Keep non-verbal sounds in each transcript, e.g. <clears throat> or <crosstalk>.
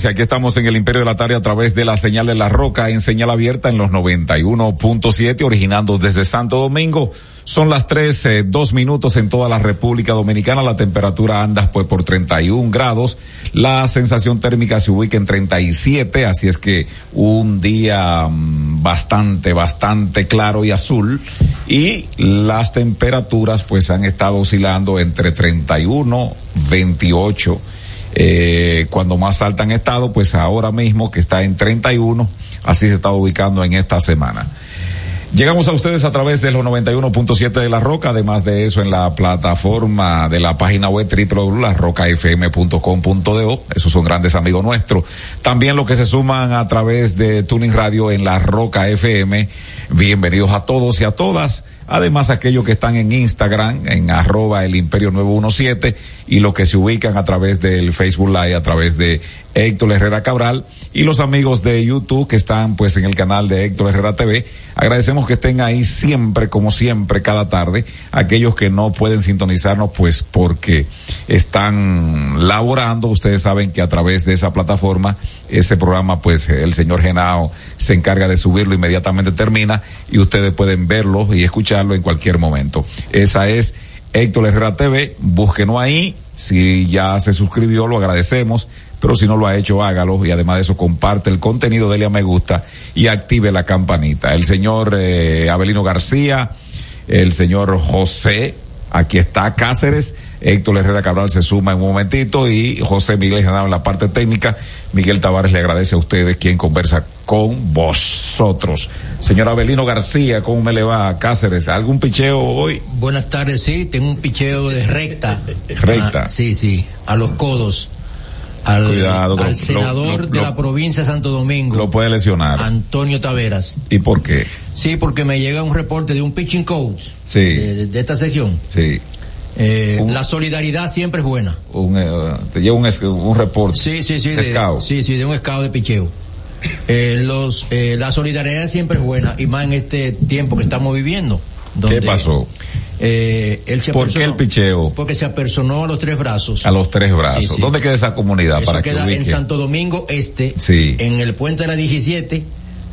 Saludos a la audiencia, aquí estamos en el Imperio de la Tarde a través de la señal de la Roca en señal abierta en los 91.7, originando desde Santo Domingo. Son las 13, dos minutos en toda la República Dominicana, la temperatura anda pues por 31 grados, la sensación térmica se ubica en 37, así es que un día mm, bastante, bastante claro y azul. Y las temperaturas pues han estado oscilando entre 31, 28, eh, cuando más alta han estado, pues ahora mismo que está en 31, así se está ubicando en esta semana. Llegamos a ustedes a través de los 91.7 de La Roca, además de eso en la plataforma de la página web www.larrocafm.com.do, esos son grandes amigos nuestros. También los que se suman a través de Tuning Radio en La Roca FM, bienvenidos a todos y a todas. Además, aquellos que están en Instagram, en arroba el imperio 917, y los que se ubican a través del Facebook Live, a través de Héctor Herrera Cabral, y los amigos de YouTube que están pues en el canal de Héctor Herrera TV. Agradecemos que estén ahí siempre, como siempre, cada tarde. Aquellos que no pueden sintonizarnos pues porque están laborando, ustedes saben que a través de esa plataforma, ese programa pues el señor Genao se encarga de subirlo, inmediatamente termina y ustedes pueden verlo y escucharlo en cualquier momento. Esa es Héctor Herrera TV, búsquenos ahí, si ya se suscribió lo agradecemos, pero si no lo ha hecho hágalo y además de eso comparte el contenido, dele a me gusta y active la campanita. El señor eh, Abelino García, el señor José, aquí está Cáceres, Héctor Herrera Cabral se suma en un momentito y José Miguel Genaro en la parte técnica. Miguel Tavares le agradece a ustedes quien conversa con vosotros. Señor Abelino García, ¿cómo me le va Cáceres? ¿Algún picheo hoy? Buenas tardes, sí, tengo un picheo de recta. Recta. Ah, sí, sí, a los codos. Al, Cuidado, al lo- senador lo- de la provincia de Santo Domingo, Lo puede lesionar. Antonio Taveras. ¿Y por qué? Sí, porque me llega un reporte de un pitching coach Sí. de, de esta sección. Sí. Eh, Un- la solidaridad siempre es buena. Un, eh, te lleva un, un reporte. Sí, sí, sí. De De. Sí, sí, de un escado de picheo. Eh, los, eh, la solidaridad siempre es buena y más en este tiempo que estamos viviendo. Donde, ¿Qué pasó? Eh, él se ¿Por qué el picheo? Porque se apersonó a los tres brazos. A los tres brazos. Sí, sí. ¿Dónde queda esa comunidad Eso para queda en Santo Domingo Este, Sí. en el puente de la 17,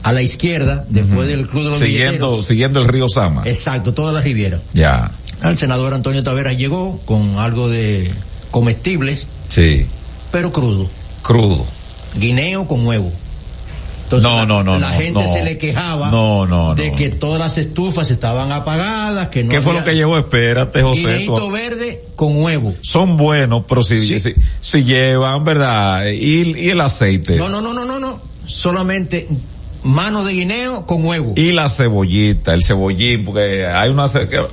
a la izquierda, después del Club de los Siguiendo, Billeteros. siguiendo el río Sama. Exacto, toda la Riviera. Ya. El senador Antonio Taveras llegó con algo de comestibles, Sí. pero crudo. Crudo. Guineo con huevo. Entonces, No, no, no, la no, gente no. se le quejaba No, no, de que todas las estufas estaban apagadas, que no ¿Qué fue lo que llevó? Espérate, José. tú- verde con huevo. Son buenos, pero si, Sí. si, si llevan, ¿verdad? Y, y el aceite. No, no, no, no, no, no. Solamente mano de guineo con huevo. Y la cebollita, el cebollín, porque hay una...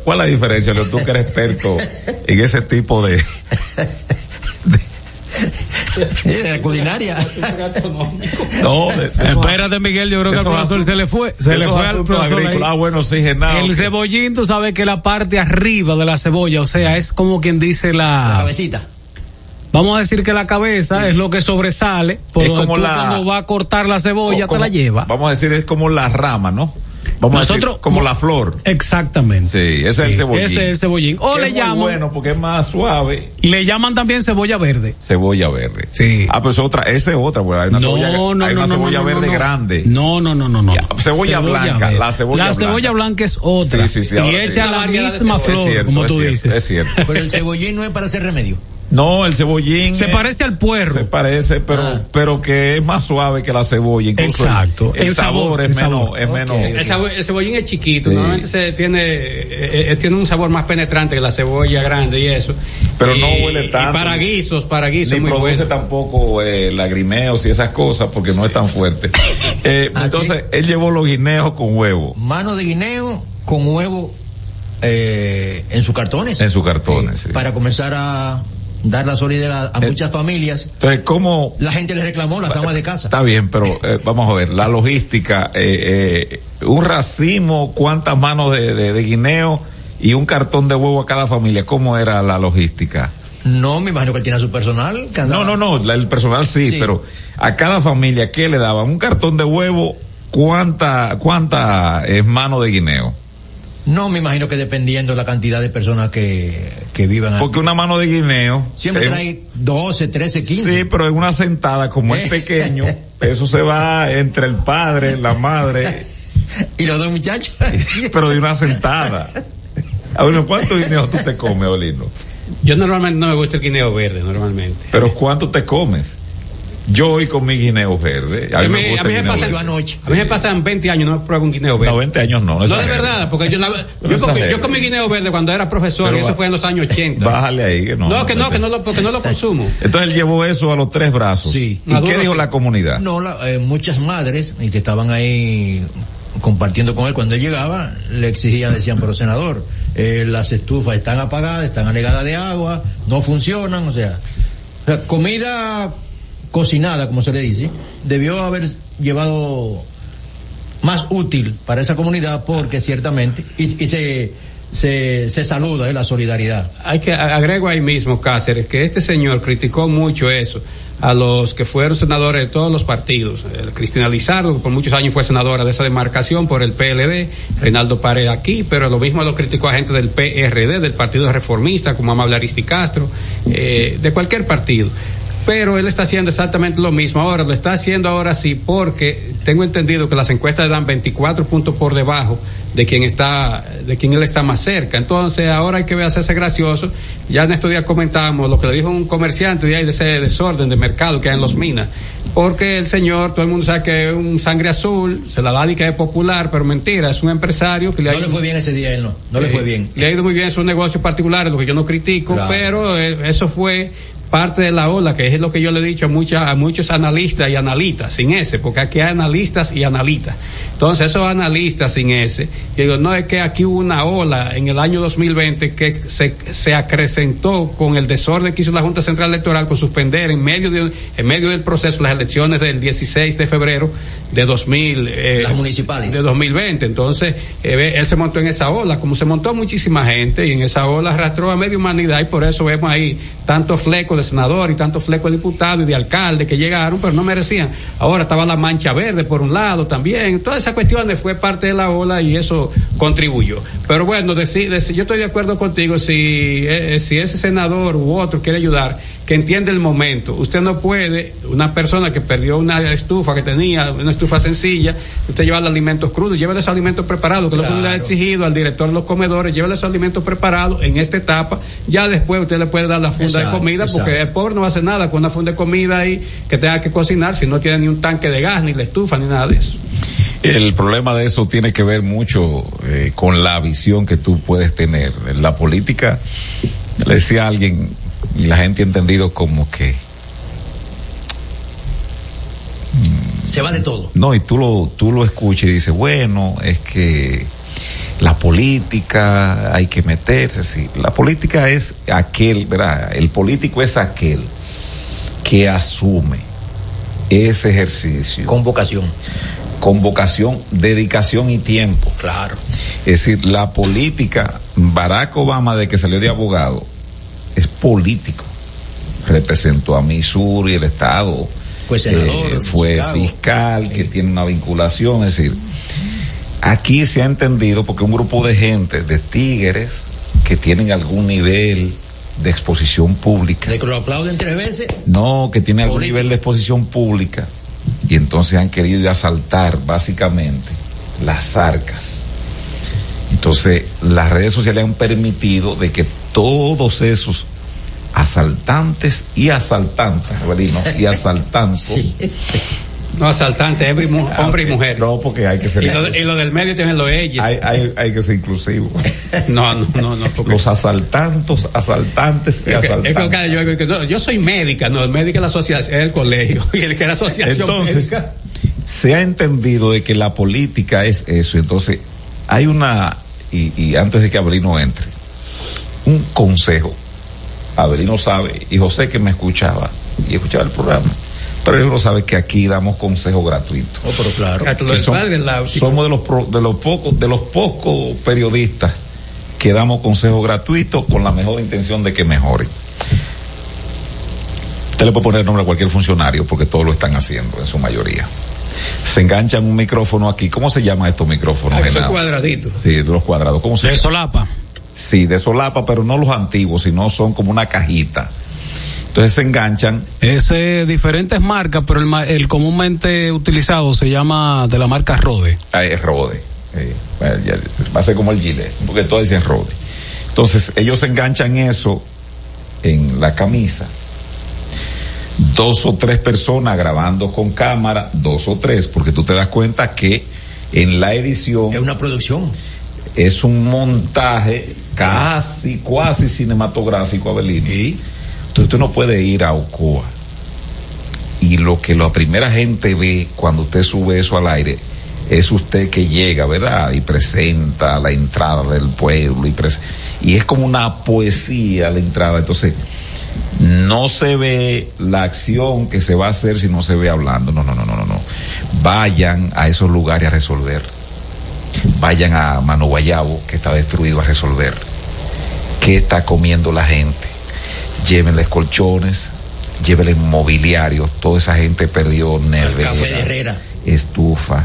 ¿Cuál es la diferencia? Tú que eres experto <laughs> en ese tipo de... Eh, <laughs> de la culinaria. <laughs> No, de- Espérate, Miguel, yo creo que al profesor se le fue. Se le fue al profesor. Ah, bueno, oxigenado. El cebollín, tú sabes que la parte arriba de la cebolla, o sea, es como quien dice La la. cabecita. Vamos a decir que la cabeza es lo que sobresale. Por Es como la- cuando va a cortar la cebolla, como- te la lleva. Vamos a decir, es como la rama, ¿no? Vamos a Nosotros- decir, como la flor. Exactamente. Sí, ese es el cebollín. Ese es el cebollín. O Que le llaman, bueno porque es más suave. le llaman también cebolla verde. Cebolla verde. Sí. Ah, pues otra, esa es otra, pues hay una cebolla, hay una no, cebolla no, no, verde no. grande. No, no, no, no, no. Ya, cebolla blanca, la cebolla La blanca. cebolla blanca es otra. Sí, sí, sí, y ahora sí. echa Una la misma cebolla. Es flor, cierto, como tú cierto, dices. Es cierto. Pero el cebollín no es para hacer remedio. No, el cebollín. Se parece al puerro. Se parece, pero, Ah. pero que es más suave que la cebolla. Incluso Exacto. El, El sabor, sabor, es el menos, sabor. es menos. El, cebo- el cebollín es chiquito, Sí. normalmente se tiene, eh, eh, tiene un sabor más penetrante que la cebolla grande y eso. Pero Y- no huele tanto. Y para guisos, para guisos, Ni muy produce bueno. tampoco eh, lagrimeos y esas cosas porque no es tan fuerte. <laughs> Eh, Ah, entonces, él llevó los guineos con huevo. Mano de guineo con huevo eh, en sus cartones. En sus cartones, sí. Para comenzar a dar la solidez a, Eh, muchas familias. Entonces, ¿cómo, La gente le reclamó las amas de casa. Está bien, pero eh, vamos a ver, la logística, eh, eh, un racimo, cuántas manos de, de- de guineo y un cartón de huevo a cada familia, ¿cómo era la logística? No, me imagino que él tiene a su personal. que andaba- No, no, no, el personal sí, Sí. pero a cada familia, ¿qué le daban? Un cartón de huevo, ¿cuánta, cuánta es mano de guineo? No, me imagino que dependiendo la cantidad de personas que, que vivan Porque aquí. una mano de guineo. Siempre trae 12, 13, 15. Sí, pero en una sentada, como es Eh. pequeño, <laughs> eso se va entre el padre, la madre, <laughs> Y los dos muchachos. <laughs> pero de una sentada. A ver, ¿cuánto guineo tú te comes, Olino? Yo normalmente no me gusta el guineo verde, normalmente. Pero ¿cuánto te comes? Yo hoy con mi guineo verde. A mí A me mí- gusta a mí me verde. anoche. A mí me pasan 20 años, no pruebo un guineo verde. No, 20 años no. No, No, de verdad, porque yo, la- No yo, yo comí guineo verde cuando era profesor Pero y eso fue en los años 80. Bájale ahí, que no. no, que no, que no lo, porque no lo consumo. Entonces él llevó eso a los tres brazos. Sí. ¿Y Maduro qué dijo sí. la comunidad? No, la- eh, muchas madres y que estaban ahí compartiendo con él cuando él llegaba, le exigían, decían, pero senador, eh, las estufas están apagadas, están anegadas de agua, no funcionan, o sea, o sea, comida cocinada, como se le dice, debió haber llevado más útil para esa comunidad porque ciertamente, y, se, se, se saluda eh, la solidaridad. Hay que agrego ahí mismo, Cáceres, que este señor criticó mucho eso a los que fueron senadores de todos los partidos. Cristina Lizardo, que por muchos años fue senadora de esa demarcación por el PLD, Reinaldo Pared aquí, pero lo mismo lo criticó a gente del PRD, del Partido Reformista, como Amable Aristi Castro, eh, de cualquier partido. Pero él está haciendo exactamente lo mismo ahora, lo está haciendo ahora sí porque tengo entendido que las encuestas dan 24 puntos por debajo de quien está, de quien él está más cerca. Entonces ahora hay que hacerse gracioso. Ya en estos días comentamos lo que le dijo un comerciante de ahí de ese desorden de mercado que hay en los minas. Porque el señor, todo el mundo sabe que es un sangre azul, se la da y que es popular, pero mentira, es un empresario que le ha No le fue bien ese día él, no, no le fue eh, bien. Le ha ido muy bien en sus negocios particulares, lo que yo no critico, Claro. pero eh, eso fue parte de la ola, que es lo que yo le he dicho a, muchas, a muchos analistas y analistas, sin ese, porque aquí hay analistas y analistas. Entonces, esos analistas sin ese, yo digo, no es que aquí hubo una ola en el año 2020 que se, se acrecentó con el desorden que hizo la Junta Central Electoral con suspender en medio, de, en medio del proceso las elecciones del 16 de febrero de 2000. eh, Las municipales. de 2020. Entonces, eh, él se montó en esa ola, como se montó muchísima gente, y en esa ola arrastró a media humanidad, y por eso vemos ahí tantos flecos de senador y tantos flecos de diputado y de alcalde que llegaron, pero no merecían. Ahora estaba la mancha verde por un lado también. Todas esas cuestiones fue parte de la ola y eso contribuyó. Pero bueno, decir, decir- yo estoy de acuerdo contigo, si, eh, si ese senador u otro quiere ayudar, que entiende el momento. Usted no puede, una persona que perdió una estufa que tenía, una estufa sencilla, usted lleva los alimentos crudos, llévele esos alimentos preparados, que lo que le ha exigido al director de los comedores, llévele esos alimentos preparados en esta etapa, ya después usted le puede dar la funda Exacto, de comida, porque exacto. el pobre no va a hacer nada con una funda de comida ahí que tenga que cocinar si no tiene ni un tanque de gas, ni la estufa, ni nada de eso. El problema de eso tiene que ver mucho eh, con la visión que tú puedes tener. En la política, le decía a alguien, y la gente ha entendido como que, Se va de todo. no, y tú lo, tú lo escuchas y dices, bueno, es que la política hay que meterse, sí. La política es aquel, ¿verdad? El político es aquel que asume ese ejercicio Con vocación. con vocación, dedicación y tiempo. Claro. Es decir, la política, Barack Obama de que salió de abogado, es político. Representó a Missouri, el Estado. Fue senador eh, fue Chicago. fiscal, que Sí. tiene una vinculación. Es decir, aquí se ha entendido porque un grupo de gente, de tigres, que tienen algún nivel de exposición pública. De que lo aplauden tres veces. No, que tiene algún nivel de exposición pública y entonces han querido asaltar básicamente las arcas. Entonces, las redes sociales han permitido de que todos esos asaltantes y asaltantes, Avelino, y <laughs> asaltantes. No asaltante, hombre y y mujer. No, porque hay que ser Y lo, y lo del medio tienen los ellos. hay, hay, hay que ser inclusivo. <laughs> No, no, no, no. porque- Los asaltantes, asaltantes y Es que- es que asaltantes. yo, digo que no, yo soy médica, no, el médico es la asociación, es el colegio, <laughs> y el que era asociación Entonces, médica. se ha entendido de que la política es eso. Entonces, hay una, y, y antes de que Abelino entre, un consejo. Abelino sabe, y José que me escuchaba, y escuchaba el programa, pero él no sabe que aquí damos consejos gratuitos. Oh, pero claro. Hasta lo Que del son- padre, la- somos de los pro- de los pocos de los pocos periodistas que damos consejos gratuitos con la mejor intención de que mejoren. Usted le puede poner nombre a cualquier funcionario porque todos lo están haciendo en su mayoría. Se enganchan un micrófono aquí. ¿Cómo se llaman estos micrófonos? Ah, son cuadraditos. Sí, de los cuadrados. ¿Cómo se De llama? solapa. Sí, de solapa, pero no los antiguos, sino son como una cajita. Entonces se enganchan Es eh, diferentes marcas, pero el, ma- el comúnmente utilizado se llama de la marca Rode. Ah, es Rode. Eh, bueno, ya, va a ser como el Gillette, porque todos dicen Rode. Entonces, ellos enganchan eso en la camisa. Dos o tres personas grabando con cámara, dos o tres, porque tú te das cuenta que en la edición Es una producción. Es un montaje casi, casi cinematográfico, Abelino. Entonces tú no puedes ir a Ocoa. Y lo que la primera gente ve cuando usted sube eso al aire es usted que llega, ¿verdad? Y presenta la entrada del pueblo y, es como una poesía la entrada. Entonces, no se ve la acción que se va a hacer si no se ve hablando. No, no, no, no, no, no. Vayan a esos lugares a resolver. Vayan a Mano Guayabo, que está destruido, a resolver. ¿Qué está comiendo la gente? Llévenles colchones, llévenles mobiliario. Toda esa gente perdió neveras, estufas,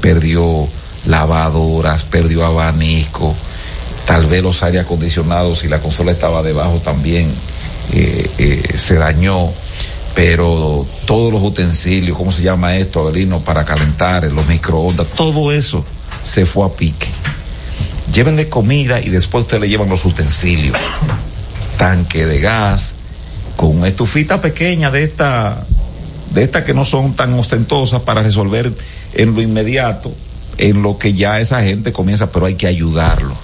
perdió lavadoras, perdió abanico. Tal vez los aire acondicionados, si la consola estaba debajo también eh, eh, se dañó. Pero todos los utensilios, ¿cómo se llama esto, Avelino? Para calentar, los microondas, todo eso se fue a pique. Llévenle comida y después ustedes le llevan los utensilios. Tanque de gas, con una estufita pequeña de esta, de estas que no son tan ostentosas para resolver en lo inmediato, en lo que ya esa gente comienza, pero hay que ayudarlo.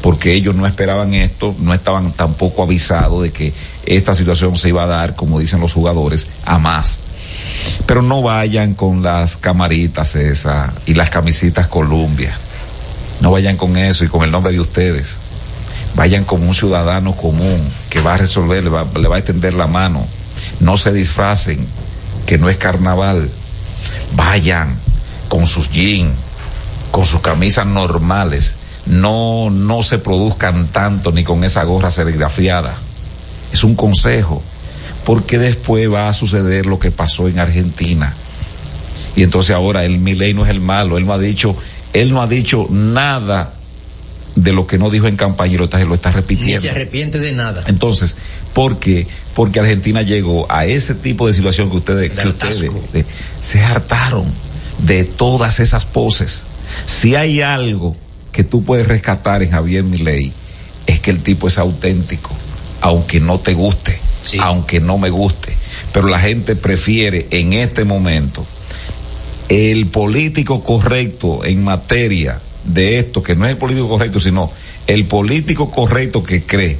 Porque ellos no esperaban esto, no estaban tampoco avisados de que esta situación se iba a dar, como dicen los jugadores, a más. Pero no vayan con las camaritas esas y las camisitas Columbia. No vayan con eso y con el nombre de ustedes. Vayan como un ciudadano común que va a resolver, le va, le va a extender la mano. No se disfracen, que no es carnaval. Vayan con sus jeans, con sus camisas normales. No, no se produzcan tanto ni con esa gorra serigrafiada. Es un consejo, porque después va a suceder lo que pasó en Argentina. Y entonces ahora el Milei no es el malo, él no ha dicho, él no ha dicho nada de lo que no dijo en campaña y lo está, lo está Ni repitiendo. se arrepiente de nada. Entonces, ¿por qué? Porque Argentina llegó a ese tipo de situación que ustedes, De que ustedes de- se hartaron de todas esas poses. Si hay algo que tú puedes rescatar en Javier Milei, es que el tipo es auténtico, aunque no te guste, Aunque no me guste. Pero la gente prefiere en este momento el político correcto en materia de esto, que no es el político correcto, sino el político correcto que cree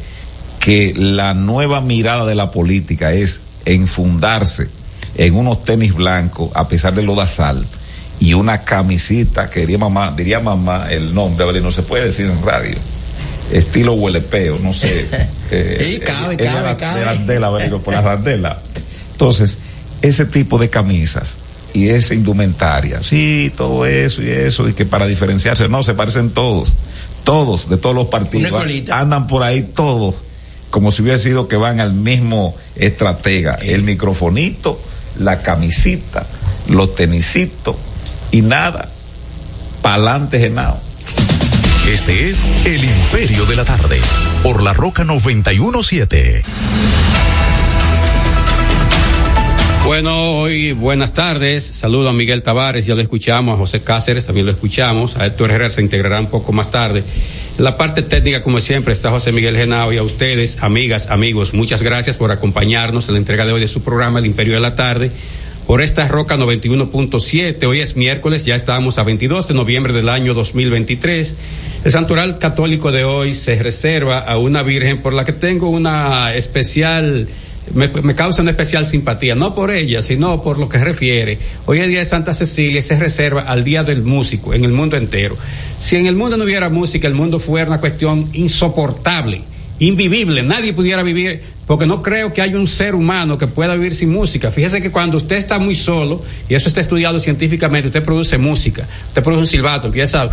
que la nueva mirada de la política es enfundarse en unos tenis blancos, a pesar de lo da sal, y una camisita, que diría mamá, diría mamá el nombre, a no se puede decir en radio. Estilo huelepeo, no sé. <laughs> Sí, cabe, es de cabe, la- cabe. de Abelino, por la Arandela. Entonces, ese tipo de camisas y esa indumentaria, sí, todo eso y eso, y que para diferenciarse, no, se parecen todos, todos, de todos los partidos, andan por ahí todos, como si hubiera sido que van al mismo estratega, el microfonito, la camisita, los tenisitos, y nada, pa'lante genao. Este es El Imperio de la Tarde, por la Roca 917. Bueno, hoy buenas tardes. Saludo a Miguel Tavares, ya lo escuchamos, a José Cáceres también lo escuchamos, a Héctor Herrera se integrará un poco más tarde. La parte técnica, como siempre, está José Miguel Genao y a ustedes, amigas, amigos, muchas gracias por acompañarnos en la entrega de hoy de su programa El Imperio de la Tarde. Por esta Roca 91.7, hoy es miércoles, ya estamos a 22 de noviembre del año 2023. El santoral católico de hoy se reserva a una virgen por la que tengo una especial me, causa una especial simpatía, no por ella, sino por lo que refiere. Hoy es día de Santa Cecilia y se reserva al día del músico en el mundo entero. Si en el mundo no hubiera música, el mundo fuera una cuestión insoportable, invivible, nadie pudiera vivir, porque no creo que haya un ser humano que pueda vivir sin música. Fíjese que cuando usted está muy solo, y eso está estudiado científicamente, usted produce música, usted produce un silbato, empieza a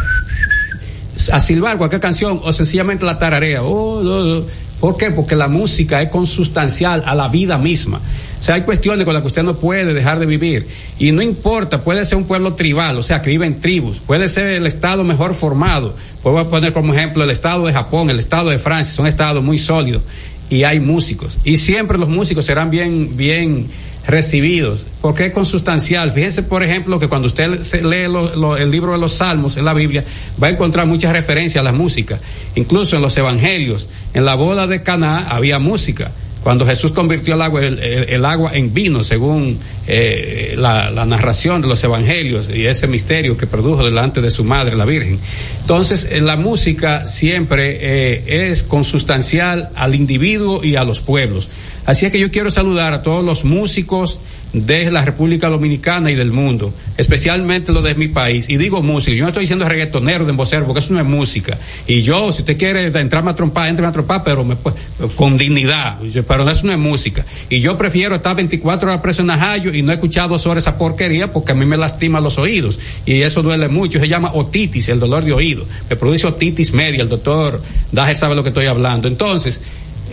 a silbar cualquier canción o sencillamente la tararea. Oh. ¿Por qué? Porque la música es consustancial a la vida misma. O sea, hay cuestiones con las que usted no puede dejar de vivir. Y no importa, puede ser un pueblo tribal, o sea, que vive en tribus, puede ser el estado mejor formado. Puedo poner como ejemplo el estado de Japón, el estado de Francia, son estados muy sólidos y hay músicos. Y siempre los músicos serán bien, bien recibidos, porque es consustancial. Fíjense, por ejemplo, que cuando usted lee lo- el libro de los Salmos en la Biblia, va a encontrar muchas referencias a la música. Incluso en los evangelios, en la boda de Caná había música. Cuando Jesús convirtió el agua, el, agua en vino, según eh, la, la narración de los evangelios y ese misterio que produjo delante de su madre, la Virgen. Entonces, eh, la música siempre eh, es consustancial al individuo y a los pueblos. Así es que yo quiero saludar a todos los músicos de la República Dominicana y del mundo, especialmente los de mi país. Y digo música, yo no estoy diciendo reggaetonero de embocero, porque eso no es música. Y yo, si usted quiere entrarme a trompar, entre a trompar, pero me, pues, con dignidad. Pero eso no es música. Y yo prefiero estar 24 horas preso en Najayo y no he escuchado dos horas esa porquería porque a mí me lastima los oídos. Y eso duele mucho. Se llama otitis, el dolor de oído. Me produce otitis media. El doctor Dajer sabe lo que estoy hablando. Entonces,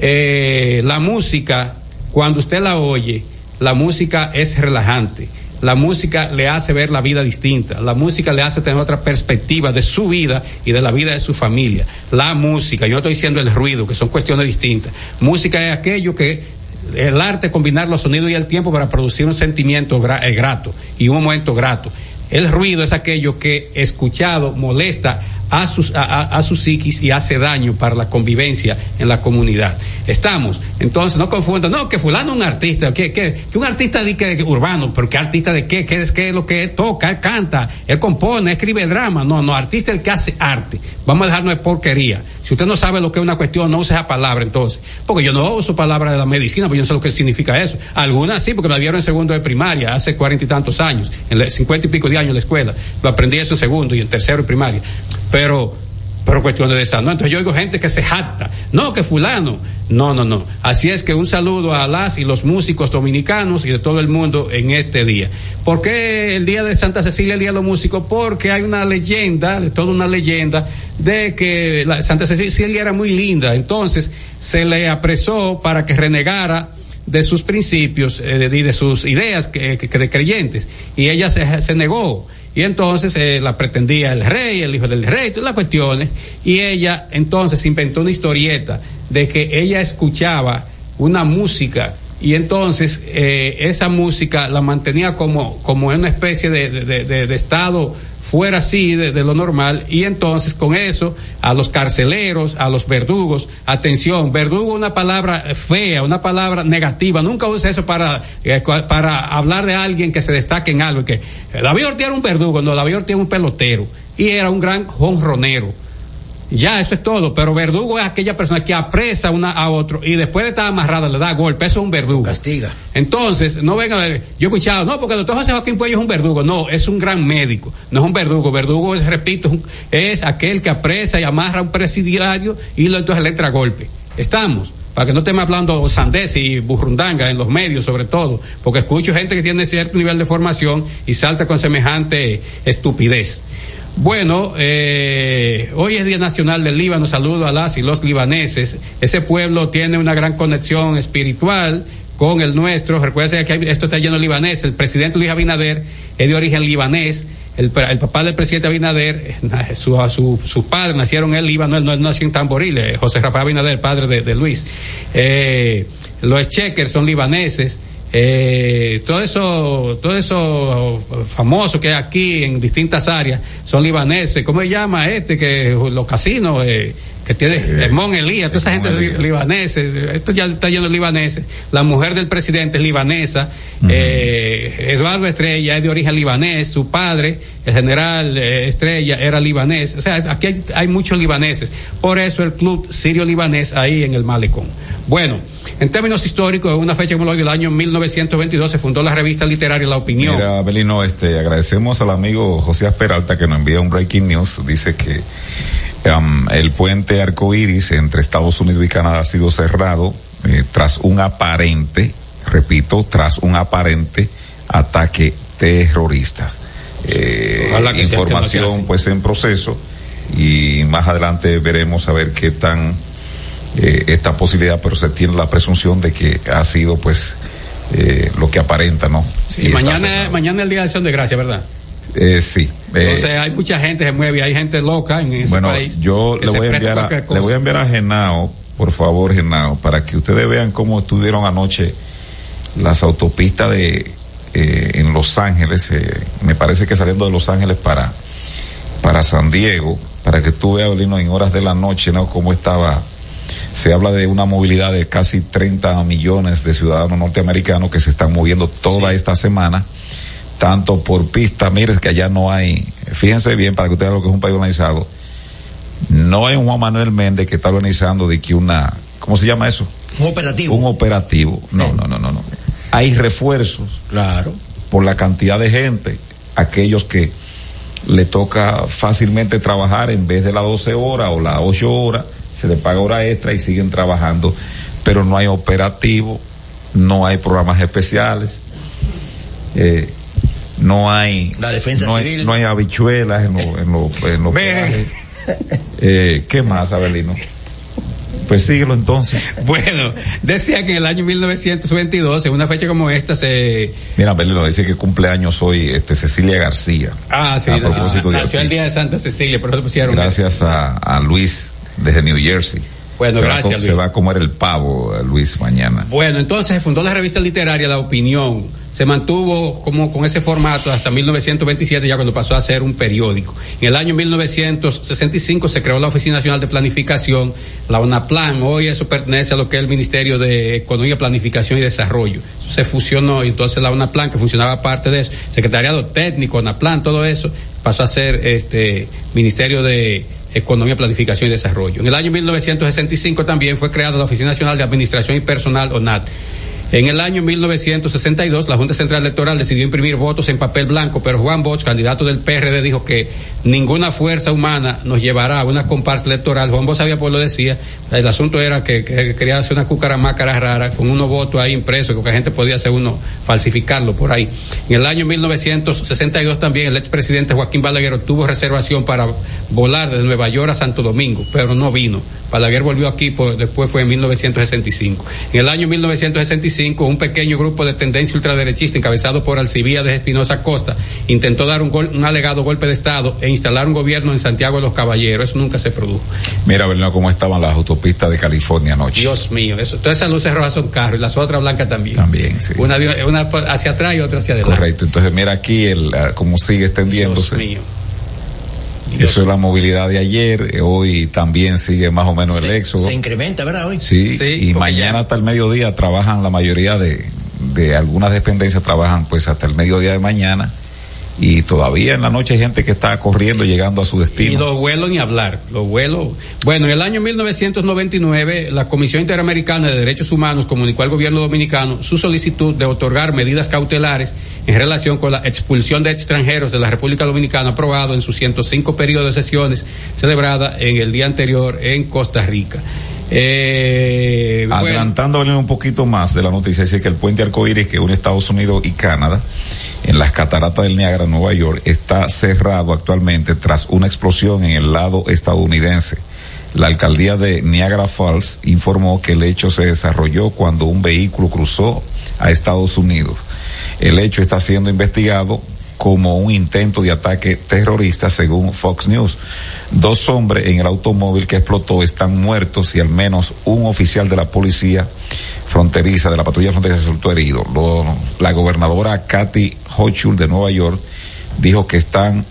eh, la música, cuando usted la oye, la música es relajante. La música le hace ver la vida distinta. La música le hace tener otra perspectiva de su vida y de la vida de su familia. La música, yo no estoy diciendo el ruido, que son cuestiones distintas. Música es aquello que el arte combinar los sonidos y el tiempo para producir un sentimiento eh, grato y un momento grato. El ruido es aquello que escuchado molesta a, sus, a, a- su psiquis y hace daño para la convivencia en la comunidad. Estamos, entonces no confundan, no, que fulano es un artista, que, que, que un artista de que, urbano, pero que artista de qué, qué es, qué es lo que toca, él canta, él compone, escribe drama, no, no, artista es el que hace arte. Vamos a dejarnos de porquería. Si usted no sabe lo que es una cuestión, no use esa palabra entonces. Porque yo no uso palabra de la medicina, porque yo no sé lo que significa eso. Algunas sí, porque me la dieron en segundo de primaria, hace cuarenta y tantos años, en cincuenta y pico de años en la escuela. Lo aprendí eso en segundo y en tercero de primaria. Pero, pero cuestiones de esa. Entonces yo oigo gente que se jacta. No, que fulano. No, no, no. Así es que un saludo a las y los músicos dominicanos y de todo el mundo en este día. ¿Por qué el día de Santa Cecilia, el día de los músicos? Porque hay una leyenda, de toda una leyenda, de que la Santa Cecilia era muy linda. Entonces se le apresó para que renegara de sus principios eh, y de, sus ideas que, de creyentes y ella se negó Y entonces eh, la pretendía el rey, el hijo del rey, todas las cuestiones. Y ella entonces inventó una historieta de que ella escuchaba una música y entonces eh, esa música la mantenía como, como en una especie de, de- estado fuera así de, lo normal. Y entonces con eso a los carceleros, a los verdugos, atención, verdugo una palabra fea, una palabra negativa, nunca use eso para, eh, para hablar de alguien que se destaque en algo, que eh, David Ortiz era un verdugo, no, David Ortiz era un pelotero. Y era un gran jonronero. Ya, eso es todo. Pero verdugo es aquella persona que apresa una a otro y después de estar amarrada le da golpe. Eso es un verdugo. Castiga. Entonces, no venga a ver, yo he escuchado, no, porque el doctor José Joaquín Puello es un verdugo. No, es un gran médico. No es un verdugo. Verdugo, es, repito, es, un- es aquel que apresa y amarra a un presidiario y lo, entonces le entra golpe. Estamos. Para que no estemos hablando sandez y burrundanga en los medios, sobre todo, porque escucho gente que tiene cierto nivel de formación y salta con semejante estupidez. Bueno, eh, hoy es Día Nacional del Líbano, saludo a las y los libaneses. Ese pueblo tiene una gran conexión espiritual con el nuestro. Recuerden que esto está lleno de libaneses. El presidente Luis Abinader es de origen libanés. El, el papá del presidente Abinader, eh, su, padres nacieron en el Líbano, él no, nació en Tamboril, eh, José Rafael Abinader, padre de, de Luis. Eh, los checkers son libaneses. Eh, todo eso, todo eso famoso que hay aquí en distintas áreas son libaneses. ¿Cómo se llama este que los casinos eh, que tiene Hermón Elías, toda esa gente Elías. libaneses, esto ya está lleno de libaneses. La mujer del presidente es libanesa, eh, Eduardo Estrella es de origen libanés, su padre, el general eh, Estrella, era libanés. O sea, aquí hay, hay muchos libaneses. Por eso el club sirio libanés ahí en el Malecón. Bueno, en términos históricos, en una fecha como hoy del año 1922 se fundó la revista literaria La Opinión. Mira, Belino, este, agradecemos al amigo José Peralta que nos envía un breaking news. Dice que um, el puente arcoíris entre Estados Unidos y Canadá ha sido cerrado eh, tras un aparente, repito, tras un aparente ataque terrorista. Eh, que información pues en proceso y más adelante veremos a ver qué tan eh, esta posibilidad, pero se tiene la presunción de que ha sido pues eh, lo que aparenta, ¿no? Sí, Y mañana, mañana es el día de acción de gracia, ¿verdad? Eh, sí. Eh, Entonces hay mucha gente que se mueve, hay gente loca en ese bueno, país. yo le voy, a enviar a, le cosa. voy a enviar a Genao, por favor, Genao, para que ustedes vean cómo estuvieron anoche las autopistas de eh, en Los Ángeles, eh, me parece que saliendo de Los Ángeles para para San Diego, para que tú veas, Belino, en horas de la noche, ¿no? Cómo estaba, se habla de una movilidad de casi 30 millones de ciudadanos norteamericanos que se están moviendo toda esta semana, tanto por pista, mire que allá no hay, fíjense bien para que ustedes vean lo que es un país organizado, no hay un Juan Manuel Méndez que está organizando de que una, ¿cómo se llama eso? Un operativo. Un operativo. No, no, no, no, no. Hay refuerzos Claro. por la cantidad de gente, aquellos que le toca fácilmente trabajar en vez de las 12 horas o las 8 horas, se le paga hora extra y siguen trabajando, pero no hay operativo, no hay programas especiales, eh, no hay La defensa no hay, civil. no hay habichuelas en los en los- en los peajes. Eh, ¿Qué más, Abelino? Pues síguelo entonces. Bueno, decía que en el año 1922, en una fecha como esta, se. Mira, Abelino dice que cumpleaños hoy este, Cecilia García. Ah, sí, A nació, propósito de nació aquí. el día de Santa Cecilia, por eso pusieron. Gracias a, a Luis desde New Jersey. Bueno, se va a gracias, co- Se va a comer el pavo, eh, Luis, mañana. Bueno, entonces se fundó la revista literaria La Opinión. Se mantuvo como con ese formato hasta 1927, ya cuando pasó a ser un periódico. En el año 1965 se creó la Oficina Nacional de Planificación, la ONAPLAN. Hoy eso pertenece a lo que es el Ministerio de Economía, Planificación y Desarrollo. Se fusionó y entonces la ONAPLAN, que funcionaba parte de eso, Secretariado Técnico, ONAPLAN, todo eso, pasó a ser este Ministerio de Economía, Planificación y Desarrollo. En el año 1965 también fue creada la Oficina Nacional de Administración y Personal, ONAT. En el año 1962, la Junta Central Electoral decidió imprimir votos en papel blanco, pero Juan Bosch, candidato del PRD, dijo que ninguna fuerza humana nos llevará a una comparsa electoral. Juan Bosch sabía por lo decía. El asunto era que, que quería hacer una cucaramácara rara con unos votos ahí impresos, que la gente podía hacer uno falsificarlo por ahí. En el año 1962 también el expresidente Joaquín Balaguer tuvo reservación para volar de Nueva York a Santo Domingo, pero no vino. Balaguer volvió aquí, pues, después fue en 1965. En el año 1965 85, un pequeño grupo de tendencia ultraderechista encabezado por Alcibíades Espinosa Costa intentó dar un, gol- un alegado golpe de Estado e instalar un gobierno en Santiago de los Caballeros. Eso nunca se produjo. Mira, Bernardo, cómo estaban las autopistas de California anoche. Dios mío, eso. Todas esas luces rojas son carros y las otras blancas también. También, sí. Una, una hacia atrás y otra hacia adelante. Correcto. Entonces, mira aquí el, ah, cómo sigue Dios extendiéndose. mío. Eso es la movilidad de ayer. eh, Hoy también sigue más o menos el Se, éxodo. se incrementa, ¿verdad? Hoy. Sí, Sí, y mañana ya- hasta el mediodía trabajan la mayoría de, de algunas dependencias trabajan pues hasta el mediodía de mañana y todavía en la noche hay gente que está corriendo llegando a su Y destino. los vuelos ni hablar, los vuelos. Bueno, en el año 1999, la Comisión Interamericana de Derechos Humanos comunicó al gobierno dominicano su solicitud de otorgar medidas cautelares en relación con la expulsión de extranjeros de la República Dominicana aprobado en su 105 periodo de sesiones celebrada en el día anterior en Costa Rica. Eh, un poquito más de la noticia, dice que el puente arcoíris que une Estados Unidos y Canadá en las cataratas del Niágara, Nueva York, está cerrado actualmente tras una explosión en el lado estadounidense. La alcaldía de Niagara Falls informó que el hecho se desarrolló cuando un vehículo cruzó a Estados Unidos. El hecho está siendo investigado como un intento de ataque terrorista según Fox News. Dos hombres en el automóvil que explotó están muertos y al menos un oficial de la policía fronteriza, de la patrulla fronteriza resultó herido. Lo- la gobernadora Kathy Hochul de Nueva York dijo que están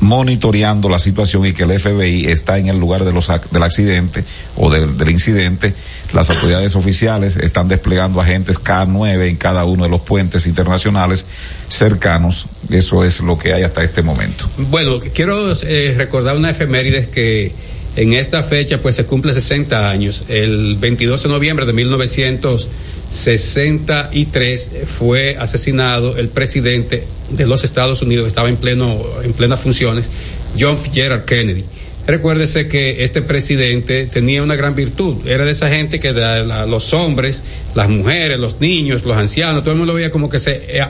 monitoreando la situación y que el FBI está en el lugar de los, del accidente o del, incidente. Las autoridades oficiales están desplegando agentes K9 en cada uno de los puentes internacionales cercanos. Eso es lo que hay hasta este momento. Bueno, quiero eh, recordar una efemérides que en esta fecha pues se cumple 60 años. El 22 de noviembre de 1963 fue asesinado el presidente de los Estados Unidos, estaba en pleno en plenas funciones, John Fitzgerald Kennedy. Recuérdese que este presidente tenía una gran virtud, era de esa gente que los hombres, las mujeres, los niños, los ancianos, todo el mundo veía como que se, eh,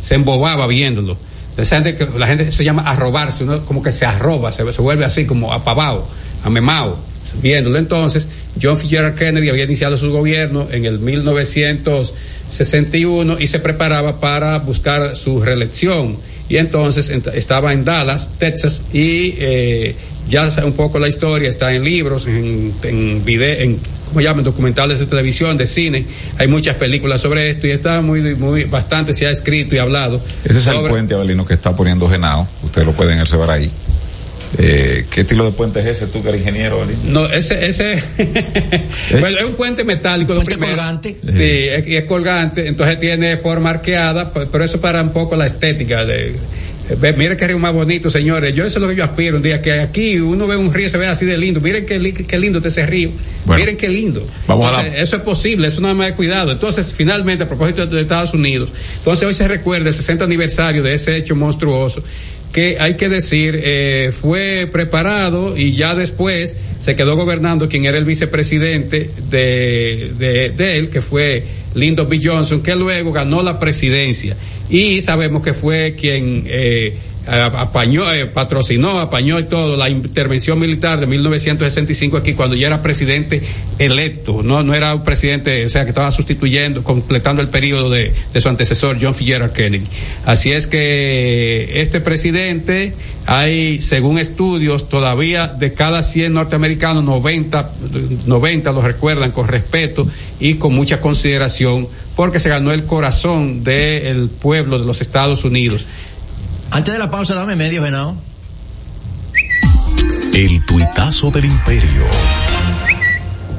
se embobaba viéndolo. Esa gente que la gente se llama arrobarse, uno como que se arroba, se, vuelve así como apavado, amemado, viéndolo. Entonces, John Fitzgerald Kennedy había iniciado su gobierno en el 1961 y se preparaba para buscar su reelección. Y entonces ent- estaba en Dallas, Texas, y eh, ya un poco la historia está en libros, en, en video, en ¿cómo llaman? documentales de televisión, de cine. Hay muchas películas sobre esto y está muy, muy, bastante se ha escrito y hablado. Ese es el puente, Abelino, que está poniendo Genao. Ustedes lo pueden observar ahí. Eh, ¿Qué estilo de puente es ese tú que eres ingeniero? No, ese, ese, <laughs> bueno, es un puente metálico. lo Puente colgante. Sí, es, y es colgante, entonces tiene forma arqueada, pe- pero eso para un poco la estética de, ve, mire qué río más bonito, señores. Yo eso es lo que yo aspiro un día, que aquí uno ve un río y se ve así de lindo. Miren qué, li- qué lindo está ese río. Bueno. Miren qué lindo. Vamos a la- Eso es posible, eso nada más de cuidado. Entonces, finalmente, a propósito de Estados Unidos, entonces hoy se recuerda el 60 aniversario de ese hecho monstruoso que hay que decir eh, fue preparado y ya después se quedó gobernando quien era el vicepresidente de, de, de él, que fue Lyndon B. Johnson, que luego ganó la presidencia. Y sabemos que fue quien eh, apañó, eh, patrocinó, apañó y todo la intervención militar de 1965 aquí cuando ya era presidente electo, no, no era un presidente, o sea, que estaba sustituyendo, completando el periodo de, de su antecesor, John Fitzgerald Kennedy. Así es que este presidente, hay, según estudios, todavía de cada 100 norteamericanos, 90, 90 lo recuerdan con respeto y con mucha consideración, porque se ganó el corazón del pueblo de los Estados Unidos. Antes de la pausa, dame medio, Genao. El tuitazo del imperio.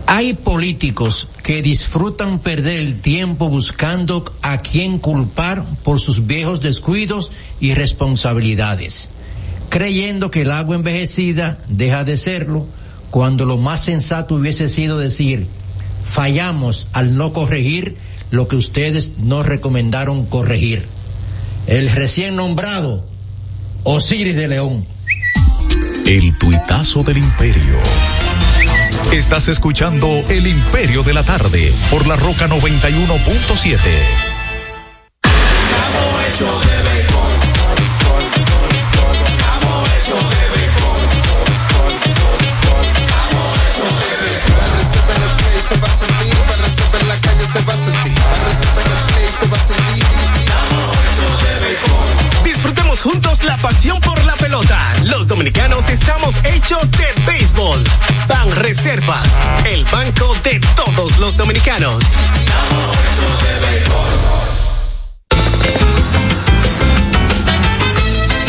Hay políticos que disfrutan perder el tiempo buscando a quién culpar por sus viejos descuidos y responsabilidades, creyendo que el agua envejecida deja de serlo cuando lo más sensato hubiese sido decir, fallamos al no corregir lo que ustedes nos recomendaron corregir. El recién nombrado Osiris de León. El tuitazo del imperio. Estás escuchando El Imperio de la Tarde por la Roca 91.7. pasión por la pelota. Los dominicanos estamos hechos de béisbol. Ban Reservas, el banco de todos los dominicanos.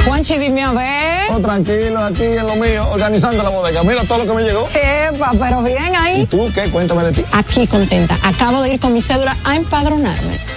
Juanchi, dime a ver. Oh, tranquilo, aquí en lo mío, organizando la bodega. Mira todo lo que me llegó. Epa, pero bien ¿Y ahí. tú qué? Cuéntame de ti. Aquí contenta. Acabo de ir con mi cédula a empadronarme.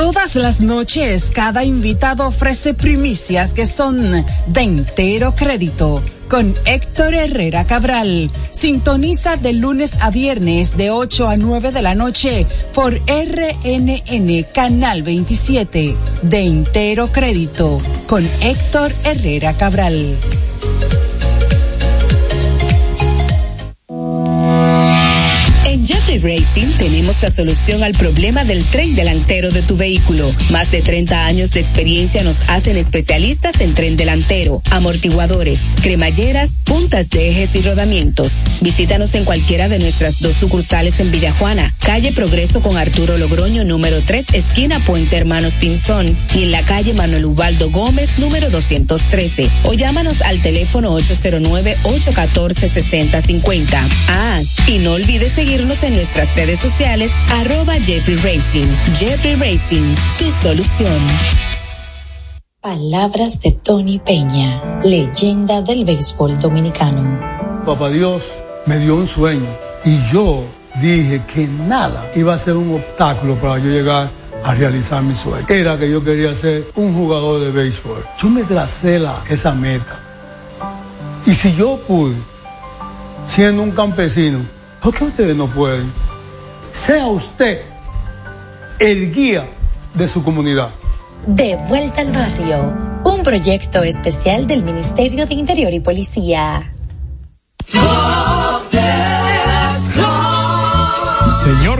Todas las noches, cada invitado ofrece primicias que son de entero crédito. Con Héctor Herrera Cabral. Sintoniza de lunes a viernes de 8 a 9 de la noche por RNN Canal 27. De entero crédito. Con Héctor Herrera Cabral. Racing tenemos la solución al problema del tren delantero de tu vehículo. Más de 30 años de experiencia nos hacen especialistas en tren delantero, amortiguadores, cremalleras, puntas de ejes y rodamientos. Visítanos en cualquiera de nuestras dos sucursales en Villajuana, calle Progreso con Arturo Logroño número 3, esquina Puente Hermanos Pinzón, y en la calle Manuel Ubaldo Gómez número 213. O llámanos al teléfono 809-814-6050. Ah, y no olvides seguirnos en nuestras redes sociales, arroba Jeffrey Racing. Jeffrey Racing, tu solución. Palabras de Tony Peña, leyenda del béisbol dominicano. Papá Dios me dio un sueño y yo dije que nada iba a ser un obstáculo para yo llegar a realizar mi sueño. Era que yo quería ser un jugador de béisbol. Yo me tracé la, esa meta. Y si yo pude, siendo un campesino, ¿por qué ustedes no pueden? Sea usted el guía de su comunidad. De vuelta al barrio, un proyecto especial del Ministerio de Interior y Policía. Señor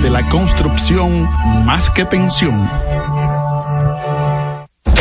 de la construcción más que pensión.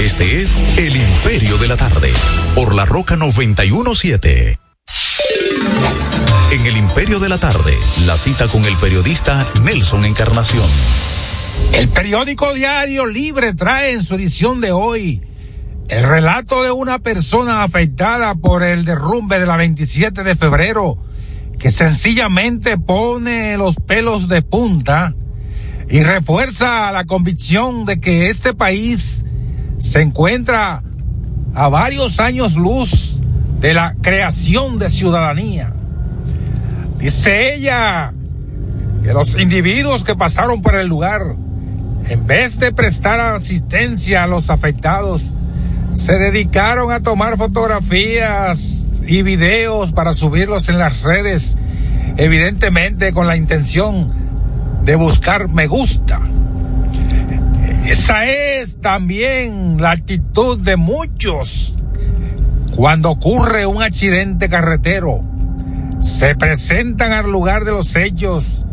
Este es El Imperio de la Tarde, por la Roca 917. En El Imperio de la Tarde, la cita con el periodista Nelson Encarnación. El periódico diario Libre trae en su edición de hoy el relato de una persona afectada por el derrumbe de la 27 de febrero que sencillamente pone los pelos de punta y refuerza la convicción de que este país se encuentra a varios años luz de la creación de ciudadanía. Dice ella que los individuos que pasaron por el lugar, en vez de prestar asistencia a los afectados, se dedicaron a tomar fotografías y videos para subirlos en las redes, evidentemente con la intención de buscar me gusta. Esa es también la actitud de muchos cuando ocurre un accidente carretero. Se presentan al lugar de los hechos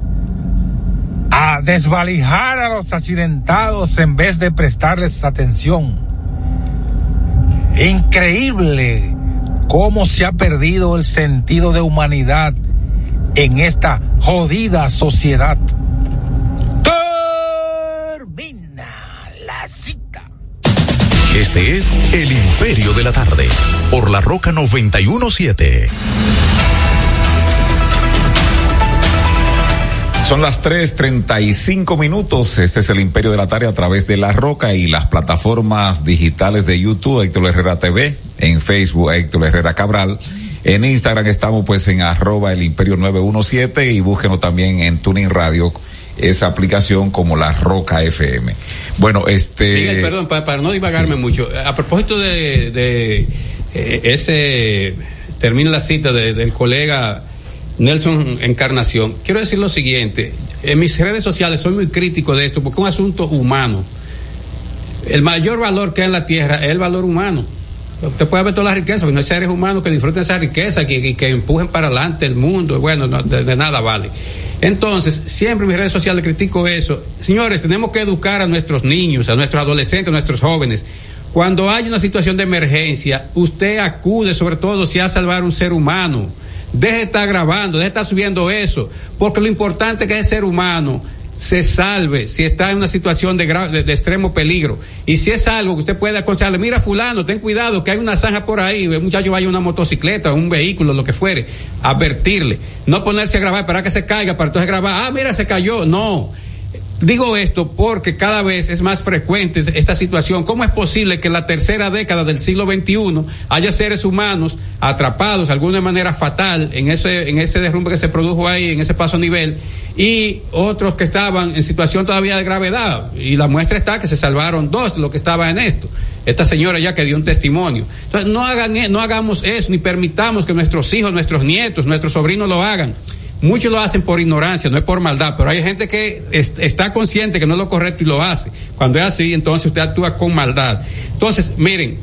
a desvalijar a los accidentados en vez de prestarles atención. Increíble cómo se ha perdido el sentido de humanidad en esta jodida sociedad. Este es El Imperio de la Tarde, por la Roca 917. Son las 3:35 minutos. Este es el Imperio de la Tarde a través de La Roca y las plataformas digitales de YouTube, Héctor Herrera TV, en Facebook, Héctor Herrera Cabral. En Instagram estamos pues en arroba el Imperio 917 y búsquenos también en Tuning Radio esa aplicación como La Roca FM. Bueno, este... Miguel, perdón, para, para no divagarme mucho. A propósito de, de eh, ese, termina la cita de- del colega Nelson Encarnación. Quiero decir lo siguiente. En mis redes sociales soy muy crítico de esto porque es un asunto humano. El mayor valor que hay en la tierra es el valor humano. Usted puede ver toda la riqueza, pero no hay seres humanos que disfruten esa riqueza, que, que, que empujen para adelante el mundo. Bueno, no, de, nada vale. Entonces, siempre en mis redes sociales critico eso. Señores, tenemos que educar a nuestros niños, a nuestros adolescentes, a nuestros jóvenes. Cuando hay una situación de emergencia, usted acude, sobre todo si a salvar un ser humano. Deje de estar grabando, deje de estar subiendo eso, porque lo importante es que ese ser humano se salve si está en una situación de, de, de extremo peligro. Y si es algo que usted puede aconsejarle, mira fulano, ten cuidado que hay una zanja por ahí, el muchacho vaya una motocicleta, un vehículo, lo que fuere, advertirle. No ponerse a grabar para que se caiga, para entonces grabar, ah, mira, se cayó. No. Digo esto porque cada vez es más frecuente esta situación. ¿Cómo es posible que en la tercera década del siglo XXI haya seres humanos atrapados de alguna manera fatal en ese, en ese derrumbe que se produjo ahí, en ese paso a nivel, y otros que estaban en situación todavía de gravedad? Y la muestra está que se salvaron dos de los que estaban en esto. Esta señora ya que dio un testimonio. Entonces, no, hagan, no hagamos eso, ni permitamos que nuestros hijos, nuestros nietos, nuestros sobrinos lo hagan. Muchos lo hacen por ignorancia, no es por maldad, pero hay gente que es- está consciente que no es lo correcto y lo hace. Cuando es así, entonces usted actúa con maldad. Entonces, miren,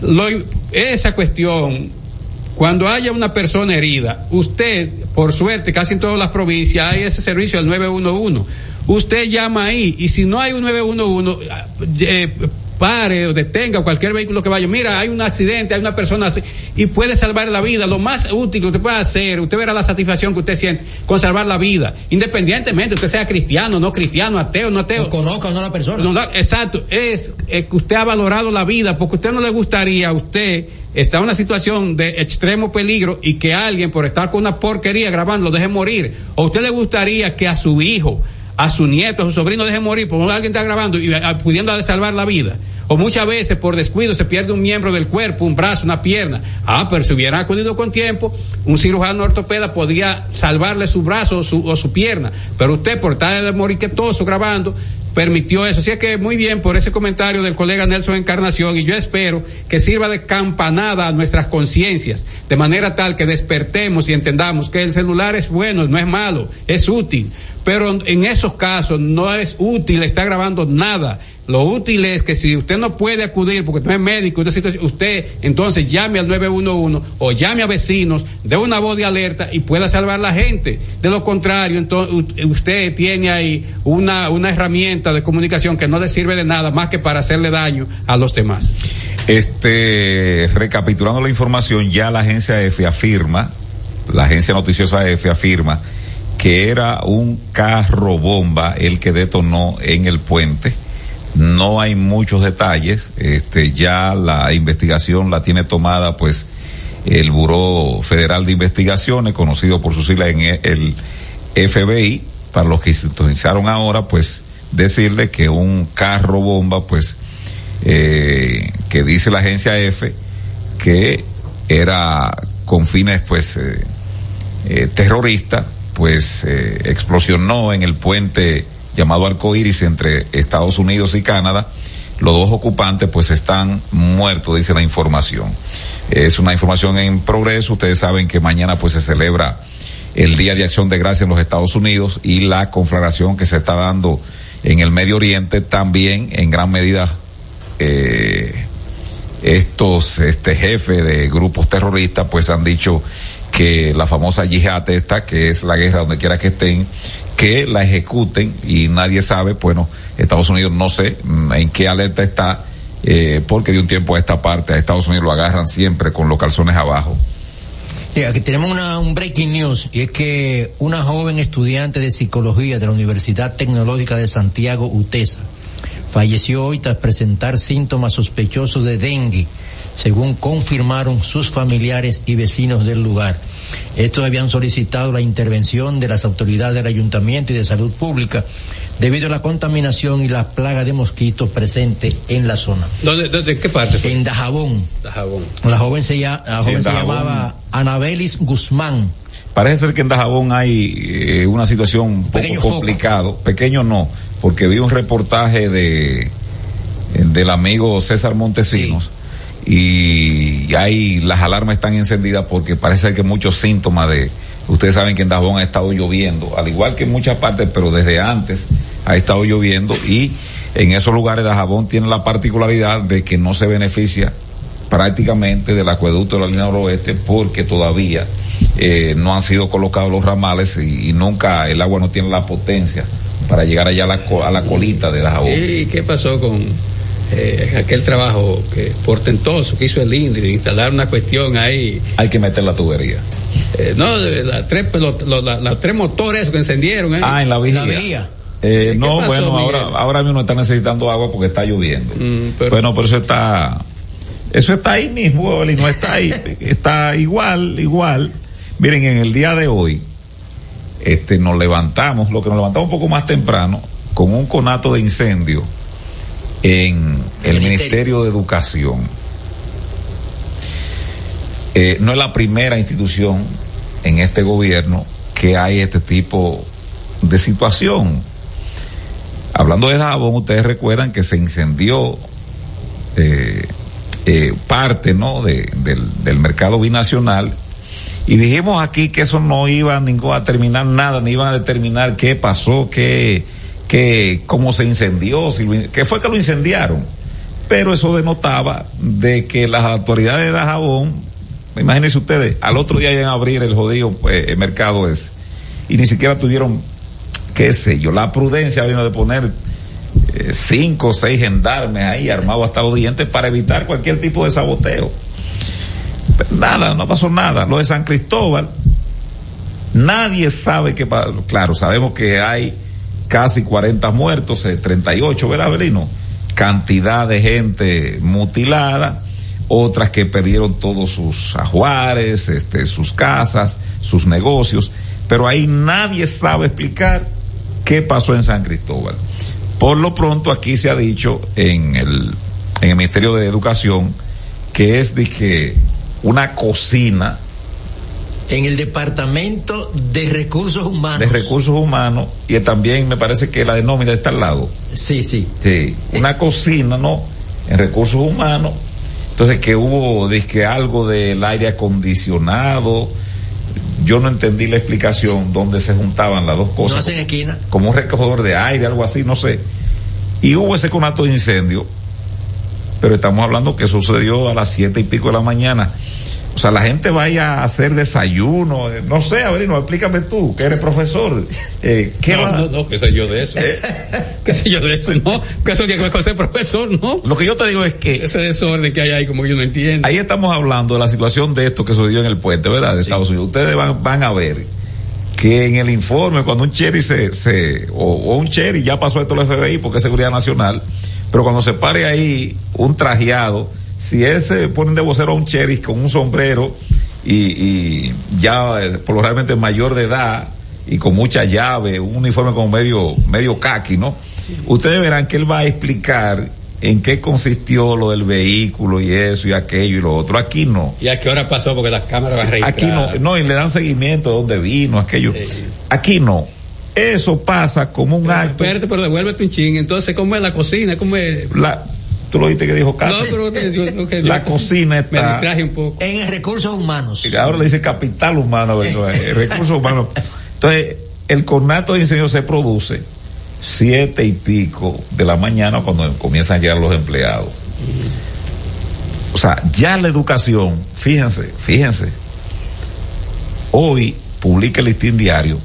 lo- esa cuestión, cuando haya una persona herida, usted, por suerte, casi en todas las provincias hay ese servicio del 911. Usted llama ahí y si no hay un 911, eh, pare o detenga cualquier vehículo que vaya. Mira, hay un accidente, hay una persona así, y puede salvar la vida. Lo más útil que usted puede hacer, usted verá la satisfacción que usted siente con salvar la vida, independientemente usted sea cristiano, no cristiano, ateo, no ateo. conozca o no a la persona. No, exacto, es eh, que usted ha valorado la vida porque a usted no le gustaría a usted está en una situación de extremo peligro y que alguien por estar con una porquería grabando lo deje morir. O a usted le gustaría que a su hijo, a su nieto, a su sobrino deje morir porque alguien está grabando y ah, pudiendo salvar la vida. O muchas veces por descuido se pierde un miembro del cuerpo, un brazo, una pierna. Ah, pero si hubiera acudido con tiempo, un cirujano ortopeda podía salvarle su brazo o su, pierna. Pero usted por estar de morir que todo grabando, permitió eso. Así es que muy bien por ese comentario del colega Nelson Encarnación y yo espero que sirva de campanada a nuestras conciencias, de manera tal que despertemos y entendamos que el celular es bueno, no es malo, es útil. Pero en esos casos no es útil estar grabando nada. Lo útil es que si usted no puede acudir porque no es médico, usted entonces llame al 911 o llame a vecinos, dé una voz de alerta y pueda salvar la gente. De lo contrario, entonces u- usted tiene ahí una, una herramienta de comunicación que no le sirve de nada más que para hacerle daño a los demás. Este, recapitulando la información, ya la agencia F afirma, la agencia noticiosa F afirma que era un carro bomba el que detonó en el puente. No hay muchos detalles, este, ya la investigación la tiene tomada pues el Buró Federal de Investigaciones, conocido por su sigla en e- el FBI, para los que sintonizaron ahora, pues decirle que un carro bomba, pues, eh, que dice la agencia F, que era con fines, pues, eh, eh, terrorista, pues, eh, explosionó en el puente llamado Arcoíris entre Estados Unidos y Canadá. Los dos ocupantes, pues, están muertos, dice la información. Es una información en progreso. Ustedes saben que mañana, pues, se celebra el Día de Acción de Gracia en los Estados Unidos y la conflagración que se está dando en el Medio Oriente también en gran medida eh, estos este jefes de grupos terroristas pues han dicho que la famosa yihad esta que es la guerra donde quiera que estén que la ejecuten y nadie sabe bueno Estados Unidos no sé mm, en qué alerta está eh, porque de un tiempo a esta parte a Estados Unidos lo agarran siempre con los calzones abajo. Aquí tenemos una, un breaking news y es que una joven estudiante de psicología de la Universidad Tecnológica de Santiago, UTESA, falleció hoy tras presentar síntomas sospechosos de dengue, según confirmaron sus familiares y vecinos del lugar. Estos habían solicitado la intervención de las autoridades del ayuntamiento y de salud pública debido a la contaminación y la plaga de mosquitos presente en la zona. ¿Dónde, dónde, qué parte? En Dajabón. Dajabón. La joven se, lla- la Sí, joven en se Dajabón. llamaba Anabelis Guzmán. Parece ser que en Dajabón hay eh, una situación un poco Pequeño foco. complicado. Pequeño no, porque vi un reportaje de del amigo César Montesinos y ahí las alarmas están encendidas porque parece que muchos síntomas de ustedes saben que en Dajabón ha estado lloviendo, al igual que en muchas partes, pero desde antes ha estado lloviendo y en esos lugares Dajabón tiene la particularidad de que no se beneficia prácticamente del acueducto de la línea noroeste porque todavía eh, no han sido colocados los ramales y, nunca el agua no tiene la potencia para llegar allá a la, a la colita de Dajabón. ¿Y qué pasó con eh, aquel trabajo que portentoso que hizo el INDRI de instalar una cuestión ahí? Hay que meter la tubería. Eh, no, tres, los, los tres motores que encendieron. ¿eh? Ah, en la vigía. Eh, no, pasó, bueno, Miguel? ahora, ahora mismo está necesitando agua porque está lloviendo. Mm, pero- Bueno, pero eso está, eso está ahí mismo, y no está ahí, <laughs> está igual, igual. Miren, en el día de hoy, este, nos levantamos, lo que nos levantamos un poco más temprano, con un conato de incendio en el Ministerio de Educación. Eh, no es la primera institución en este gobierno que hay este tipo de situación. Hablando de Jabón, ustedes recuerdan que se incendió eh, eh, parte ¿no? de, del, del mercado binacional y dijimos aquí que eso no iba ningún a terminar nada, ni iban a determinar qué pasó, qué, qué, cómo se incendió, qué fue que lo incendiaron. Pero eso denotaba de que las autoridades de Dajabón, imagínense ustedes, al otro día iban a abrir el jodido el mercado ese. Y ni siquiera tuvieron, qué sé yo, la prudencia vino de poner eh, cinco o seis gendarmes ahí armados hasta los dientes para evitar cualquier tipo de saboteo. Nada, no pasó nada. Lo de San Cristóbal, nadie sabe qué pasó. Claro, sabemos que hay casi 40 muertos, eh, 38, ¿verdad, Belino? Cantidad de gente mutilada, otras que perdieron todos sus ajuares, este, sus casas, sus negocios, pero ahí nadie sabe explicar qué pasó en San Cristóbal. Por lo pronto aquí se ha dicho en el, en el Ministerio de Educación que es de que una cocina En el Departamento de Recursos Humanos. de recursos humanos y también me parece que la de nómina está al lado. Sí, sí. Sí, una cocina, ¿no? En recursos humanos. Entonces que hubo, que algo del aire acondicionado. Yo no entendí la explicación donde se juntaban las dos No cosas. hacen esquina. como un recogedor de aire, algo así, no sé. Y hubo ese conato de incendio, pero estamos hablando que sucedió a las siete y pico de la mañana. O sea, la gente vaya a hacer desayuno, eh, no sé, Avelino, explícame tú, que eres profesor. Eh, ¿qué no, va- no, no, qué sé yo de eso. <laughs> qué sé yo de eso, no. Que eso tiene que ser profesor, no. Lo que yo te digo es que. Ese desorden que hay ahí, como que yo no entiendo. Ahí estamos hablando de la situación de esto que sucedió en el puente, ¿verdad? De Estados Unidos. Ustedes van, van a ver que en el informe, cuando un cherry se, se o, o un cherry ya pasó esto el FBI porque es seguridad nacional, pero cuando se pare ahí un trajeado, si ese ponen de vocero a un cherry con un sombrero y, y ya eh, por lo realmente mayor de edad y con mucha llave, un uniforme como medio, medio kaki, ¿no? Ustedes verán que él va a explicar en qué consistió lo del vehículo y eso y aquello y lo otro. Aquí no. ¿Y a qué hora pasó? Porque las cámaras van a. Aquí no, no, y le dan seguimiento de dónde vino, aquello. Aquí no. Eso pasa como un acto. Espérate, pero devuélvete un ching. Entonces, ¿cómo es la cocina? ¿Cómo es? La, tú lo viste que dijo Castro. No, pero eh, yo- yo- que- La cocina está- Me distraje un poco. En recursos humanos. Y Ahora le dice capital humano, ¿verdad? Eh, recursos humanos. Entonces, el conato de incendio se produce siete y pico de la mañana cuando comienzan a llegar los empleados. O sea, ya la educación, fíjense, fíjense, hoy publica el listín diario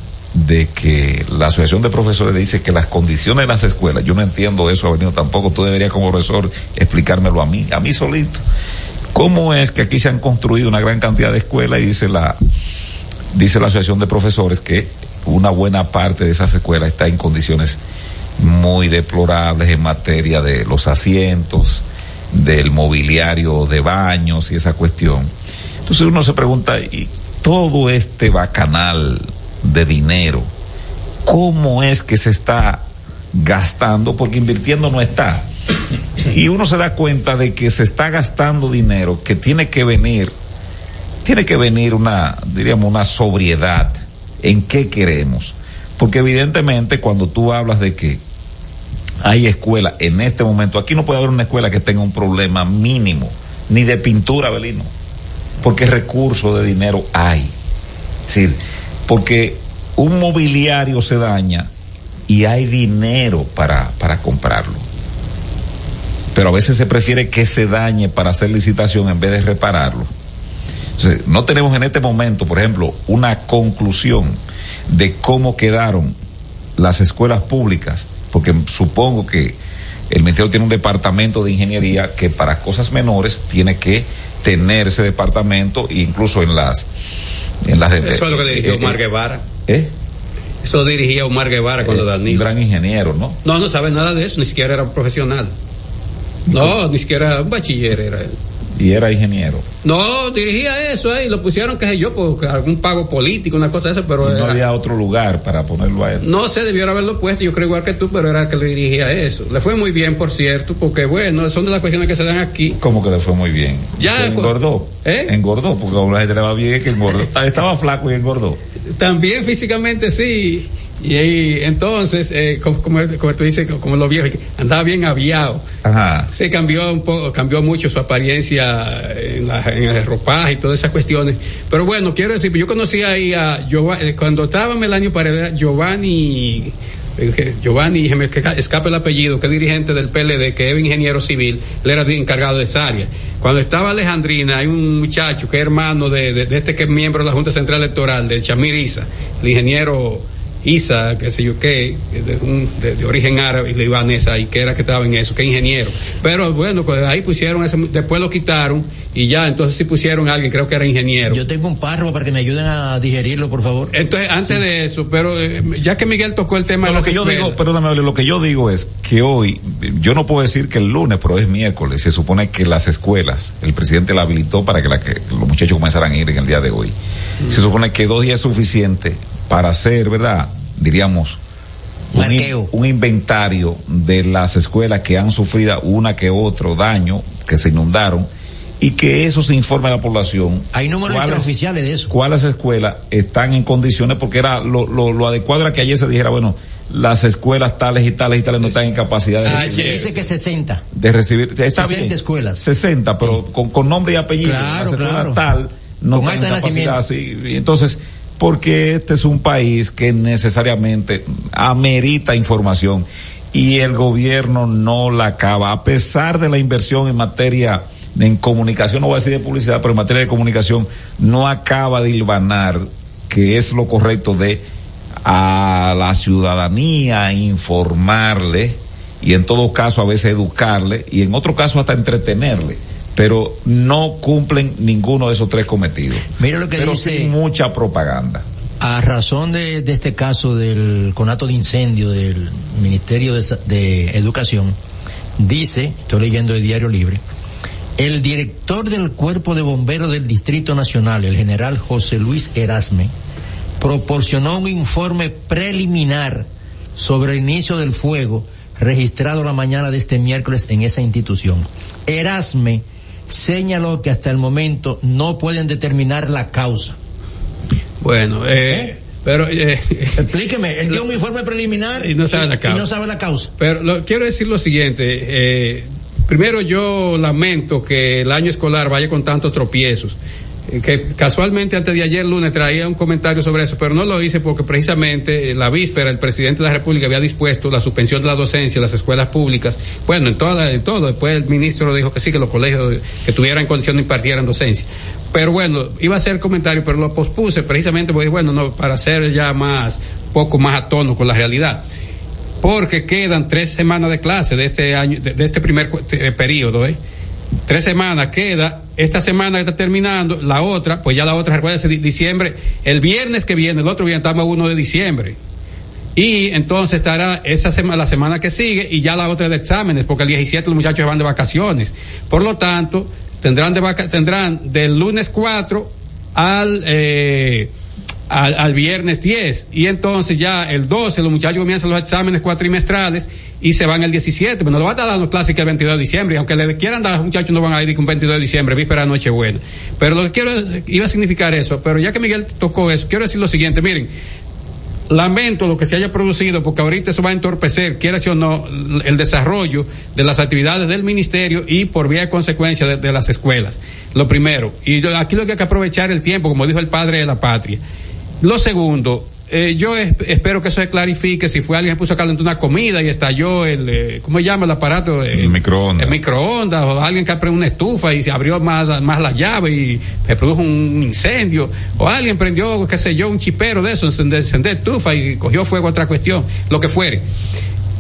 de que la Asociación de Profesores dice que las condiciones de las escuelas, yo no entiendo eso, Avenida, tampoco tú deberías como profesor explicármelo a mí, a mí solito. ¿Cómo es que aquí se han construido una gran cantidad de escuelas y dice la, dice la Asociación de Profesores que una buena parte de esas escuelas está en condiciones muy deplorables en materia de los asientos, del mobiliario de baños y esa cuestión. Entonces uno se pregunta, ¿y todo este bacanal de dinero, cómo es que se está gastando? Porque invirtiendo no está. Y uno se da cuenta de que se está gastando dinero que tiene que venir, tiene que venir una, diríamos, una sobriedad en qué queremos. Porque evidentemente cuando tú hablas de que hay escuela en este momento, aquí no puede haber una escuela que tenga un problema mínimo, ni de pintura, Belino, porque recursos de dinero hay. Es decir, porque un mobiliario se daña y hay dinero para, para comprarlo. Pero a veces se prefiere que se dañe para hacer licitación en vez de repararlo. No tenemos en este momento, por ejemplo, una conclusión de cómo quedaron las escuelas públicas, porque supongo que el Ministerio tiene un departamento de ingeniería que para cosas menores tiene que tener ese departamento, incluso en las... En las Eso es lo que dirigió eh, Omar eh, Guevara. ¿Eh? Eso dirigía Omar Guevara cuando Eh, Danilo. Un gran ingeniero, ¿no? No, no sabe nada de eso, ni siquiera era un profesional. No, ni siquiera un bachiller era él. Y era ingeniero. No, dirigía eso ahí, lo pusieron, qué sé yo, por algún pago político, una cosa de esa, pero Y no era- había otro lugar para ponerlo a él. no sé, debió haberlo puesto, yo creo igual que tú, pero era el que le dirigía eso. Le fue muy bien, por cierto, porque bueno, son de las cuestiones que se dan aquí. Como que le fue muy bien. Ya, engordó. ¿Eh? Engordó, porque a una gente le va bien que engordó. <laughs> Estaba flaco y engordó. También físicamente sí. Y ahí, entonces, eh, como, como, como tú dices, como los viejos, andaba bien aviado. Ajá. Se cambió un poco, cambió mucho su apariencia en, la, en el ropaje y todas esas cuestiones. Pero bueno, quiero decir, yo conocí ahí a Giovanni, cuando estaba Melanio Paredes, Giovanni, eh, Giovanni, me escapa el apellido, que es dirigente del PLD, que es ingeniero civil, él era encargado de esa área. Cuando estaba Alejandrina, hay un muchacho que es hermano de, de- de este que es miembro de la Junta Central Electoral, de Chamir Isa, el ingeniero Isa, qué sé yo qué, de, un- de- de origen árabe y libanesa, y que era que estaba en eso, que ingeniero. Pero bueno, pues ahí pusieron ese, después lo quitaron y ya, entonces sí pusieron a alguien, creo que era ingeniero. Yo tengo un párrafo para que me ayuden a digerirlo, por favor. Entonces, antes de eso, pero eh, ya que Miguel tocó el tema No, de lo las que yo digo, perdóname, lo que yo digo es que hoy, yo no puedo decir que el lunes, pero es miércoles, se supone que las escuelas, el presidente la habilitó para que, la que los muchachos comenzaran a ir en el día de hoy. Se supone que dos días es suficiente para hacer, ¿verdad? Diríamos, un, in- un inventario de las escuelas que han sufrido una que otro daño, que se inundaron, y que eso se informe a la población. Hay números ¿Cuáles- extraoficiales de eso. cuáles escuelas están en condiciones, porque era lo, lo, lo adecuado era que ayer se dijera, bueno, las escuelas tales y tales y tales no están en capacidad de, Ah, se recibir, dice que 60. de recibir. Está 60 bien. escuelas. 60, pero con, con nombre y apellido. Claro, tal no Con tienen capacidad, entonces, porque este es un país que necesariamente amerita información y el gobierno no la acaba, a pesar de la inversión en materia en comunicación, no voy a decir de publicidad, pero en materia de comunicación, no acaba de hilvanar que es lo correcto de a la ciudadanía informarle y en todo caso a veces educarle y en otro caso hasta entretenerle pero no cumplen ninguno de esos tres cometidos Mira lo que pero dice- sin mucha propaganda A razón de, de este caso del conato de incendio del Ministerio de, de Educación, dice, estoy leyendo el Diario Libre, el director del Cuerpo de Bomberos del Distrito Nacional, el general José Luis Erasme, proporcionó un informe preliminar sobre el inicio del fuego registrado la mañana de este miércoles en esa institución. Erasme señaló que hasta el momento no pueden determinar la causa. Bueno, eh, pero... Eh, Explíqueme, él dio un informe preliminar y no sabe la causa. y no sabe la causa. Pero lo, quiero decir lo siguiente. eh, primero, yo lamento que el año escolar vaya con tantos tropiezos. Eh, Que casualmente antes de ayer lunes traía un comentario sobre eso, pero no lo hice porque precisamente eh, la víspera el presidente de la República había dispuesto la suspensión de la docencia en las escuelas públicas. Bueno, en toda, en todo. Después el ministro dijo que sí, que los colegios que tuvieran condición de impartieran docencia. Pero bueno, iba a hacer comentario, pero lo pospuse precisamente porque, bueno, no, para ser ya más poco más a con la realidad. Porque quedan tres semanas de clase de este año, de, este primer eh, periodo, ¿eh? Tres semanas queda, esta semana está terminando, la otra, pues ya la otra, recuérdense, di- diciembre, el viernes que viene, el otro viernes estamos a 1 de diciembre. Y entonces estará esa semana, la semana que sigue y ya la otra de exámenes, porque el 17 los muchachos van de vacaciones. Por lo tanto, tendrán de vaca tendrán del lunes 4 al, eh, al, al viernes 10. Y entonces ya el 12 los muchachos comienzan los exámenes cuatrimestrales y se van el 17. Pero no lo va a estar dando clase que el 22 de diciembre. Y aunque le quieran dar a los muchachos no van a ir con 22 de diciembre, víspera Nochebuena. Pero lo que quiero, iba a significar eso. Pero ya que Miguel tocó eso, quiero decir lo siguiente. Miren, lamento lo que se haya producido porque ahorita eso va a entorpecer, quiera o no, el desarrollo de las actividades del ministerio y por vía de consecuencia de, de las escuelas. Lo primero. Y yo- aquí lo que hay que aprovechar el tiempo, como dijo el padre de la patria. Lo segundo, eh, yo es- espero que eso se clarifique si fue alguien que puso a calentar una comida y estalló el, eh, ¿cómo se llama el aparato? El microondas. El microondas, o alguien que abrió una estufa y se abrió más, más la llave y se produjo un incendio, o alguien prendió, qué sé yo, un chipero de eso, encender, encender estufa y cogió fuego otra cuestión, lo que fuere.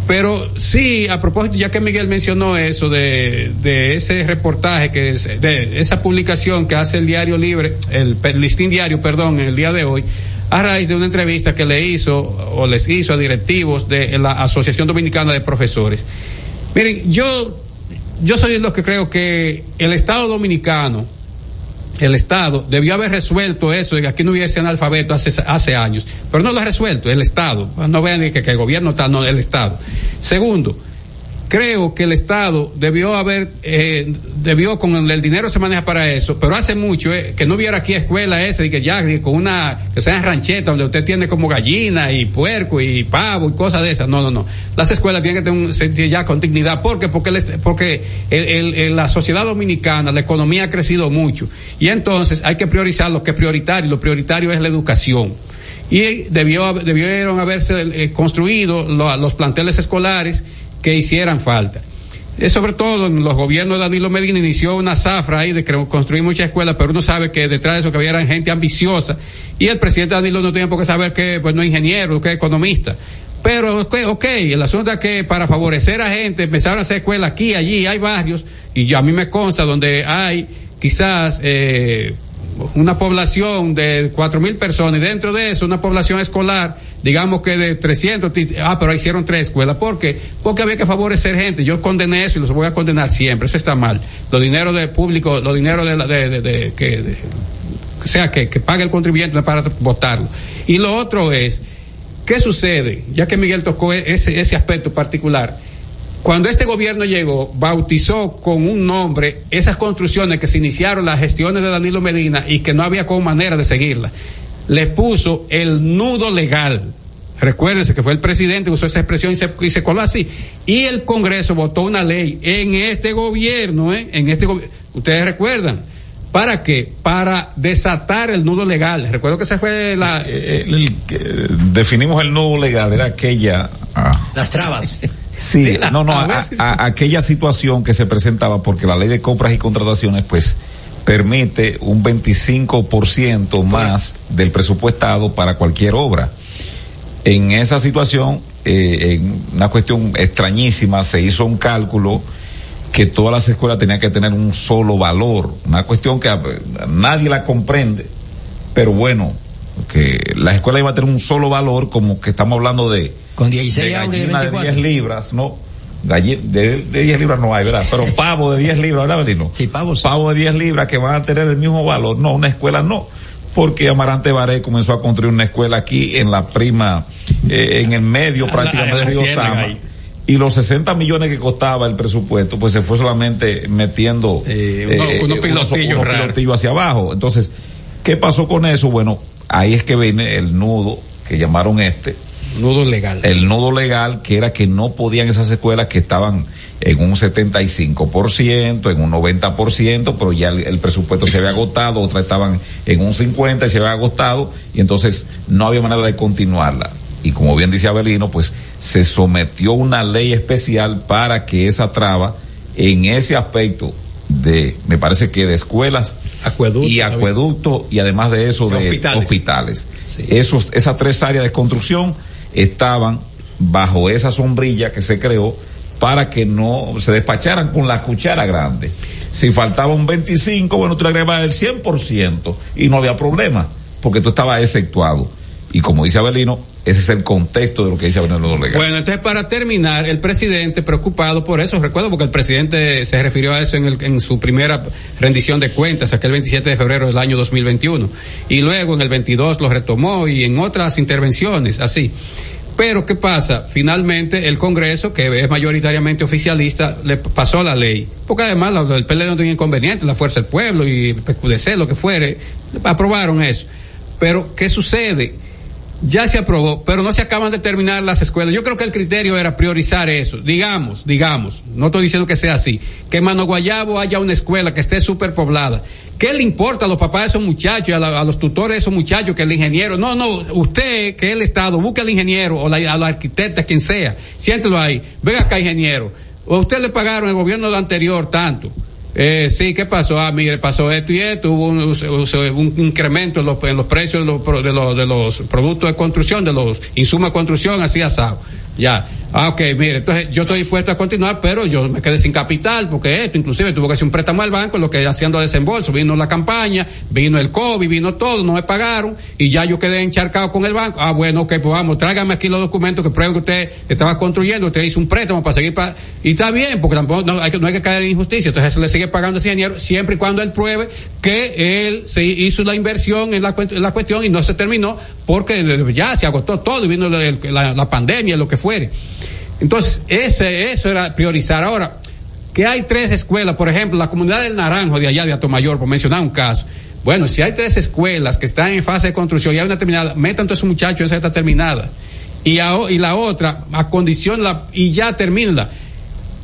Pero sí, a propósito, ya que Miguel mencionó eso de, ese reportaje, que es- de esa publicación que hace el Diario Libre, el, pe- Listín Diario, perdón, en el día de hoy, a raíz de una entrevista que le hizo o les hizo a directivos de la Asociación Dominicana de Profesores. Miren, yo, yo soy de los que creo que el Estado Dominicano, el Estado debió haber resuelto eso de que aquí no hubiese analfabeto hace, hace años, pero no lo ha resuelto el Estado. No vean que, que el gobierno está, no, el Estado. Segundo, creo que el Estado debió haber, eh, debió con el dinero se maneja para eso, pero hace mucho eh, que no hubiera aquí escuela esa y que ya con una, que sea rancheta donde usted tiene como gallina y puerco y pavo y cosas de esas. No, no, no. Las escuelas tienen que tener un sentido ya con dignidad. ¿Por qué? Porque, est- porque el- el- la sociedad dominicana, la economía ha crecido mucho y entonces hay que priorizar lo que es prioritario. Lo prioritario es la educación y debió, debieron haberse eh, construido lo- los planteles escolares que hicieran falta. Sobre todo en los gobiernos de Danilo Medina inició una zafra ahí de construir muchas escuelas, pero uno sabe que detrás de eso que había gente ambiciosa y el presidente Danilo no tenía por qué saber que pues no es ingeniero, que es economista. Pero, ok, ok, el asunto es que para favorecer a gente empezaron a hacer escuelas aquí, allí, hay barrios, y yo, a mí me consta donde hay quizás eh, una población de cuatro mil personas y dentro de eso una población escolar, digamos que de 300, ti- ah, pero hicieron tres escuelas. ¿Por qué? Porque había que favorecer gente. Yo condené eso y los voy a condenar siempre. Eso está mal. Los dineros de público, los dineros de, la- de, que, o sea, que, que pague el contribuyente para votarlo. Y lo otro es, ¿qué sucede? Ya que Miguel tocó e- ese, ese aspecto particular. Cuando este gobierno llegó, bautizó con un nombre esas construcciones que se iniciaron las gestiones de Danilo Medina y que no había como manera de seguirlas. Le puso el nudo legal. Recuérdense que fue el presidente que usó esa expresión y se, y se coló así. Y el Congreso votó una ley en este gobierno, ¿eh? En este gobi- Ustedes recuerdan. ¿Para qué? Para desatar el nudo legal. Recuerdo que se fue la... Eh, el- el- eh, definimos el nudo legal, era aquella. ah, Las trabas. Sí, no, no, a a- a- aquella situación que se presentaba porque la ley de compras y contrataciones, pues, permite un 25% más del presupuestado para cualquier obra. En esa situación, eh, en una cuestión extrañísima, se hizo un cálculo que todas las escuelas tenían que tener un solo valor, una cuestión que nadie la comprende, pero bueno, que la escuela iba a tener un solo valor, como que estamos hablando de, Con 16 de gallina de 24. 10 libras, ¿no? Galle- de, de 10 libras no hay, ¿verdad? Pero <laughs> pavo de 10 libras, ¿verdad, Belino? Sí, pavo. sí. Pavo de 10 libras que van a tener el mismo valor. No, una escuela no. Porque Amarante Baré comenzó a construir una escuela aquí en la prima, eh, en el medio la- prácticamente de Río Sama. Y los 60 millones que costaba el presupuesto, pues se fue solamente metiendo Eh, uno- unos pilotillos unos pilotillos hacia abajo. Entonces, ¿qué pasó con eso? Bueno, ahí es que viene el nudo que llamaron este, Nudo legal. el nudo legal que era que no podían esas escuelas que estaban en un 75%, en un 90%, pero ya el, el presupuesto se había agotado, otras estaban en un 50 y se había agotado y entonces no había manera de continuarla. Y como bien dice Abelino, pues se sometió una ley especial para que esa traba en ese aspecto de, me parece que de escuelas Acueducto, y ¿sabes? acueducto y además de eso De de hospitales. hospitales. Sí. Esos, esas tres áreas de construcción estaban bajo esa sombrilla que se creó para que no se despacharan con la cuchara grande. Si faltaba un 25, bueno, tú le agregabas el 100% y no había problema, porque tú estabas exceptuado. Y como dice Abelino, ese es el contexto de lo que dice Abelino Legal. Bueno, entonces para terminar, el presidente preocupado por eso, recuerdo porque el presidente se refirió a eso en, el- en su primera rendición de cuentas, aquel 27 de febrero del año 2021, y luego en el 22 lo retomó y en otras intervenciones, así. Pero ¿qué pasa? Finalmente el Congreso, que es mayoritariamente oficialista, le pasó la ley. Porque además el PLD no tiene inconveniente, la Fuerza del Pueblo y el PQDC, lo que fuere, aprobaron eso. Pero ¿qué sucede? Ya se aprobó, pero no se acaban de terminar las escuelas. Yo creo que el criterio era priorizar eso. Digamos, digamos, no estoy diciendo que sea así, que en Mano Guayabo haya una escuela que esté superpoblada. ¿Qué le importa a los papás de esos muchachos y a, la- a los tutores de esos muchachos que el ingeniero? No, no, usted, que es el Estado, busque al ingeniero o la, a la arquitecta, quien sea, siéntelo ahí. Venga acá, ingeniero. O usted le pagaron el gobierno anterior tanto. Eh, sí, ¿qué pasó? Ah, mire, pasó esto y esto, hubo un, incremento en los, precios de los, de, los, de los productos de construcción, de los insumos de construcción, así asado. Ya. Ah, ok, mire, entonces yo estoy dispuesto a continuar, pero yo me quedé sin capital, porque esto, inclusive tuvo que hacer un préstamo al banco, lo que haciendo desembolso, vino la campaña, vino el COVID, vino todo, no me pagaron, y ya yo quedé encharcado con el banco. Ah, bueno, ok, pues vamos, tráigame aquí los documentos que prueben que usted estaba construyendo, usted hizo un préstamo para seguir para, y está bien, porque tampoco no hay que, no hay que caer en injusticia, entonces se le sigue pagando ese ingeniero, siempre y cuando él pruebe que él se hizo la inversión en la, en la cuestión y no se terminó, porque ya se agotó todo y vino la, la- pandemia, lo que Entonces, ese, eso era priorizar. Ahora, que hay tres escuelas, por ejemplo, la comunidad del Naranjo de allá de Atomayor, por mencionar un caso. Bueno, si hay tres escuelas que están en fase de construcción y hay una terminada, metan todos esos muchachos, esa está terminada. Y, a- y la otra, acondiciona y ya termina.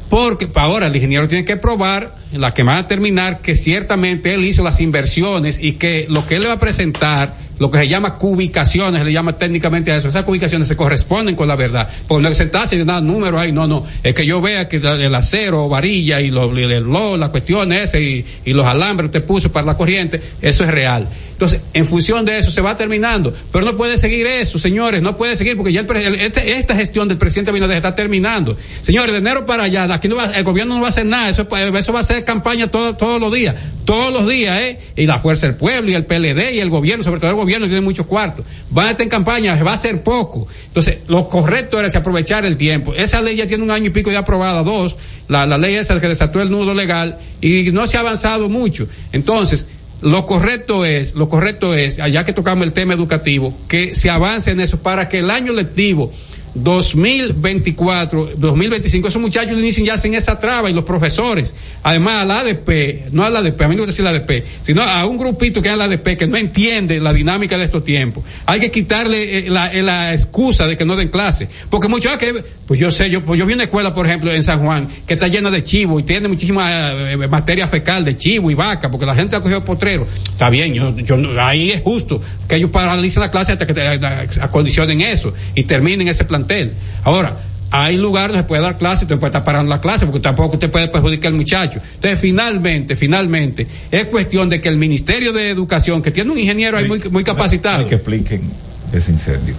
Porque ahora el ingeniero tiene que probar, la que van a terminar, que ciertamente él hizo las inversiones y que lo que él le va a presentar, lo que se llama cubicaciones, se le llama técnicamente a eso, esas cubicaciones se corresponden con la verdad. Porque no es sentarse y dar números ahí, no, no, es que yo vea que el acero, varilla y lo, y el- la cuestión esa y, y los alambres que usted puso para la corriente, eso es real. Entonces, en función de eso se va terminando, pero no puede seguir eso, señores, no puede seguir porque ya el este- esta gestión del presidente Abinader está terminando. Señores, de enero para allá, aquí no va, el gobierno no va a hacer nada, eso, eso va a ser campaña todo- todos los días, todos los días, ¿eh? Y la Fuerza del Pueblo y el PLD y el gobierno, sobre todo el gobierno tiene muchos cuartos, van a estar en campaña, va a ser poco. Entonces, lo correcto era aprovechar el tiempo. Esa ley ya tiene un año y pico ya aprobada, dos, la, la ley esa que desató el nudo legal y no se ha avanzado mucho. Entonces, lo correcto es, lo correcto es, allá que tocamos el tema educativo, que se avance en eso para que el año lectivo 2024, 2025, esos muchachos inician ya sin esa traba y los profesores. Además, a la ADP, no a la ADP, a mí no me decir la ADP, sino a un grupito que es la ADP que no entiende la dinámica de estos tiempos. Hay que quitarle eh, la, eh, la excusa de que no den clase. Porque muchos, ah, que, pues yo sé, yo, pues yo vi una escuela, por ejemplo, en San Juan, que está llena de chivo y tiene muchísima eh, materia fecal de chivo y vaca, porque la gente ha cogido potrero. Está bien, yo, yo, ahí es justo que ellos paralicen la clase hasta que te- eh, acondicionen eso y terminen ese plantel. Ahora, hay lugares donde se puede dar clase y usted puede estar parando la clase porque tampoco usted puede perjudicar al muchacho. Entonces, finalmente, finalmente, es cuestión de que el Ministerio de Educación, que tiene un ingeniero ahí muy, muy capacitado. Hay que expliquen ese incendio.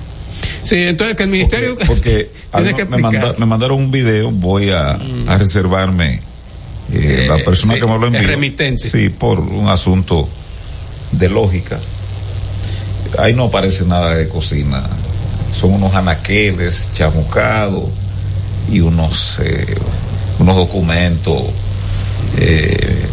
Sí, entonces que el Ministerio Porque algo- <laughs> que me, manda- me mandaron un video, voy a, a reservarme eh, la persona sí, que me lo envió. remitente. Sí, por un asunto de lógica. Ahí no aparece nada de cocina. Son unos anaqueles chamucados y unos, eh, unos documentos eh,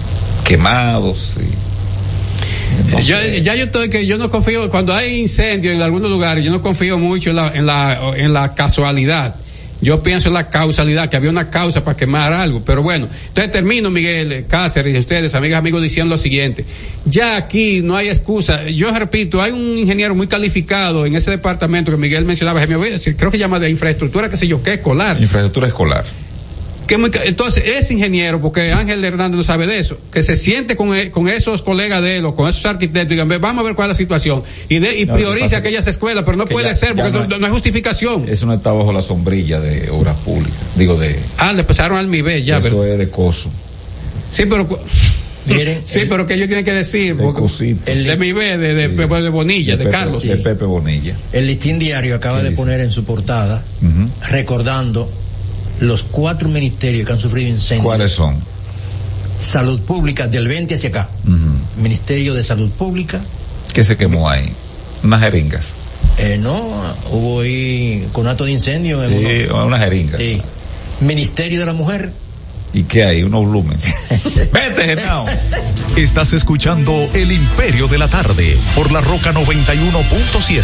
quemados. y- no ya, sé. ya yo estoy que yo no confío cuando hay incendio en algunos lugares yo no confío mucho en la en la, en la casualidad yo pienso en la causalidad que había una causa para quemar algo pero bueno. Entonces termino Miguel Cáceres y ustedes amigas amigos diciendo lo siguiente. Ya aquí no hay excusa. Yo repito hay un ingeniero muy calificado en ese departamento que Miguel mencionaba creo que llama de infraestructura qué sé yo qué escolar Infraestructura escolar. Que muy ca- entonces ese ingeniero, porque Ángel Hernández no sabe de eso, que se siente con, e- con esos colegas de él o con esos arquitectos y digan, "Ve, vamos a ver cuál es la situación y, de, y No, priorice es aquellas escuelas, pero no puede ya- ser porque no no, hay- no hay justificación. Eso no está bajo la sombrilla de obras públicas. Digo, de. Ah, le pasaron al MIBE ya, eso pero es de coso. sí, pero Miren, <laughs> Sí, pero que ellos tienen que decir, porque- de mi B, de, de, de Bonilla, de, Pepe- Carlos. de Pepe Bonilla. El listín diario acaba ¿Qué de dice? poner en su portada, recordando los cuatro ministerios que han sufrido incendios. ¿Cuáles son? Salud Pública, del 20 hacia acá. Ministerio de Salud Pública. ¿Qué se quemó ahí? Unas jeringas. Eh, no, hubo ahí conato de incendio. en Sí, uno- unas jeringas. Sí. Ministerio de la Mujer. ¿Y qué hay? Unos volumen. <laughs> Vete, Genao. Estás escuchando El Imperio de la Tarde por la Roca 91.7.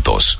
juntos.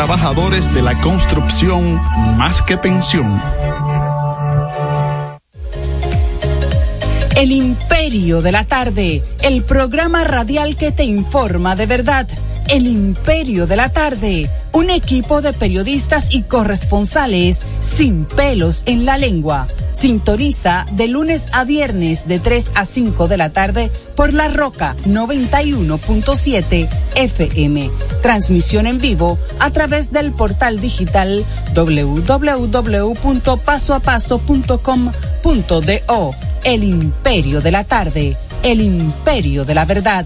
de la construcción más que pensión. El Imperio de la Tarde, el programa radial que te informa de verdad. El Imperio de la Tarde, un equipo de periodistas y corresponsales sin pelos en la lengua. Sintoniza de lunes a viernes de 3 a 5 de la tarde por La Roca 91.7 FM. Transmisión en vivo a través del portal digital www.pasoapaso.com.do. El Imperio de la Tarde, el Imperio de la Verdad.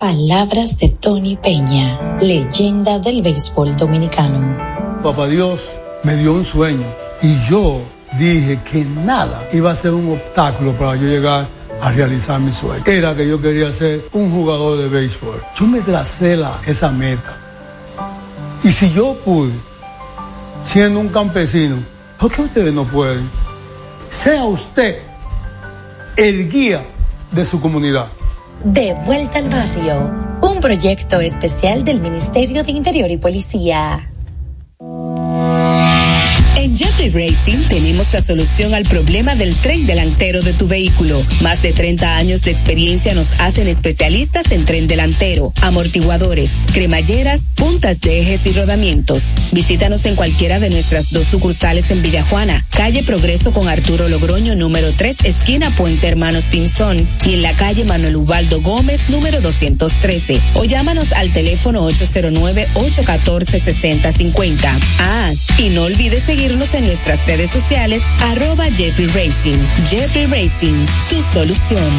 Palabras de Tony Peña, leyenda del béisbol dominicano. Papá Dios me dio un sueño y yo dije que nada iba a ser un obstáculo para yo llegar a realizar mi sueño. Era que yo quería ser un jugador de béisbol. Yo me tracé esa meta. Y si yo pude, siendo un campesino, ¿por qué ustedes no pueden? Sea usted el guía de su comunidad. De vuelta al barrio, un proyecto especial del Ministerio de Interior y Policía. Jeffrey Racing tenemos la solución al problema del tren delantero de tu vehículo. Más de 30 años de experiencia nos hacen especialistas en tren delantero, amortiguadores, cremalleras, puntas de ejes y rodamientos. Visítanos en cualquiera de nuestras dos sucursales en Villajuana, calle Progreso con Arturo Logroño número 3, esquina Puente Hermanos Pinzón, y en la calle Manuel Ubaldo Gómez número 213. O llámanos al teléfono 809-814-6050. Ah, y no olvides seguirnos en nuestras redes sociales, arroba Jeffrey Racing. Jeffrey Racing, tu solución.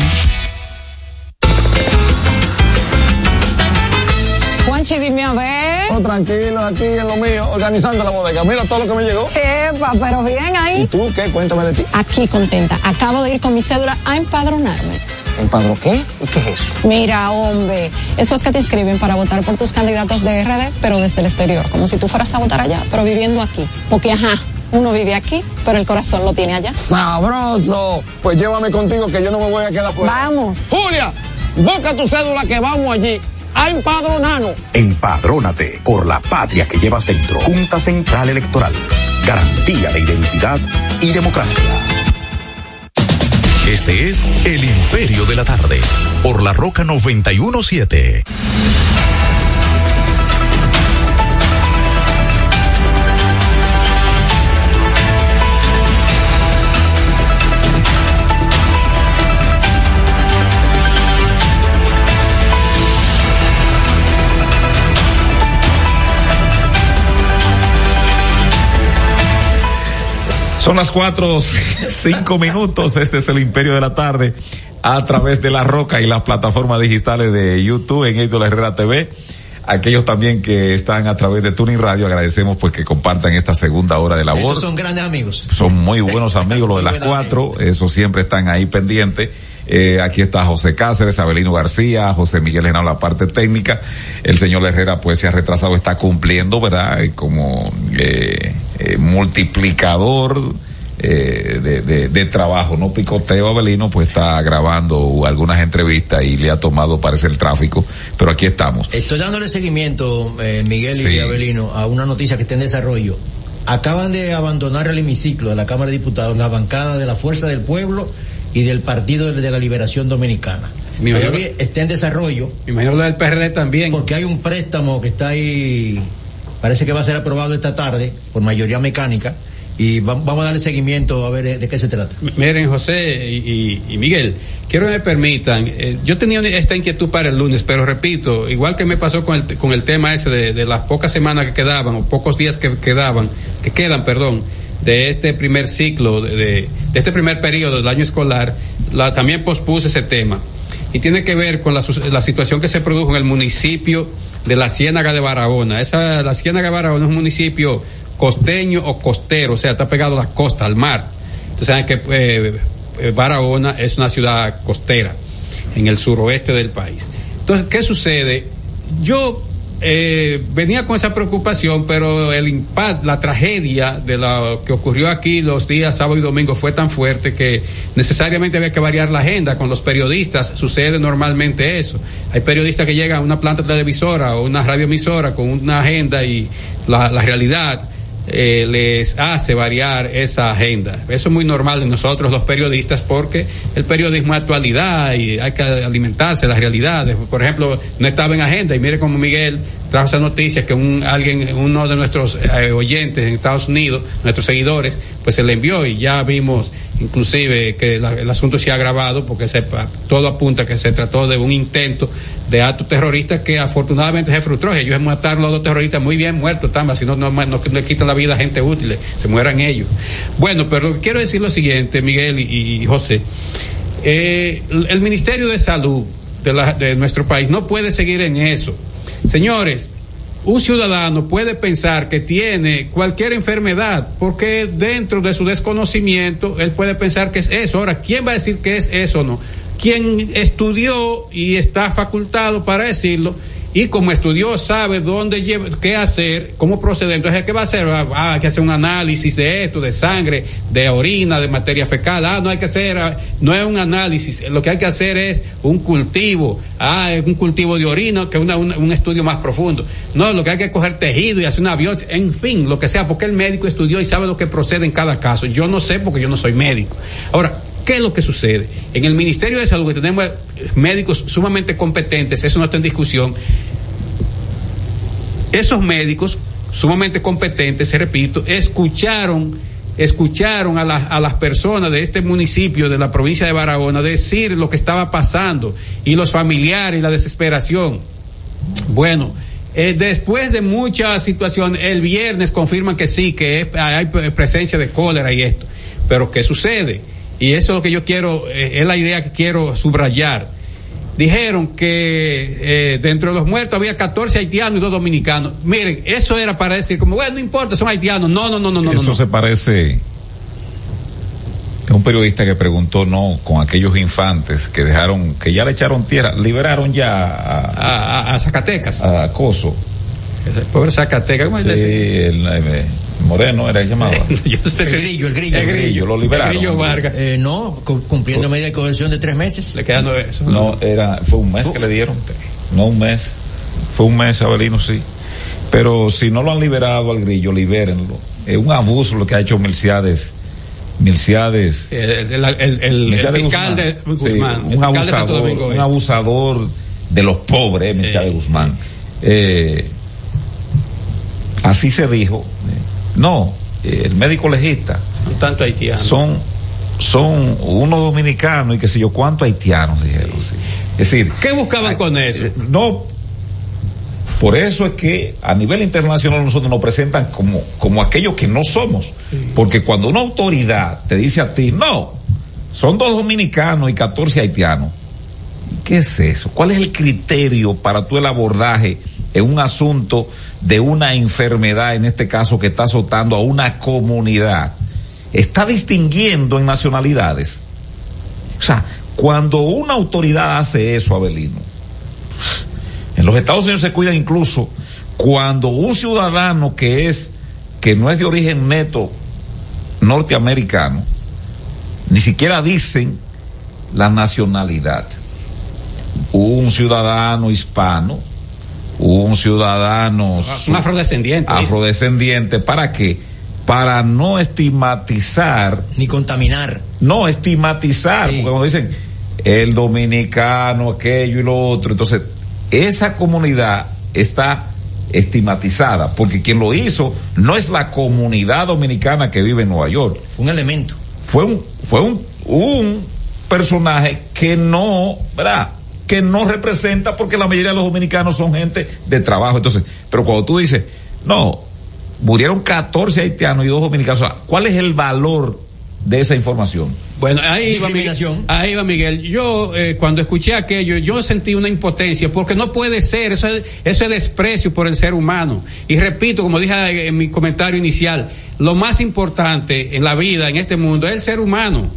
Juanchi, dime a ver. Oh, tranquilo, aquí en lo mío, organizando la bodega. Mira todo lo que me llegó. Epa, pero bien ahí. ¿Y tú qué? Cuéntame de ti. Aquí contenta. Acabo de ir con mi cédula a empadronarme. ¿Empadró qué? ¿Y qué es eso? Mira, hombre, eso es que te inscriben para votar por tus candidatos de RD, pero desde el exterior, como si tú fueras a votar allá, pero viviendo aquí. Porque, ajá, uno vive aquí, pero el corazón lo tiene allá. ¡Sabroso! Pues llévame contigo que yo no me voy a quedar fuera. Vamos. Julia, busca tu cédula que vamos allí a empadronarnos. Empadrónate por la patria que llevas dentro. Junta Central Electoral. Garantía de identidad y democracia. Este es El Imperio de la Tarde por la Roca 917. Son las cuatro, cinco minutos. Este es el Imperio de la Tarde a través de la Roca y las plataformas digitales de YouTube en Héctor Herrera TV. Aquellos también que están a través de Tuning Radio, agradecemos pues que compartan esta segunda hora de labor. Estos son grandes amigos. Son muy buenos <laughs> amigos los de las cuatro, esos siempre están ahí pendientes. Eh, aquí está José Cáceres, Abelino García, José Miguel en la parte técnica. El señor Herrera pues se ha retrasado, está cumpliendo, ¿verdad? Eh, Como eh, eh, multiplicador de, de, de trabajo, no picoteo Abelino, pues está grabando algunas entrevistas y le ha tomado parece el tráfico, pero aquí estamos. Estoy dándole seguimiento, eh, Miguel y Sí. Abelino, a una noticia que está en desarrollo. Acaban de abandonar el hemiciclo de la Cámara de Diputados la bancada de la Fuerza del Pueblo y del Partido de la Liberación Dominicana. Mi mayor- está en desarrollo. Imagino lo del PRD también. Porque hay un préstamo que está ahí, parece que va a ser aprobado esta tarde por mayoría mecánica y va- vamos a darle seguimiento a ver de qué se trata. Miren, José y, y- y Miguel, quiero que me permitan, eh, yo tenía esta inquietud para el lunes, pero repito, igual que me pasó con el, con el tema ese de, de las pocas semanas que quedaban, o pocos días que quedaban, que quedan, perdón, de este primer ciclo, de, de- de este primer periodo del año escolar, la, también pospuse ese tema. Y tiene que ver con la, la situación que se produjo en el municipio de la Ciénaga de Barahona. Esa, la Ciénaga de Barahona es un municipio costeño o costero, o sea, está pegado a la costa, al mar. Entonces saben que eh, eh, Barahona es una ciudad costera en el suroeste del país. Entonces, ¿qué sucede? Yo eh, venía con esa preocupación, pero el impacto, la tragedia de lo que ocurrió aquí los días sábado y domingo fue tan fuerte que necesariamente había que variar la agenda. Con los periodistas sucede normalmente eso. Hay periodistas que llegan a una planta televisora o una radioemisora con una agenda y la, la realidad eh, les hace variar esa agenda. Eso es muy normal en nosotros los periodistas porque el periodismo es actualidad y hay que alimentarse de las realidades. Por ejemplo, no estaba en agenda y mire como Miguel trajo esa noticia que un alguien, uno de nuestros eh, oyentes en Estados Unidos, nuestros seguidores, pues se le envió y ya vimos inclusive que la- el asunto se ha agravado porque se, todo apunta que se trató de un intento de acto terrorista que afortunadamente se frustró. Ellos mataron a los dos terroristas muy bien muertos, tamba, si no, no, no, le quitan la vida a gente útil, se mueran ellos. Bueno, pero quiero decir lo siguiente, Miguel y, José. Eh, el Ministerio de Salud de, la- de nuestro país no puede seguir en eso. Señores, un ciudadano puede pensar que tiene cualquier enfermedad porque dentro de su desconocimiento él puede pensar que es eso. Ahora, ¿quién va a decir que es eso o no? Quien estudió y está facultado para decirlo y como estudió sabe dónde lleva, qué hacer, cómo proceder. Entonces, ¿qué va a hacer? Ah, ah, hay que hacer un análisis de esto, de sangre, de orina, de materia fecal. Ah, no hay que hacer, ah, no es un análisis. Lo que hay que hacer es un cultivo. Ah, es un cultivo de orina, que es un estudio más profundo. No, lo que hay que coger tejido y hacer una biopsia, en fin, lo que sea, porque el médico estudió y sabe lo que procede en cada caso. Yo no sé porque yo no soy médico. Ahora, ¿Qué es lo que sucede? En el Ministerio de Salud, que tenemos médicos sumamente competentes, eso no está en discusión, esos médicos sumamente competentes, se repito, escucharon, escucharon a, las- a las personas de este municipio, de la provincia de Barahona, decir lo que estaba pasando y los familiares y la desesperación. Bueno, eh, después de muchas situaciones, el viernes confirman que sí, que hay pre- presencia de cólera y esto. Pero ¿qué sucede? Y eso es lo que yo quiero, eh, es la idea que quiero subrayar. Dijeron que eh, dentro de los muertos había 14 haitianos y dos dominicanos. Miren, eso era para decir como, bueno, no importa, son haitianos. No, no, no, no, no. Eso no. se parece un periodista que preguntó, no, con aquellos infantes que dejaron, que ya le echaron tierra, liberaron ya a, a, Zacatecas. A Coso. Pobre Zacatecas, ¿cómo sí, es ese? el, eh, Moreno era el llamado. <laughs> el grillo, el grillo. El grillo, lo liberaron. El grillo Vargas. Eh, no, cu- cumpliendo medida de coerción de tres meses. Le quedan nueve. No, era, fue un mes que le dieron. No un mes. Fue un mes, Abelino, sí. Pero si no lo han liberado al grillo, libérenlo. Es un abuso lo que ha hecho Milciades. Milciades. El, el- el- el- el Milciades fiscal de Sí, Guzmán. el un fiscal de Santo abusador, Domingo un Este. abusador de los pobres, Milciades Guzmán. Eh, así se dijo. No, el médico legista. Un tanto haitiano. Son, son uno dominicano y qué sé yo, cuántos haitianos dijeron. sí. Es decir, ¿Qué buscaban con eso? eh, no, Por eso es que a nivel internacional nosotros nos presentan como, como aquellos que no somos. Porque cuando una autoridad te dice a ti, no, son dos dominicanos y 14 haitianos. ¿Qué es eso? ¿Cuál es el criterio para tú el abordaje en un asunto de una enfermedad, en este caso, que está azotando a una comunidad? Está distinguiendo en nacionalidades. O sea, cuando una autoridad hace eso, Abelino, en los Estados Unidos se cuidan incluso cuando un ciudadano que es, que no es de origen neto norteamericano, ni siquiera dicen la nacionalidad. Un ciudadano hispano, un ciudadano Un afrodescendiente. afrodescendiente, ¿para qué? Para no estigmatizar. Ni contaminar. No, estigmatizar, porque cuando dicen el dominicano, aquello y lo otro, entonces esa comunidad está estigmatizada, porque quien lo hizo no es la comunidad dominicana que vive en Nueva York. Fue un elemento. Fue un, fue un, un personaje que no, ¿verdad? Que no representa porque la mayoría de los dominicanos son gente de trabajo. Entonces, pero cuando tú dices, no, murieron 14 haitianos y dos dominicanos, ¿cuál es el valor de esa información? Bueno, ahí va, Miguel, ahí va Miguel. Yo eh, cuando escuché aquello, yo sentí una impotencia porque no puede ser, eso es, eso es desprecio por el ser humano. Y repito, como dije en mi comentario inicial, lo más importante en la vida, en este mundo, es el ser humano.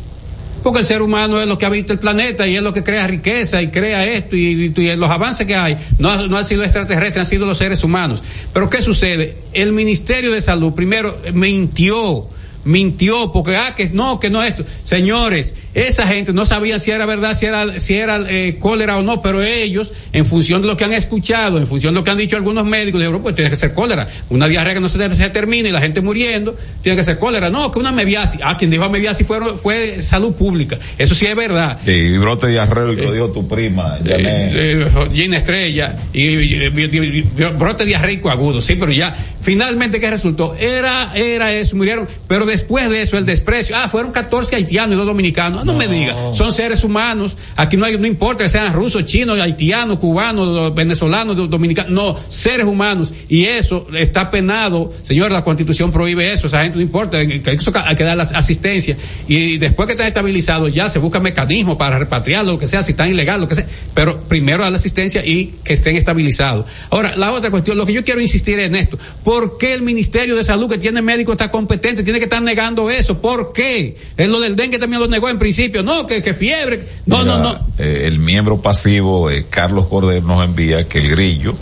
Porque el ser humano es lo que habita el planeta y es lo que crea riqueza y crea esto y, y- los avances que hay no, no han sido extraterrestres, han sido los seres humanos. Pero ¿qué sucede? El Ministerio de Salud primero eh, mintió mintió porque ah que no que no esto. Señores esa gente no sabía si era verdad si era si era eh, cólera o no pero ellos en función de lo que han escuchado en función de lo que han dicho algunos médicos dijeron pues tiene que ser cólera. Una diarrea que no se, se termina y la gente muriendo tiene que ser cólera no que una meviasis ah quien dijo meviasis fue fue salud pública. Eso sí es verdad. Sí, y brote diarreo que lo dijo tu prima, eh, eh, Gina Estrella y, brote diarreico agudo, sí, pero ya finalmente qué resultó era era eso, murieron, pero después de eso el desprecio, ah, fueron 14 haitianos y dos dominicanos, Ah, no, me diga, son seres humanos, aquí no hay no importa que sean rusos, chinos, haitianos, cubanos, venezolanos, do- dominicanos, no, seres humanos. Y eso está penado, señor, la Constitución prohíbe eso, esa gente no importa, eso hay que dar la asistencia. Y después que están estabilizados ya se busca mecanismos para repatriarlo, lo que sea, si están ilegal, lo que sea, pero primero dar la asistencia y que estén estabilizados. Ahora, la otra cuestión, lo que yo quiero insistir en esto, ¿por qué el Ministerio de Salud que tiene médico está competente, tiene que estar negando eso? ¿Por qué? Es lo del dengue también lo negó en principio, no, que, que fiebre, no, no, Mira, no. eh, el miembro pasivo, eh, Carlos Cordero, nos envía que el grillo,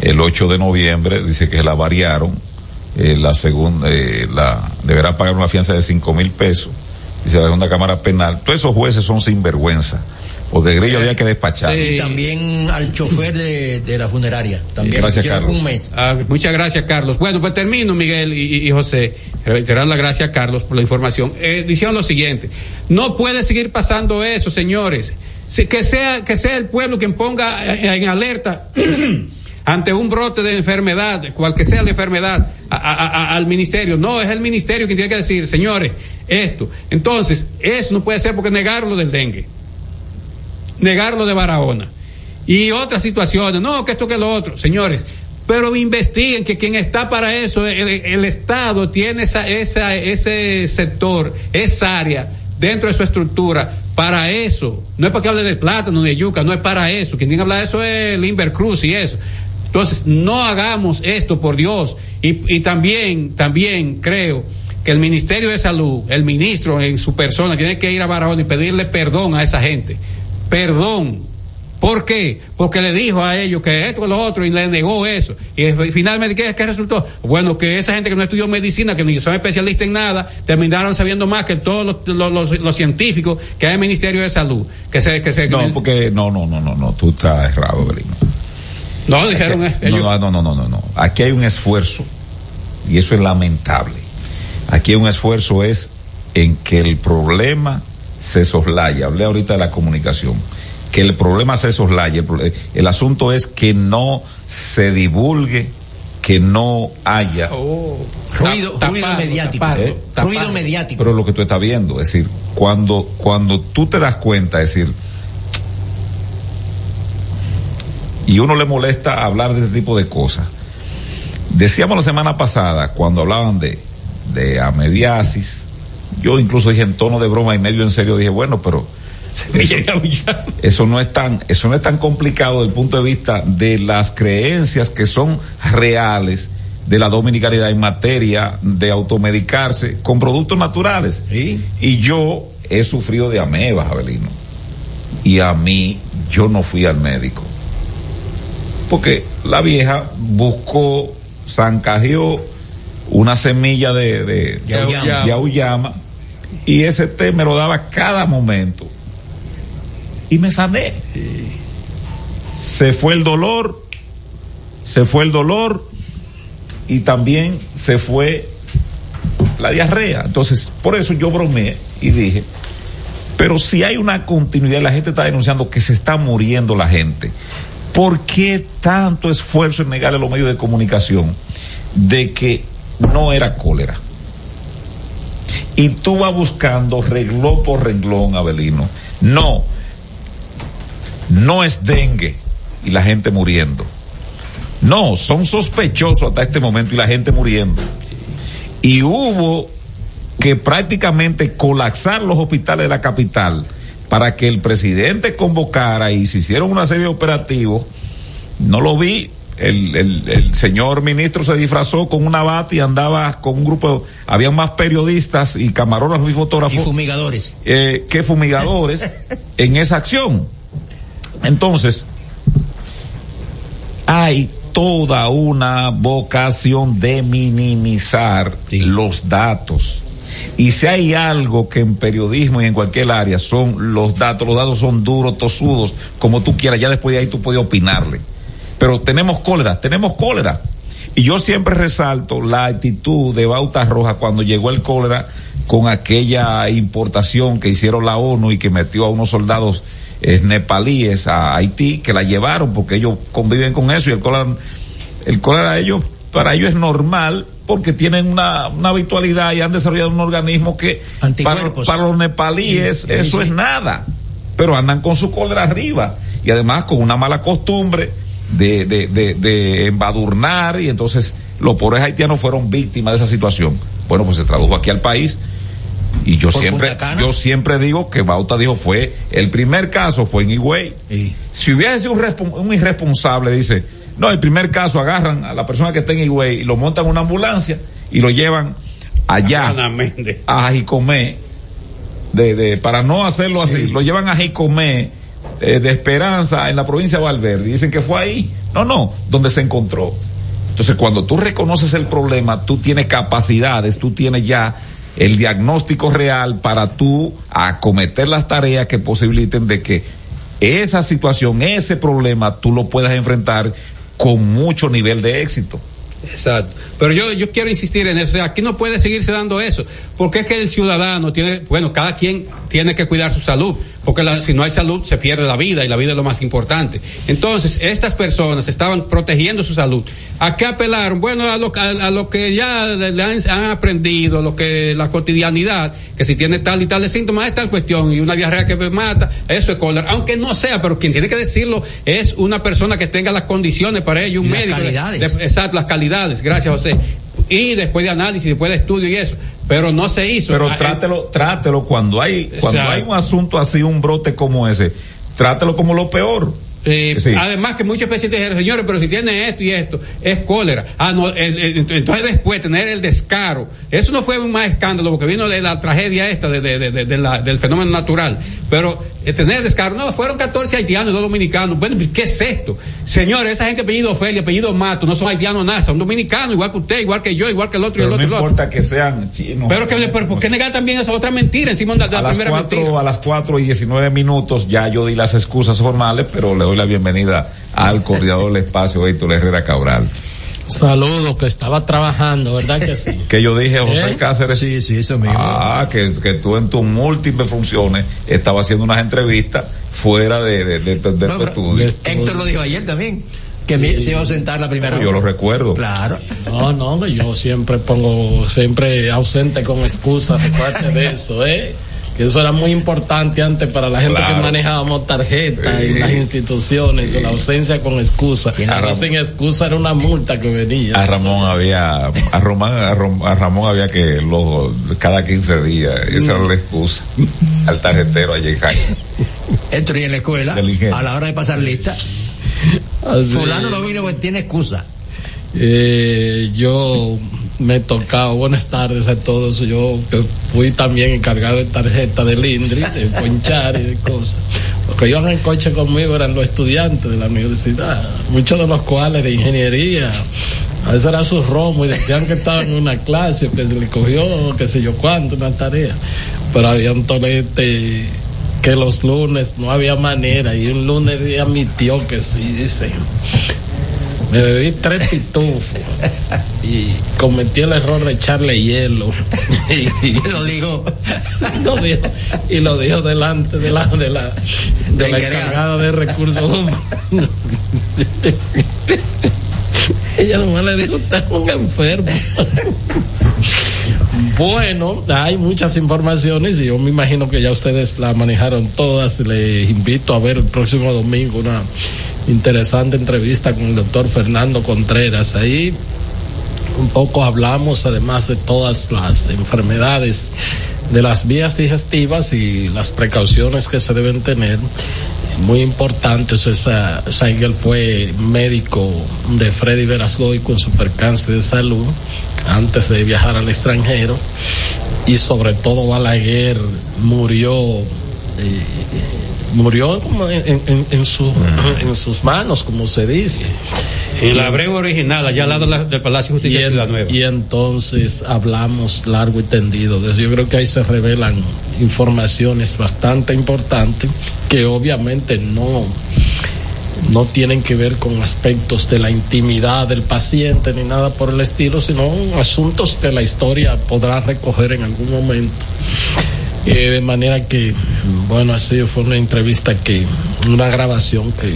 el 8 de noviembre, dice que la variaron, eh, la segunda, eh, la, deberá pagar una fianza de 5 mil pesos, dice la segunda cámara penal. Todos esos jueces son sinvergüenza, porque el grillo había que despachar. Y también al chofer de, de la funeraria. También Gracias, Carlos. un mes. Ah, muchas gracias, Carlos. Bueno, pues termino, Miguel y, José. Reiterar las gracias a Carlos por la información. Eh, diciendo lo siguiente, no puede seguir pasando eso, señores. Si- que sea, que sea el pueblo quien ponga eh, en alerta <clears throat> ante un brote de enfermedad, cual que sea la enfermedad, a- a- a- al ministerio. No, es el ministerio quien tiene que decir, señores, esto. Entonces, eso no puede ser porque negarlo del dengue negarlo de Barahona. Y otras situaciones, no, que esto que lo otro, señores. Pero investiguen que quien está para eso, el, Estado tiene esa, esa, ese sector, esa área dentro de su estructura para eso. No es para que hable de plátano ni de yuca, no es para eso. Quien tiene que hablar de eso es Limber Cruz y eso. Entonces, no hagamos esto, por Dios. Y, y también, también creo que el Ministerio de Salud, el ministro en su persona, tiene que ir a Barahona y pedirle perdón a esa gente. Perdón. ¿Por qué? Porque le dijo a ellos que esto y lo otro y le negó eso. Y finalmente, ¿qué, qué resultó? Bueno, que esa gente que no estudió medicina, que ni son especialistas en nada, terminaron sabiendo más que todos los, los- los- los científicos que hay en el Ministerio de Salud. Que se, que se, No, porque no, no, no, no, no, tú estás errado, Belino. No, dijeron eh, ellos. No, no, no, no, no, no. Aquí hay un esfuerzo y eso es lamentable. Aquí hay un esfuerzo es en que el problema se soslaya. Hablé ahorita de la comunicación. Que el problema se soslaya. El, el asunto es que no se divulgue, que no haya. Ruido, ruido mediático. ¿Eh? Ruido mediático. Pero lo que tú estás viendo, es decir, cuando, cuando tú te das cuenta, es decir, y uno le molesta hablar de este tipo de cosas. Decíamos la semana pasada, cuando hablaban de, de amediasis, yo incluso dije en tono de broma y medio en serio, dije, bueno, pero eso, <laughs> eso no es tan, eso no es tan complicado desde el punto de vista de las creencias que son reales de la dominicanidad en materia de automedicarse con productos naturales. Y yo he sufrido de amebas, Abelino. Y a mí, yo no fui al médico. Porque la vieja buscó, zancajeó una semilla de, de, De auyama. de auyama, y ese té me lo daba cada momento. Y me sané. Se fue el dolor, se fue el dolor y también se fue la diarrea. Entonces, por eso yo bromeé y dije, pero si hay una continuidad, la gente está denunciando que se está muriendo la gente. ¿Por qué tanto esfuerzo en negarle a los medios de comunicación de que no era cólera? Y tú vas buscando renglón por renglón, Abelino. No, no es dengue y la gente muriendo. No, son sospechosos hasta este momento y la gente muriendo. Y hubo que prácticamente colapsar los hospitales de la capital para que el presidente convocara y se hicieron una serie de operativos. No lo vi. El, el, el señor ministro se disfrazó con una bata y andaba con un grupo, había más periodistas y camarógrafos y fotógrafos Y fumigadores. eh, que fumigadores <laughs> en esa acción. Entonces, hay toda una vocación de minimizar los datos. Y si hay algo que en periodismo y en cualquier área son los datos, los datos son duros, tosudos, como tú quieras, ya después de ahí tú puedes opinarle. Pero tenemos cólera, tenemos cólera. Y yo siempre resalto la actitud de Bauta Roja cuando llegó el cólera con aquella importación que hicieron la ONU y que metió a unos soldados eh, nepalíes a Haití, que la llevaron porque ellos conviven con eso y el cólera, el cólera ellos, para ellos es normal porque tienen una, una habitualidad y han desarrollado un organismo que para, los nepalíes sí, eso sí. es nada. Pero andan con su cólera arriba y además con una mala costumbre de, de, de, de embadurnar y entonces los pobres haitianos fueron víctimas de esa situación. Bueno, pues se tradujo aquí al país y yo Por siempre, yo siempre digo que Bauta dijo fue, el primer caso fue en Higüey. Si hubiese sido un, un irresponsable, dice, no, el primer caso agarran a la persona que está en Higüey y lo montan en una ambulancia y lo llevan allá a Jicomé, de, de, para no hacerlo así, lo llevan a Jicomé eh, de Esperanza en la provincia de Valverde. Dicen que fue ahí. No, no, donde se encontró. Entonces, cuando tú reconoces el problema, tú tienes capacidades, tú tienes ya el diagnóstico real para tú acometer las tareas que posibiliten de que esa situación, ese problema, tú lo puedas enfrentar con mucho nivel de éxito. Exacto. Pero yo, yo quiero insistir en eso. O sea, aquí no puede seguirse dando eso. Porque es que el ciudadano tiene, bueno, cada quien tiene que cuidar su salud. Porque la- si no hay salud, se pierde la vida y la vida es lo más importante. Entonces, estas personas estaban protegiendo su salud. ¿A qué apelaron? Bueno, a lo, a, a lo que ya le han, han aprendido, lo que la cotidianidad, que si tiene tal y tal de síntomas es tal cuestión y una diarrea que me mata, eso es cólera. Aunque no sea, pero quien tiene que decirlo es una persona que tenga las condiciones para ello, un las médico. calidades. De- exacto, las calidades, gracias José. Y después de análisis, después de estudio y eso. Pero no se hizo. Pero Ah, trátelo, trátelo cuando hay, cuando hay un asunto así, un brote como ese, trátelo como lo peor. Eh, Sí. Además que muchos pacientes dijeron, señores, pero si tiene esto y esto, es cólera. Ah, no, el- el- entonces después tener el descaro. Eso no fue un más escándalo porque vino de la tragedia esta de, de- de- la- del fenómeno natural. Pero eh, tener descaro, no, fueron 14 haitianos, dos dominicanos. Bueno, ¿qué es esto? Señores, esa gente apellido Ofelia, apellido Mato, no son haitianos nada, son dominicanos, igual que usted, igual que yo, igual que el otro y Pero el no otro. y el otro. importa que sean chinos. Pero, que, pero ¿por qué negar también esa otra mentira encima de la, de a la las primera mentira? cuatro, a las cuatro y 19 minutos ya yo di las excusas formales, pero le doy la bienvenida al coordinador del espacio, Héctor Herrera Cabral. Saludos, que estaba trabajando, ¿verdad que sí? <laughs> Que yo dije, José ¿Eh? Cáceres. Sí, sí, eso mismo. Ah, que, que tú en tus múltiples funciones estaba haciendo unas entrevistas fuera de, de, de- de- de tu estudio. Héctor lo dijo ayer también, que me- se iba a ausentar la primera Yo lo recuerdo. Claro. No, no, que yo siempre pongo, siempre ausente con excusas, recuerde de eso, ¿eh? Que eso era muy importante antes para la gente Claro. que manejábamos tarjetas Sí. y las instituciones, la ausencia con excusa. Y Ahora- sin excusa era una multa que venía. A Ramón había, a Román, a, Rom- a Ramón había que lo, cada 15 días, esa era la excusa. Al tarjetero allá en Jaime. Esto y en la escuela, a la hora de pasar lista, Así- fulano no vino porque tiene excusa. Eh, yo me he tocado, buenas tardes a todos, yo fui también encargado de tarjeta del INDRI, de ponchar y de cosas. Los que iban en coche conmigo eran los estudiantes de la universidad, muchos de los cuales de ingeniería, a veces era su romo y decían que estaban en una clase, que se le cogió, qué sé yo cuánto, una tarea, pero había un tolete que los lunes no había manera y un lunes tío que sí, dice, me bebí tres pitufos y cometí el error de echarle hielo. <laughs> y, y lo dijo, lo dijo, y lo dijo delante de la, de la, de la encargada de recursos humanos. Ella nomás le dijo, usted es un enfermo. Bueno, hay muchas informaciones y yo me imagino que ya ustedes la manejaron todas. Les invito a ver el próximo domingo una interesante entrevista con el doctor Fernando Contreras. Ahí un poco hablamos además de todas las enfermedades de las vías digestivas y las precauciones que se deben tener. Muy importante, esa, Saigel fue médico de Freddy Verasgoy con su percance de salud antes de viajar al extranjero y sobre todo Balaguer murió eh, murió como en, en- en su, en sus manos, como se dice. En la breve original, allá al lado de la- del Palacio de Justicia Y, de Ciudad Nueva. y entonces hablamos largo y tendido. Yo creo que ahí se revelan informaciones bastante importantes que obviamente no no tienen que ver con aspectos de la intimidad del paciente ni nada por el estilo, sino asuntos que la historia podrá recoger en algún momento. Eh, de manera que, bueno, así fue una entrevista que, una grabación que,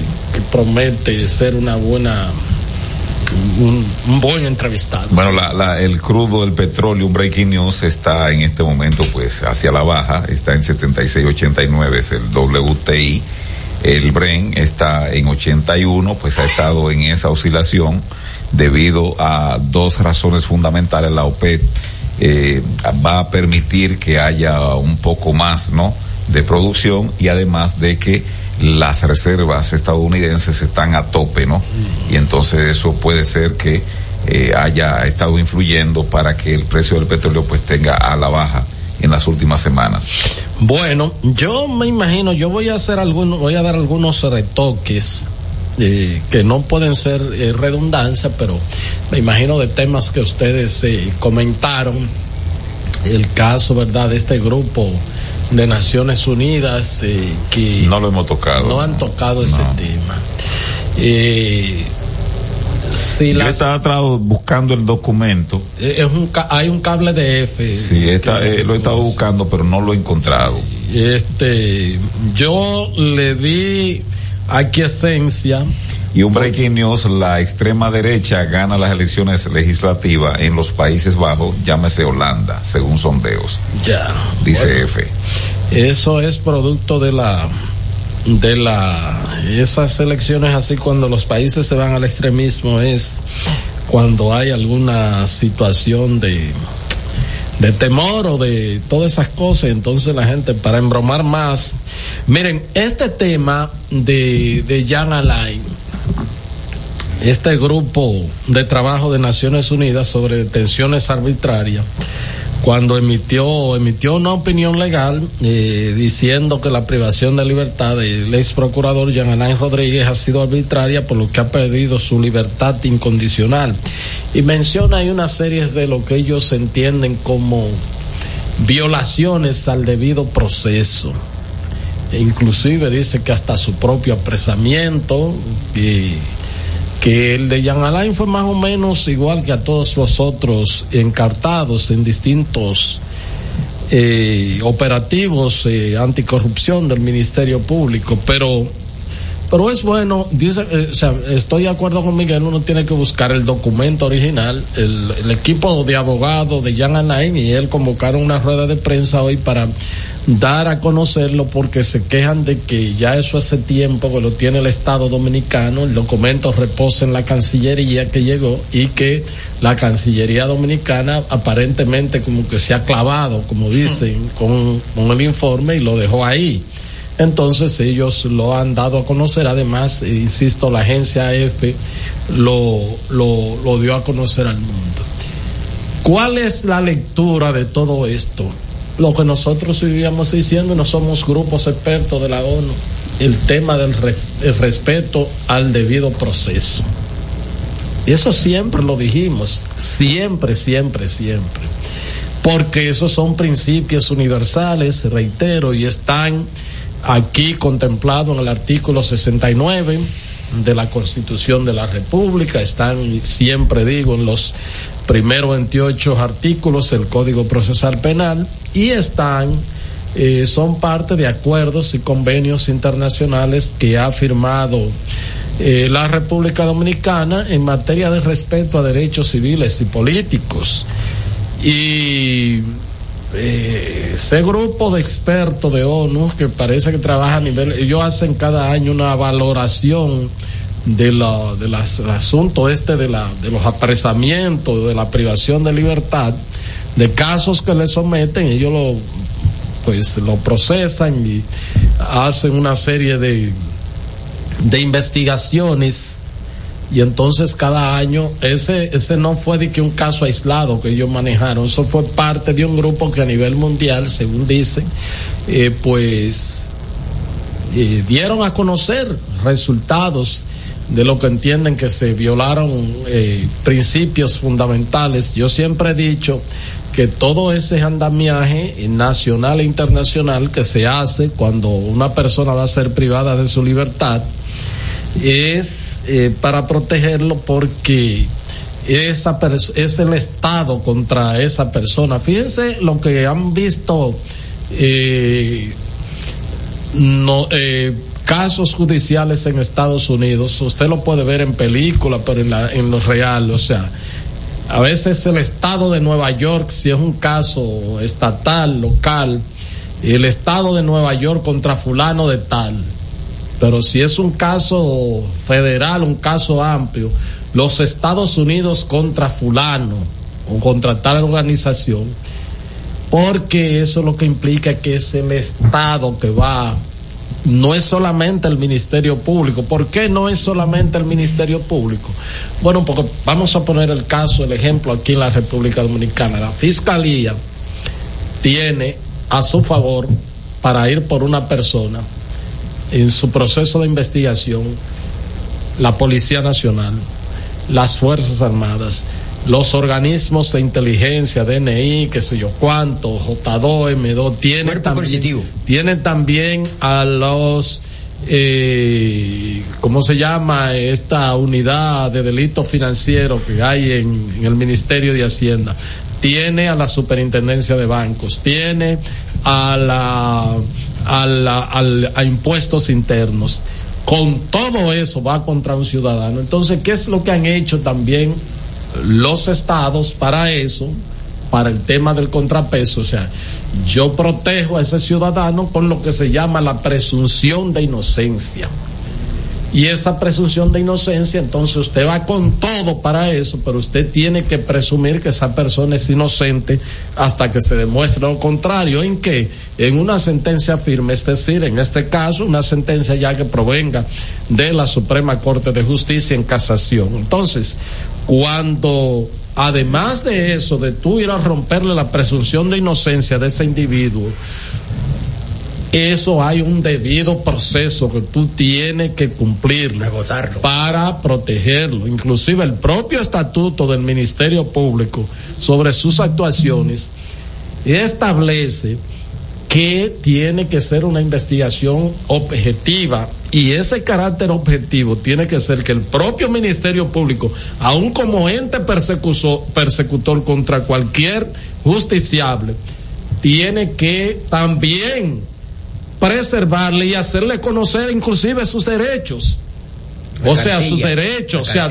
promete ser una buena, un, buen entrevistado. Bueno, la, la- el crudo, el petróleo, breaking news está en este momento pues hacia la baja, está en 76.89, es el WTI. El Bren está en 81, pues ha estado en esa oscilación debido a dos razones fundamentales. La OPEP eh, va a permitir que haya un poco más, ¿no? De producción y además de que las reservas estadounidenses están a tope, ¿no? Y entonces eso puede ser que eh, haya estado influyendo para que el precio del petróleo pues tenga a la baja en las últimas semanas. Bueno, yo me imagino, yo voy a hacer algunos, voy a dar algunos retoques eh, que no pueden ser eh, redundancia, pero me imagino de temas que ustedes eh, comentaron. El caso, ¿verdad?, de este grupo de Naciones Unidas eh, que No lo hemos tocado. no han tocado ese tema. Si Yo las- estaba tra- buscando el documento. eh, es un, hay un cable de F. Sí, está, eh, lo he estado buscando, pero no lo he encontrado. Este, yo le di aquiescencia. Y un breaking news, la extrema derecha gana las elecciones legislativas en los Países Bajos, llámese Holanda, según sondeos, Ya. dice F. Eso es producto de la de la esas elecciones así cuando los países se van al extremismo es cuando hay alguna situación de de temor o de todas esas cosas, entonces la gente para embromar más. Miren, este tema de de Jan Alain este grupo de trabajo de Naciones Unidas sobre detenciones arbitrarias, cuando emitió, emitió una opinión legal eh, diciendo que la privación de libertad del ex procurador Jean Alain Rodríguez ha sido arbitraria por lo que ha perdido su libertad incondicional. Y menciona ahí una serie de lo que ellos entienden como violaciones al debido proceso. E inclusive dice que hasta su propio apresamiento y que el de Jean Alain fue más o menos igual que a todos los otros encartados en distintos eh, operativos eh, anticorrupción del Ministerio Público, pero pero es bueno, dice, eh, o sea, estoy de acuerdo con Miguel, uno tiene que buscar el documento original, el, el equipo de abogados de Jean Alain y él convocaron una rueda de prensa hoy para dar a conocerlo porque se quejan de que ya eso hace tiempo que lo tiene el Estado Dominicano, el documento reposa en la Cancillería que llegó y que la Cancillería Dominicana aparentemente como que se ha clavado, como dicen, con, con el informe y lo dejó ahí. Entonces ellos lo han dado a conocer, además, eh, insisto, la agencia AF lo, lo, lo dio a conocer al mundo. ¿Cuál es la lectura de todo esto? Lo que nosotros vivíamos diciendo, no somos grupos expertos de la ONU, el tema del re- respeto al debido proceso. Y eso siempre lo dijimos, siempre, siempre, siempre. Porque esos son principios universales, reitero, y están aquí contemplados en el artículo 69 de la Constitución de la República, están, siempre digo, en los primeros 28 artículos del Código Procesal Penal y están, eh, son parte de acuerdos y convenios internacionales que ha firmado eh, la República Dominicana en materia de respeto a derechos civiles y políticos. Y eh, ese grupo de expertos de ONU que parece que trabaja a nivel, ellos hacen cada año una valoración de la, del as- asunto este de la, de los apresamientos, de la privación de libertad, de casos que le someten, ellos lo, pues lo procesan y hacen una serie de, de investigaciones. Y entonces cada año ese ese no fue de que un caso aislado que ellos manejaron eso fue parte de un grupo que a nivel mundial según dicen eh, pues eh, dieron a conocer resultados de lo que entienden que se violaron eh, principios fundamentales. Yo siempre he dicho que todo ese andamiaje nacional e internacional que se hace cuando una persona va a ser privada de su libertad es eh, para protegerlo porque esa es el Estado contra esa persona. Fíjense lo que han visto eh, eh, casos judiciales en Estados Unidos. Usted lo puede ver en película, pero en, la, en lo real, o sea, a veces el Estado de Nueva York, si es un caso estatal, local, el Estado de Nueva York contra fulano de tal. Pero si es un caso federal, un caso amplio, los Estados Unidos contra fulano o contra tal organización, porque eso lo que implica que es el Estado que va, no es solamente el Ministerio Público. ¿Por qué no es solamente el Ministerio Público? Bueno, porque vamos a poner el caso, el ejemplo aquí en la República Dominicana. La Fiscalía tiene a su favor para ir por una persona en su proceso de investigación la Policía Nacional, las Fuerzas Armadas, los organismos de inteligencia, DNI, qué sé yo cuánto, J2, M2, tienen también, tienen también a los, eh, ¿cómo se llama? Esta unidad de delito financiero que hay en, en el Ministerio de Hacienda. Tiene a la Superintendencia de Bancos, tiene a la a, la, al- a impuestos internos. Con todo eso va contra un ciudadano. Entonces, ¿qué es lo que han hecho también los estados para eso? Para el tema del contrapeso. O sea, yo protejo a ese ciudadano con lo que se llama la presunción de inocencia. Y esa presunción de inocencia, entonces usted va con todo para eso, pero usted tiene que presumir que esa persona es inocente hasta que se demuestre lo contrario. ¿En qué? En una sentencia firme, es decir, en este caso, una sentencia ya que provenga de la Suprema Corte de Justicia en casación. Entonces, cuando además de eso, de tú ir a romperle la presunción de inocencia de ese individuo, eso hay un debido proceso que tú tienes que cumplirlo para protegerlo. Inclusive el propio estatuto del Ministerio Público sobre sus actuaciones establece que tiene que ser una investigación objetiva y ese carácter objetivo tiene que ser que el propio Ministerio Público, aun como ente persecutor contra cualquier justiciable, tiene que también preservarle y hacerle conocer inclusive sus derechos. O sea, sus derechos. O sea,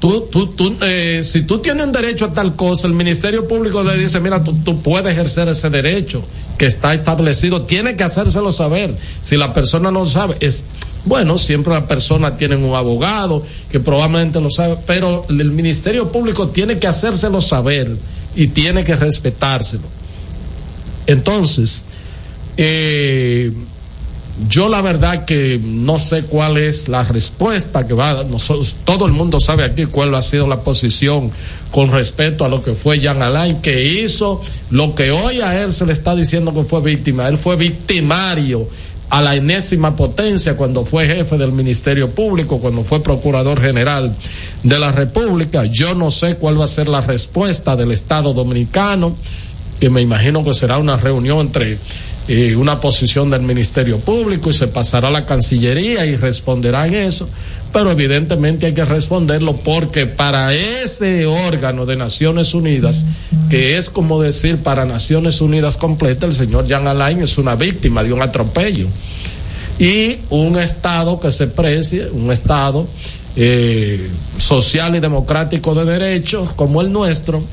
tú, tú, tú, eh, si tú tienes un derecho a tal cosa, el Ministerio Público le dice, mira, tú, tú puedes ejercer ese derecho que está establecido, tiene que hacérselo saber. Si la persona no sabe, es bueno, siempre la persona tiene un abogado que probablemente lo sabe, pero el Ministerio Público tiene que hacérselo saber y tiene que respetárselo. Entonces, eh, yo la verdad que no sé cuál es la respuesta que va, nosotros, todo el mundo sabe aquí cuál ha sido la posición con respecto a lo que fue Jean Alain, que hizo lo que hoy a él se le está diciendo que fue víctima, él fue victimario a la enésima potencia cuando fue jefe del Ministerio Público, cuando fue Procurador General de la República. Yo no sé cuál va a ser la respuesta del Estado Dominicano, que me imagino que será una reunión entre eh, una posición del Ministerio Público y se pasará a la Cancillería y responderán eso, pero evidentemente hay que responderlo porque para ese órgano de Naciones Unidas, que es como decir para Naciones Unidas completa, el señor Jean Alain es una víctima de un atropello. Y un Estado que se precie, un Estado eh, social y democrático de derechos como el nuestro,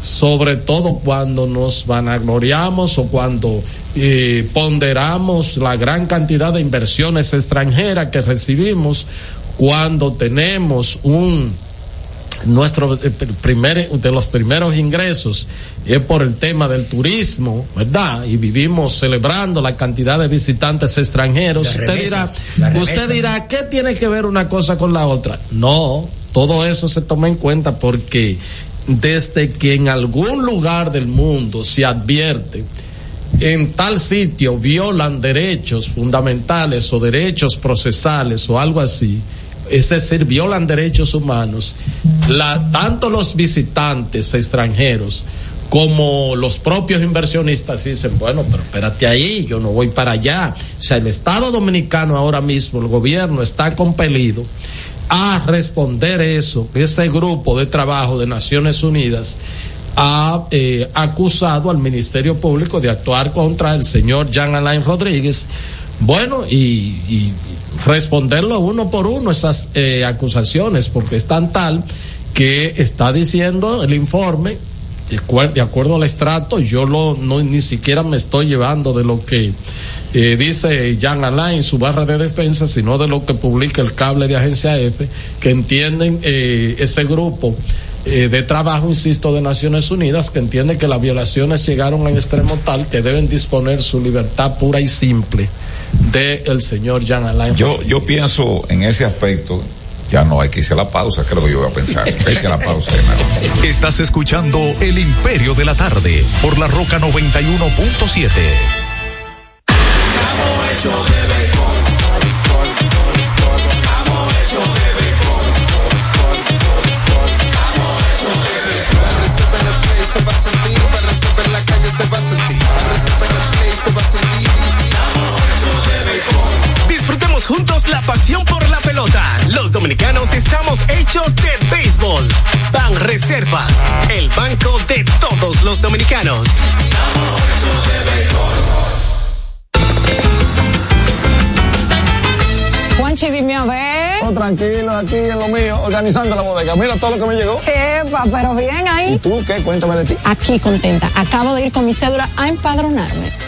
sobre todo cuando nos vanagloriamos o cuando eh, ponderamos la gran cantidad de inversiones extranjeras que recibimos, cuando tenemos un nuestro eh, primer de los primeros ingresos es por el tema del turismo, ¿verdad? Y vivimos celebrando la cantidad de visitantes extranjeros. usted dirá, usted dirá, ¿qué tiene que ver una cosa con la otra? No, todo eso se toma en cuenta porque desde que en algún lugar del mundo se advierte en tal sitio violan derechos fundamentales o derechos procesales o algo así, es decir, violan derechos humanos, la, tanto los visitantes extranjeros como los propios inversionistas dicen, bueno, pero espérate ahí, yo no voy para allá. O sea, el Estado dominicano ahora mismo, el gobierno está compelido a responder eso, ese grupo de trabajo de Naciones Unidas ha eh, acusado al Ministerio Público de actuar contra el señor Jean Alain Rodríguez. Bueno, y, responderlo uno por uno esas eh, acusaciones, porque es tan tal que está diciendo el informe, de, acuerdo al estrato, yo lo, no, ni siquiera me estoy llevando de lo que eh, dice Jean Alain, su barra de defensa, sino de lo que publica el cable de Agencia F, que entienden eh, ese grupo eh, de trabajo, insisto, de Naciones Unidas, que entiende que las violaciones llegaron a un extremo tal que deben disponer su libertad pura y simple del el señor Jean Alain. Yo, yo pienso en ese aspecto, ya no hay que irse a la pausa, creo que yo voy a pensar. <laughs> Hay que la pausa. Estás escuchando El Imperio de la Tarde por la Roca 91.7 hecho de béisbol. Estamos hecho de béisbol. Estamos hecho de béisbol. Recibe en el play se va a sentir. Recibe en la calle se va a sentir. Recibe en el play se va a sentir. Estamos hecho de béisbol. Disfrutemos juntos la pasión por pelota. Los dominicanos estamos hechos de béisbol. Ban Reservas, el banco de todos los dominicanos. Estamos hechos de béisbol. Juanchi, dime a ver. Oh, tranquilo, aquí en lo mío, organizando la bodega. Mira todo lo que me llegó. Epa, pero bien ahí. ¿Y tú qué? Cuéntame de ti. Aquí contenta. Acabo de ir con mi cédula a empadronarme.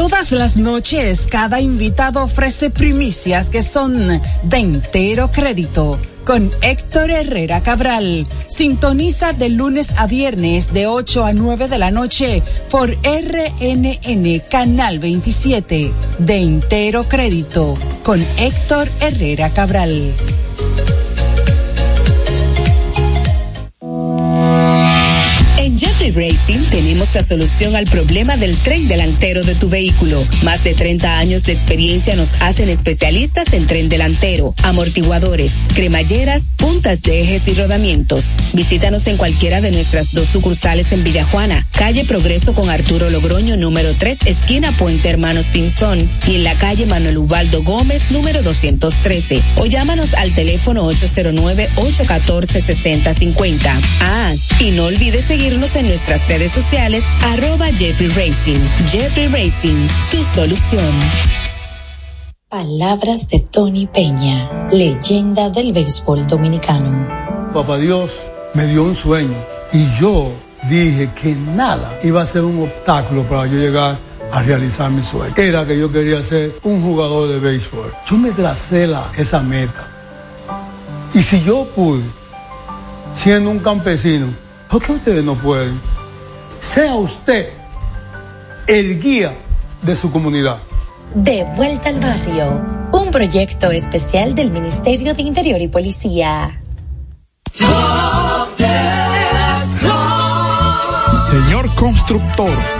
Todas las noches, cada invitado ofrece primicias que son de entero crédito con Héctor Herrera Cabral. Sintoniza de lunes a viernes de 8 a 9 de la noche por RNN Canal 27 de entero crédito con Héctor Herrera Cabral. Racing tenemos la solución al problema del tren delantero de tu vehículo. Más de 30 años de experiencia nos hacen especialistas en tren delantero, amortiguadores, cremalleras, puntas de ejes y rodamientos. Visítanos en cualquiera de nuestras dos sucursales en Villajuana, calle Progreso con Arturo Logroño número 3, esquina Puente Hermanos Pinzón, y en la calle Manuel Ubaldo Gómez número 213. O llámanos al teléfono 809-814-6050. Ah, y no olvides seguirnos en nuestras redes sociales arroba Jeffrey Racing. Jeffrey Racing, tu solución. Palabras de Tony Peña, leyenda del béisbol dominicano. Papá Dios me dio un sueño y yo dije que nada iba a ser un obstáculo para yo llegar a realizar mi sueño. Era que yo quería ser un jugador de béisbol. Yo me tracé la, esa meta. Y si yo pude, siendo un campesino, ¿por qué ustedes no pueden? Sea usted el guía de su comunidad. De vuelta al barrio, un proyecto especial del Ministerio de Interior y Policía. Señor constructor,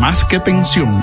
más que pensión.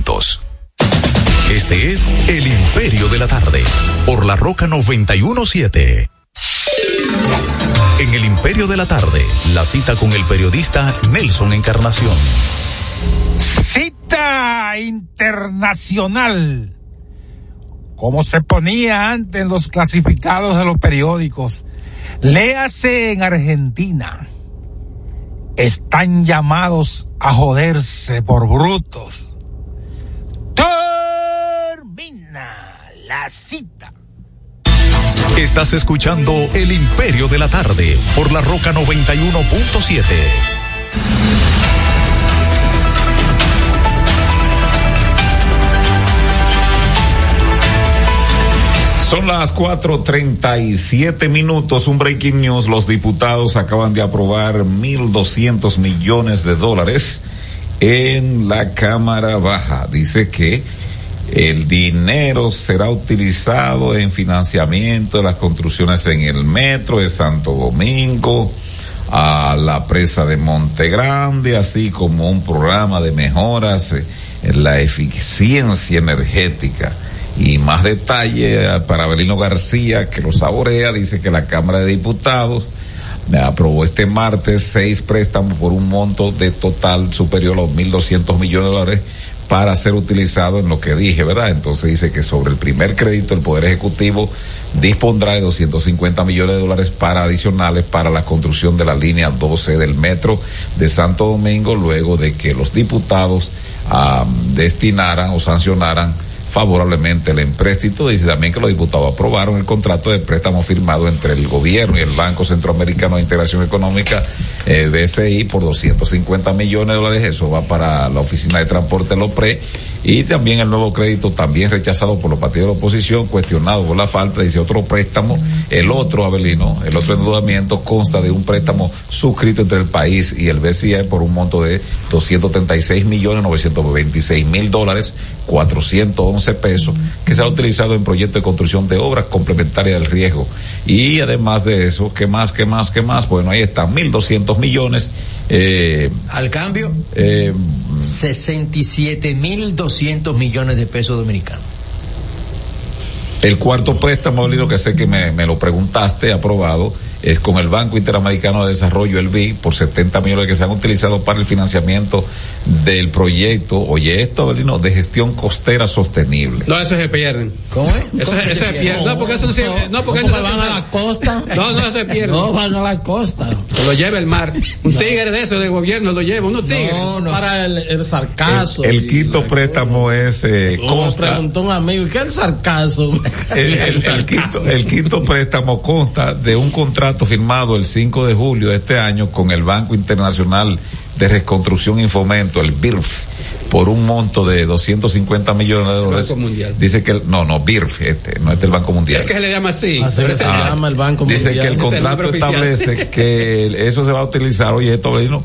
Este es El Imperio de la Tarde, por la Roca 917. En El Imperio de la Tarde, la cita con el periodista Nelson Encarnación. Cita internacional. Como se ponía antes en los clasificados de los periódicos. Léase en Argentina. Están llamados a joderse por brutos termina la cita. Estás escuchando El Imperio de la Tarde por la Roca 91.7. Son las 4.37 minutos, un breaking news. Los diputados acaban de aprobar 1.200 millones de dólares en la Cámara Baja. Dice que el dinero será utilizado en financiamiento de las construcciones en el metro de Santo Domingo, a la presa de Monte Grande, así como un programa de mejoras en la eficiencia energética. Y más detalle para Belino García, que lo saborea, dice que la Cámara de Diputados aprobó este martes seis préstamos por un monto de total superior a los 1.200 millones de dólares para ser utilizado en lo que dije, ¿verdad? Entonces dice que sobre el primer crédito el Poder Ejecutivo dispondrá de 250 millones de dólares para adicionales para la construcción de la línea 12 del metro de Santo Domingo, luego de que los diputados destinaran o sancionaran favorablemente el empréstito. Dice también que los diputados aprobaron el contrato de préstamo firmado entre el gobierno y el Banco Centroamericano de Integración Económica, eh, BCI, por 250 millones de dólares. Eso va para la Oficina de Transporte LOPRE. Y también el nuevo crédito, también rechazado por los partidos de la oposición, cuestionado por la falta, dice otro préstamo. El otro, Abelino, el otro endeudamiento consta de un préstamo suscrito entre el país y el BCI por un monto de 236 millones 926 mil dólares, 411 pesos, que se ha utilizado en proyectos de construcción de obras complementarias del riesgo. Y además de eso, ¿qué más, qué más, qué más? Bueno, ahí están 1.200 millones. Eh, Al cambio, eh, 67.200 millones de pesos dominicanos. El cuarto préstamo, Abelino, que sé que me, me lo preguntaste, aprobado, es con el Banco Interamericano de Desarrollo, el BID, por 70 millones que se han utilizado para el financiamiento del proyecto, oye esto, Abelino, de gestión costera sostenible. No, eso se pierden. ¿Cómo es? Eso, ¿Cómo eso se se pierde. No, porque eso no se, no, porque ¿Cómo eso que se- van a la costa? No, no eso se pierde. No van a la costa. Lo lleva el mar. <laughs> Un tigre de eso, de gobierno, lo lleva, unos tigres. Para el, el sarcazo. El quinto préstamo es eh, Como consta- preguntó un amigo, ¿qué es el sarcazo? El, el- el quinto, el quinto préstamo consta de un contrato firmado el 5 de julio de este año con el Banco Internacional de Reconstrucción y Fomento, el BIRF, por un monto de 250 millones de dólares. Banco Mundial. Dice que, el- no, no, BIRF, este, no es del Banco Mundial. Es que se le llama así. Así Pero se ese- llama el Banco Dice Mundial. que el el contrato establece que eso se va a utilizar, oye, esto, Abelino,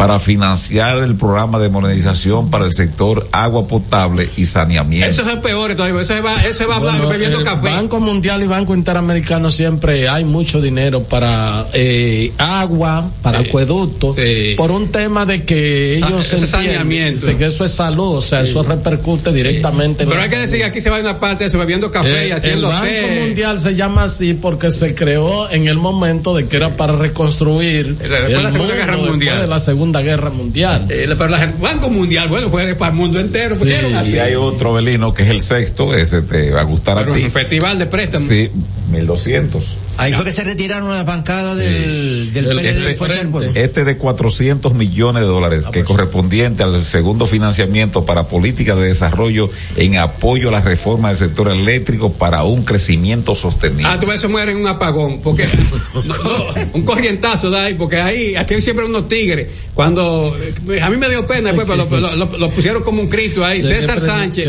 para financiar el programa de modernización para el sector agua potable y saneamiento. Eso es peor todavía. Eso se va, eso se va Bueno, bebiendo el café. Banco Mundial y Banco Interamericano siempre hay mucho dinero para eh, agua, para Sí. acueducto, por un tema de que ellos entienden saneamiento. dice que eso es salud, o sea, eso repercute directamente. en Pero hay que decir que aquí se va una parte de eso, bebiendo café y Eh, el haciendo Banco té. Mundial se llama así porque se creó en el momento de que era para reconstruir Después de el la Segunda Guerra después Mundial. de la Segunda Guerra Mundial. Eh, pero la- el Banco Mundial, bueno, fue para el mundo entero. pusieron así. Y hay otro, Belino, que es el sexto, ese te va a gustar Pero a ti. un festival de préstamos. Sí, 1200. Ahí fue que se retiraron las bancadas del, del PLD del. Pueblo. Este de 400 millones de dólares, Ah, que pues. correspondiente al segundo financiamiento para políticas de desarrollo en apoyo a la reforma del sector eléctrico para un crecimiento sostenible. Ah, tú ves, eso muere en un apagón, porque no, <laughs> no, <laughs> un corrientazo da ahí, porque ahí, aquí hay siempre unos tigres. Cuando eh, a mí me dio pena, después, pero lo, lo- pusieron como un Cristo ahí. ¿De qué César Sánchez,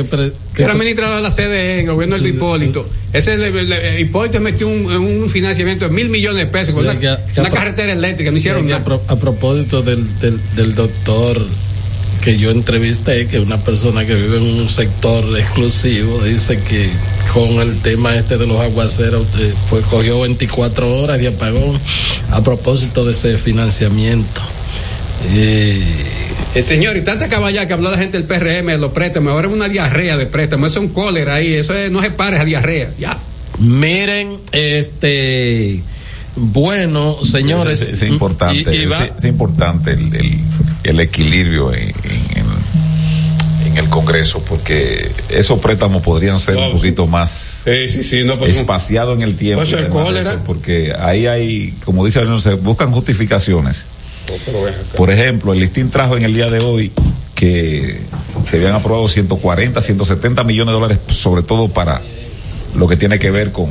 que era ministro de la CDE en el gobierno del Hipólito. Ese le- le- Hipólito metió un, un financiamiento de mil millones de pesos con una, que- que una apro- carretera eléctrica, no hicieron nada. a, pro- a propósito del, del, del doctor que yo entrevisté, que es una persona que vive en un sector exclusivo, dice que con el tema este de los aguaceros, eh, pues cogió 24 horas de apagón a propósito de ese financiamiento. Eh, Eh, señor, y tanta caballá que habló la gente del PRM de los préstamos, ahora es una diarrea de préstamos, eso es un cólera ahí, eso es- no se pare esa diarrea, ya. miren, este, bueno, señores. Es, es importante, y- y va- es, es importante el, el- el equilibrio en, en- en- en el Congreso, porque esos préstamos podrían ser un poquito más Sí, sí, sí, no, pues, espaciados en el tiempo. Pues el cólera. eso, porque ahí hay, como dice Arnoldo, se buscan justificaciones. Por ejemplo, el listín trajo en el día de hoy que se habían aprobado 140, 170 millones de dólares, sobre todo para lo que tiene que ver con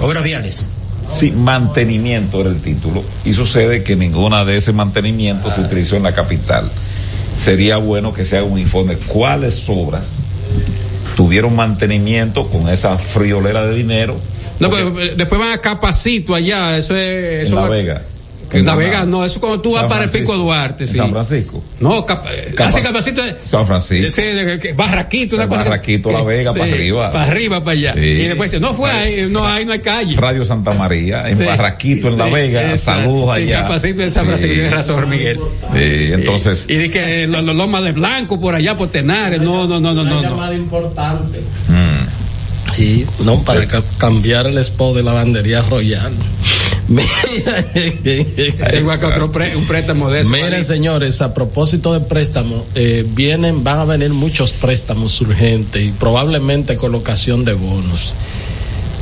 Obras viales. Sí, mantenimiento era el título. Y sucede que ninguna de ese mantenimiento se utilizó en la capital. Sería bueno que se haga un informe cuáles obras tuvieron mantenimiento con esa friolera de dinero No, pero eh, después van a Capacito allá, eso es... en La va- Vega. En La Vega, no, eso cuando tú vas para el Pico. Duarte, sí. San Francisco. No, eh, Capa- así Capacito. San Francisco. Sí, que- Barraquito, una cosa. Barraquito, La Vega, para arriba. Para arriba, para allá. Sí. Y después dice, no fue ahí, no, ahí no hay calle. Radio Santa María, en Sí, Barraquito, en La Vega. exacto. Saludos allá. Capacito en San Sí. Francisco, tienes razón, Miguel. Sí, entonces, Y, y dije, eh, los, los lomas de blanco por allá, por Tenares, no, no, no, no, Una no. no. llamada importante. mm, Sí, no, para ca- cambiar el spot de lavandería royal. Es <laughs> igual que otro pre- un préstamo de eso. Miren, ¿vale? señores, a propósito de préstamos, eh, vienen, van a venir muchos préstamos urgentes y probablemente colocación de bonos.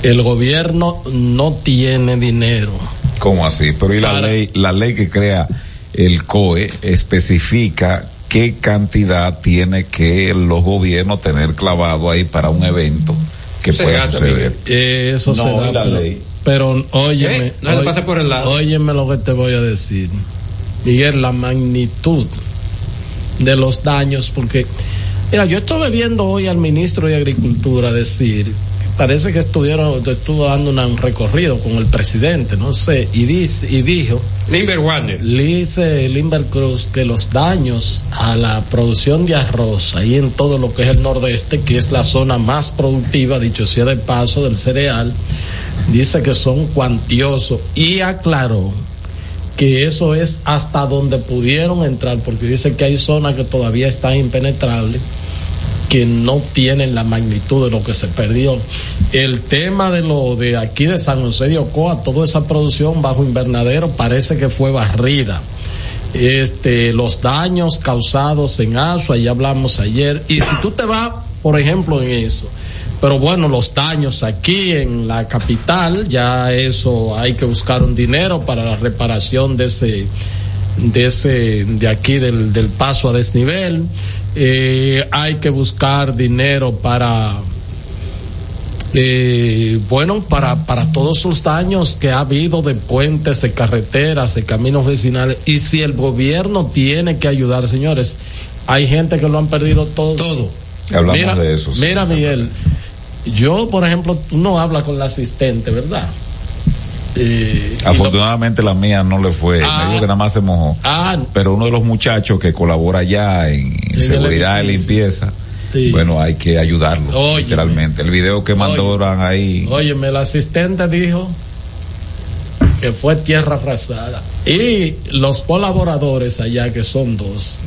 El gobierno no tiene dinero. ¿Cómo así? Pero y la Para- ley, la ley que crea el COE especifica qué cantidad tiene que los gobiernos tener clavado ahí para un evento que Se pueda suceder. Eh, eso No, se da, y la pero, ley. Pero óyeme, ¿Eh? No le oy- pase por el lado. óyeme lo que te voy a decir. Miguel, la magnitud de los daños, porque, mira, yo estuve viendo hoy al ministro de Agricultura decir, parece que estuvieron, estuvo dando un recorrido con el presidente, no sé, y dice, y dijo, Limber Warner. Dice Limber Cruz que los daños a la producción de arroz ahí en todo lo que es el nordeste, que es la zona más productiva, dicho sea de paso, del cereal, dice que son cuantiosos y aclaró que eso es hasta donde pudieron entrar, porque dice que hay zonas que todavía están impenetrables, que no tienen la magnitud de lo que se perdió. El tema de lo de aquí de San José de Ocoa, toda esa producción bajo invernadero parece que fue barrida. Este, los daños causados en Asua, ya hablamos ayer, y si tú te vas, por ejemplo, en eso, pero bueno, los daños aquí en la capital, ya eso hay que buscar un dinero para la reparación de ese, de ese, de aquí del, del paso a desnivel. Eh, hay que buscar dinero para, eh, bueno, para, para todos los daños que ha habido de puentes, de carreteras, de caminos vecinales. Y si el gobierno tiene que ayudar, señores, hay gente que lo han perdido todo. Todo. Hablamos mira, de eso. Mira, Miguel, yo, por ejemplo, tú no hablas con la asistente, ¿verdad? Eh, lo- Afortunadamente la mía no le fue, Ah. me dijo que nada más se mojó. Ah, Pero uno de los muchachos que colabora ya en, seguridad y limpieza, Sí. bueno, hay que ayudarlo, Óyeme. literalmente. El video que mandaron ahí, Óyeme, el asistente dijo que fue tierra arrasada. Y los colaboradores allá, que son dos,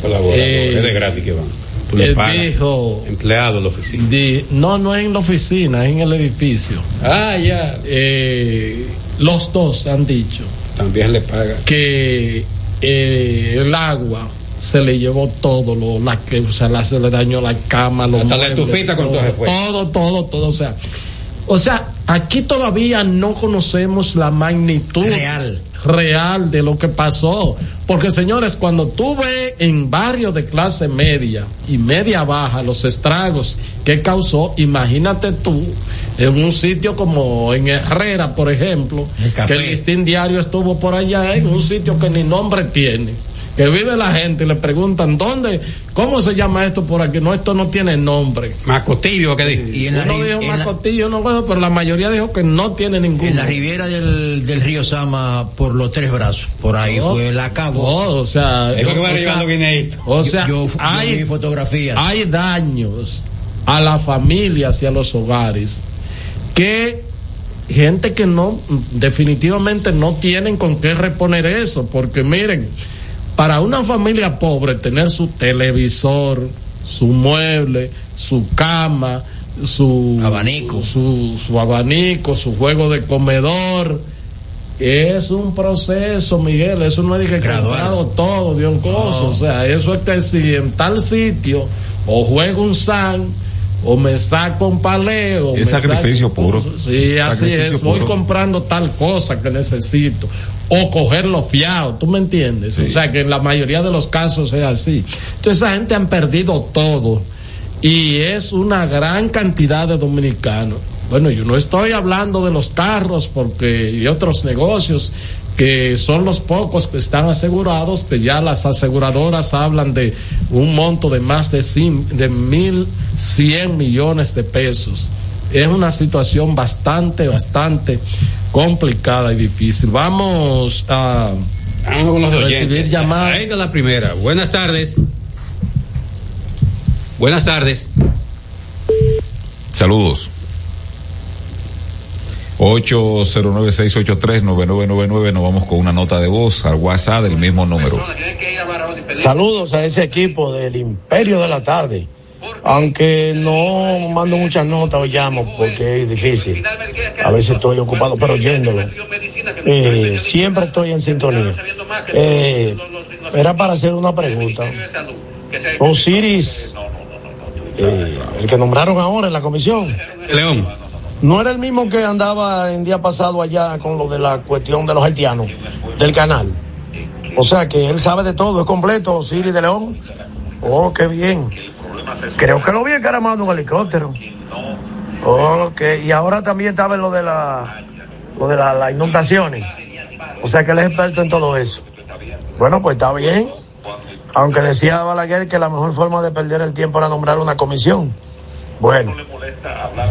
Colaboradores, Eh, es de gratis que van. Le él dijo, Empleado de la oficina. di- no, no es en la oficina, es en el edificio. Ah, ya. Eh, los dos han dicho También le paga. que eh, el agua se le llevó todo, lo, la que, o sea, la- se le dañó la cama, los Hasta la estufita con todo, todo se fue. todo, todo, todo, o sea, o sea, aquí todavía no conocemos la magnitud Real. real de lo que pasó, porque señores, cuando tú ves en barrios de clase media y media baja los estragos que causó, imagínate tú en un sitio como en Herrera, por ejemplo, que el listín diario estuvo por allá en un sitio que ni nombre tiene. Que vive la gente y le preguntan dónde, cómo se llama esto por aquí. No, esto no tiene nombre. Macotillo, ¿qué dijo? Y en la, Uno dijo en la- no bueno, pero la mayoría dijo que no tiene ninguno. en la riviera del, del río Sama por los tres brazos. Por ahí No. fue la cabo. No, o sea, Es lo que o van sea, llevando guineitos. o sea, yo, yo hay, vi fotografías. hay daños a las familias y a los hogares que gente que no definitivamente no tienen con qué reponer eso porque miren para una familia pobre tener su televisor su mueble su cama su Abanico. su, su abanico su juego de comedor es un proceso, Miguel, eso no es de que comprado todo de un coso, No. o sea, eso es que si en tal sitio o juego un san o me saco un paleo, Es me sacrificio saco- puro. Sí, así es, voy comprando tal cosa que necesito o cogerlo fiado, ¿tú me entiendes? O sea, que en la mayoría de los casos es así. Entonces esa gente han perdido todo y es una gran cantidad de dominicanos. Bueno, yo no estoy hablando de los carros porque y otros negocios que son los pocos que están asegurados, que ya las aseguradoras hablan de un monto de más de, cin- de mil cien millones de pesos. Es una situación bastante, bastante complicada y difícil. Vamos a Vamos con los recibir llamadas. Ahí está la primera. Buenas tardes. Buenas tardes. saludos. 809-683-9999, nos vamos con una nota de voz al WhatsApp del mismo número. Saludos a ese equipo del Imperio de la Tarde. Aunque no mando muchas notas o llamo porque es difícil. A veces estoy ocupado, pero oyéndolo. Eh, siempre estoy en sintonía. Eh, era para hacer una pregunta. Osiris, eh, el que nombraron ahora en la comisión, León. no era el mismo que andaba en día pasado allá con lo de la cuestión de los haitianos del canal. O sea que él sabe de todo, es completo, Osiris de León. Oh, qué bien. Creo que lo vi encaramado en un helicóptero. Ok, y ahora también sabe lo de la lo de la- las inundaciones. O sea que él es experto en todo eso. Bueno, pues está bien. Aunque decía Balaguer que la mejor forma de perder el tiempo era nombrar una comisión. Bueno,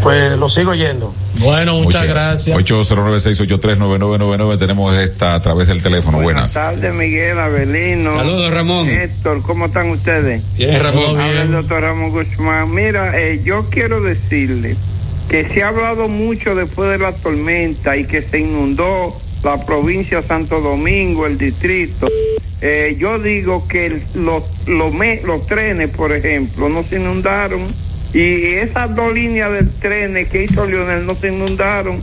pues lo sigo yendo. Bueno, muchas, gracias. 809-683-9999, tenemos esta a través del teléfono. Buenas. tardes, Miguel Avelino. Saludos, Ramón. Héctor, ¿cómo están ustedes? Bien, Ramón. Habla el doctor Ramón Guzmán. Mira, eh, yo quiero decirle que se ha hablado mucho después de la tormenta y que se inundó la provincia de Santo Domingo, el distrito. eh, yo digo que el- los, los, me- los trenes, por ejemplo, no se inundaron y esas dos líneas de trenes que hizo Lionel no se inundaron.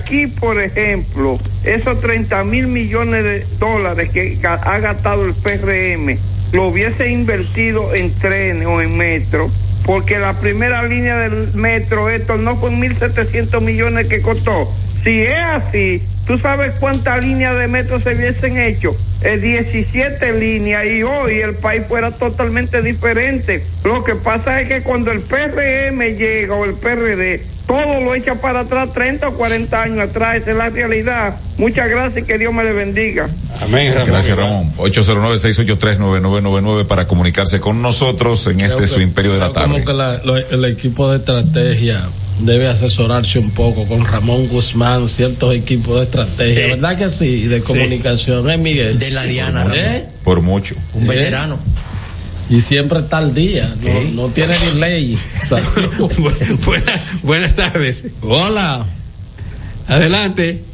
Aquí, por ejemplo, esos 30 mil millones de dólares que ha gastado el PRM, lo hubiese invertido en trenes o en metro, porque la primera línea del metro, esto no fue 1.700 millones que costó. Si es así, ¿tú sabes cuántas líneas de metro se hubiesen hecho? Eh, 17 líneas y hoy el país fuera totalmente diferente. Lo que pasa es que cuando el PRM llega o el PRD, todo lo echa para atrás 30 o 40 años atrás. Esa es la realidad. Muchas gracias y que Dios me le bendiga. Amén, Gracias, Ramón. 809-683-9999 para comunicarse con nosotros en Creo este que- su imperio de la tarde. Como que la- lo- el equipo de estrategia debe asesorarse un poco con Ramón Guzmán, ciertos equipos de estrategia, Sí. ¿verdad que sí? De Sí. comunicación, ¿eh, Miguel? De la Diana, ¿Eh? Por mucho. Un veterano. Y siempre está al día, no, no tiene ni ley. <laughs> buenas tardes. Hola. Adelante.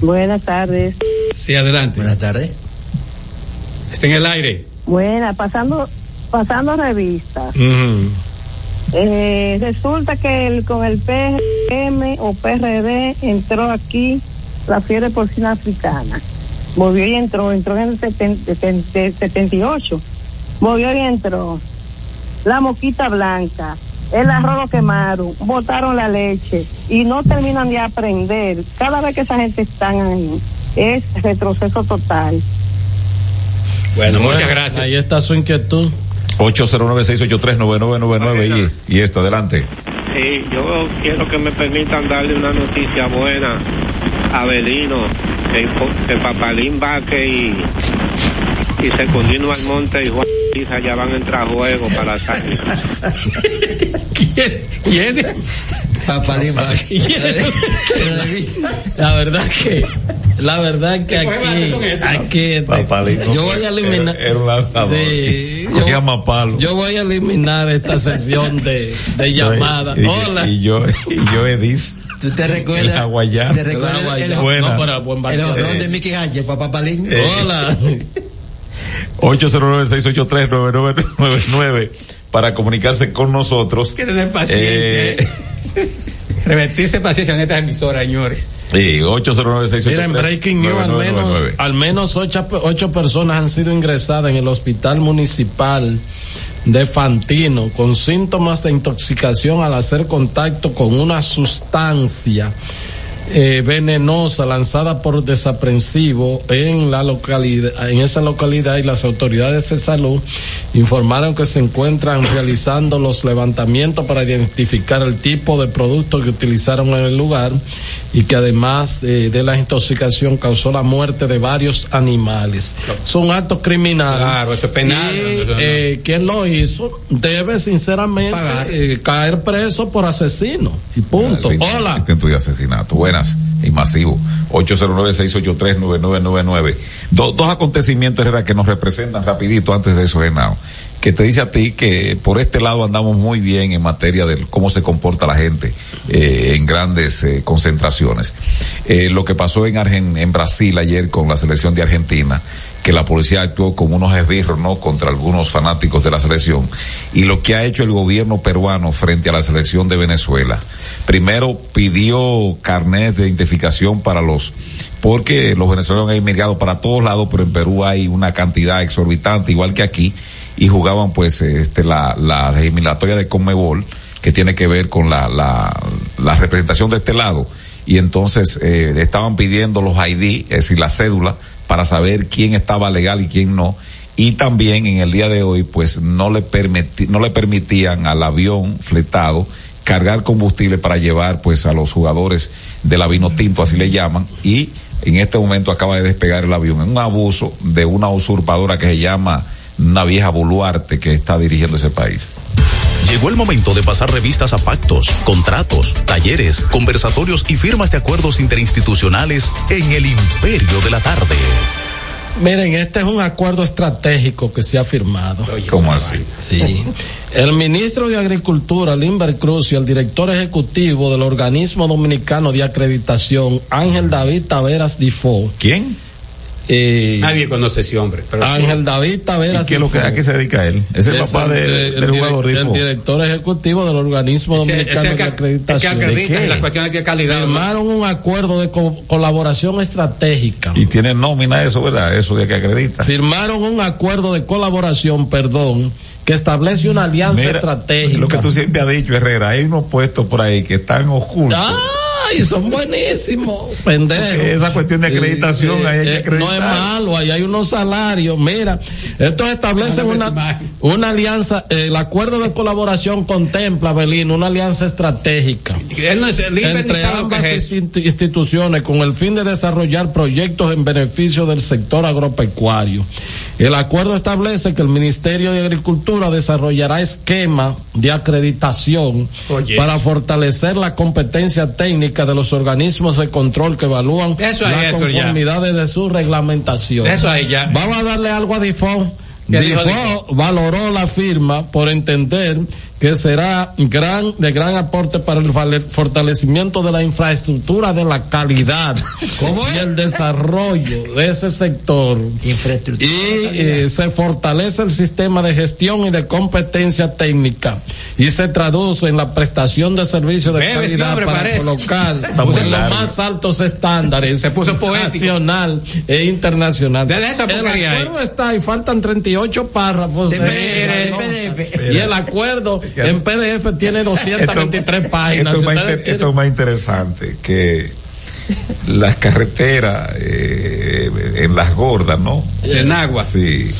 Buenas tardes. Sí, adelante. Buenas tardes. Está en el aire. Buena, pasando, pasando revista. Eh, resulta que el, con el PRM o PRD entró aquí la fiebre porcina africana. Volvió y entró, entró en el 70 70 78. Volvió y entró. La moquita blanca, el arroz lo quemaron, botaron la leche y no terminan de aprender. Cada vez que esa gente está ahí, es retroceso total. Bueno, muchas gracias. Ahí está su inquietud. 809-683-9999 y, y esta, adelante. Sí, yo quiero que me permitan darle una noticia buena a Belino, que, que Papalín Vaque y, y Secundino Almonte y Juan Pisa ya van a entrar a juego para salir. <laughs> ¿Quién? Papalín <laughs> La verdad que, la verdad que ¿Qué fue aquí, eso? aquí, Papalín, yo voy a eliminar, Era, era un lanzador. Sí, yo- palo. yo voy a eliminar esta sesión de, de llamadas. Y, y- Hola. y yo, y yo Edis. ¿Tú te recuerdas? La guayá. ¿Te recuerdas La el, guayá. el, No, pero buen el honrón de Mickey Ángel fue a Papalín? Eh. Hola. 809-683-9999 para comunicarse con nosotros. Que tener paciencia. Eh, Revertirse paciencia en estas emisoras, señores. Sí, 809 Mira, en Breaking News, al menos, al menos ocho, ocho personas han sido ingresadas en el hospital municipal de Fantino con síntomas de intoxicación al hacer contacto con una sustancia eh, venenosa lanzada por desaprensivo en la localidad, en esa localidad y las autoridades de salud informaron que se encuentran realizando los levantamientos para identificar el tipo de producto que utilizaron en el lugar y que además eh, de la intoxicación causó la muerte de varios animales. Son actos criminales. Claro, eso es penal. Y, eh, quien lo hizo debe sinceramente eh, caer preso por asesino y punto. Hola. Intento de asesinato. Buenas y masivo. 809-683-9999. Do- dos acontecimientos, Herrera, que nos representan rapidito antes de eso, Genao. Que te dice a ti que por este lado andamos muy bien en materia de cómo se comporta la gente eh, en grandes eh, concentraciones. Eh, lo que pasó en, Argen- en Brasil ayer con la selección de Argentina, que la policía actuó como unos esbirros, ¿no? Contra algunos fanáticos de la selección. Y lo que ha hecho el gobierno peruano frente a la selección de Venezuela. Primero pidió carnet de identificación para los, porque los venezolanos han emigrado para todos lados, pero en Perú hay una cantidad exorbitante, igual que aquí, y jugaban pues este la, la eliminatoria de Conmebol, que tiene que ver con la, la, la representación de este lado. Y entonces eh, estaban pidiendo los ID, es decir, la cédula, para saber quién estaba legal y quién no. Y también en el día de hoy, pues no le, no le permitían al avión fletado cargar combustible para llevar pues a los jugadores de la tinto, así le llaman, y en este momento acaba de despegar el avión. en un abuso de una usurpadora que se llama una vieja Boluarte que está dirigiendo ese país. Llegó el momento de pasar revistas a pactos, contratos, talleres, conversatorios y firmas de acuerdos interinstitucionales en el imperio de la tarde. Miren, este es un acuerdo estratégico que se ha firmado. ¿Cómo así? Sí. El ministro de Agricultura, Limber Cruz, y el director ejecutivo del organismo dominicano de acreditación, Ángel David Taveras Difo. ¿Quién? Eh, Nadie conoce ese hombre. Pero sí. Ángel David Taveras ¿Y qué es lo que, a qué se dedica él? Es el papá de- eh, del el jugador. El director ejecutivo del organismo Ese- dominicano ese que- de el que acreditación. acredita ¿De qué? las cuestiones de calidad. Firmaron un acuerdo de co- colaboración estratégica. Y tiene nómina eso, ¿verdad? Eso de que acredita. Firmaron un acuerdo de colaboración, perdón, que establece una alianza Mira, estratégica. Lo que tú siempre has dicho, Herrera, hay unos puestos por ahí que están ocultos. Ay, son buenísimos, pendejo. Porque esa cuestión de acreditación, ahí hay que acreditar. No es malo, ahí hay unos salarios. Mira, estos establecen una, una alianza, eh, el acuerdo de colaboración contempla, Belino, una alianza estratégica Él no es el líder ni entre ambas es instituciones con el fin de desarrollar proyectos en beneficio del sector agropecuario. El acuerdo establece que el Ministerio de Agricultura desarrollará esquema de acreditación Oye. para fortalecer la competencia técnica de los organismos de control que evalúan Eso las conformidades de su reglamentación. Eso ahí ya. Vamos a darle algo a Difo. ¿Qué dijo Difo valoró la firma por entender que será gran, de gran aporte para el fortalecimiento de la infraestructura de la calidad y el desarrollo de ese sector. Y eh, se fortalece el sistema de gestión y de competencia técnica y se traduce en la prestación de servicios de Bebe, calidad hombre para parece. colocar en los más altos estándares Se puso poético. nacional e internacional. Esa el ahí. acuerdo está y faltan 38 párrafos. De de- PDF. Y el acuerdo en PDF tiene 223 páginas. Esto es, Si más, ustedes inter- esto es más interesante que las carreteras eh, en las gordas, ¿no? En agua. Sí.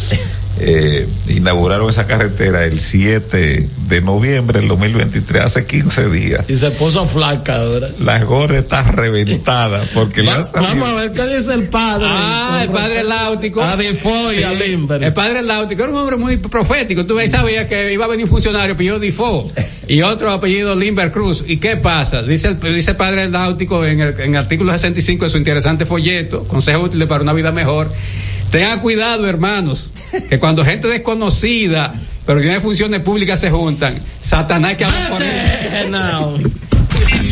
Eh, inauguraron esa carretera el 7 de noviembre del 2023, hace 15 días. Y se puso flaca ahora. Las gordas están reventadas porque Va- vamos a ver qué dice el padre. Ah, el padre Láutico. A Defoe y a Limber. El padre Láutico era un hombre muy profético. Tú sabías que iba a venir un funcionario apellido Difo y otro apellido Limber Cruz. ¿Y qué pasa? Dice el, dice el padre Láutico en el, en el artículo 65 de su interesante folleto, Consejo útil para una vida mejor. Tengan cuidado, hermanos, que cuando gente desconocida, pero que tiene funciones públicas se juntan, Satanás que habla por él.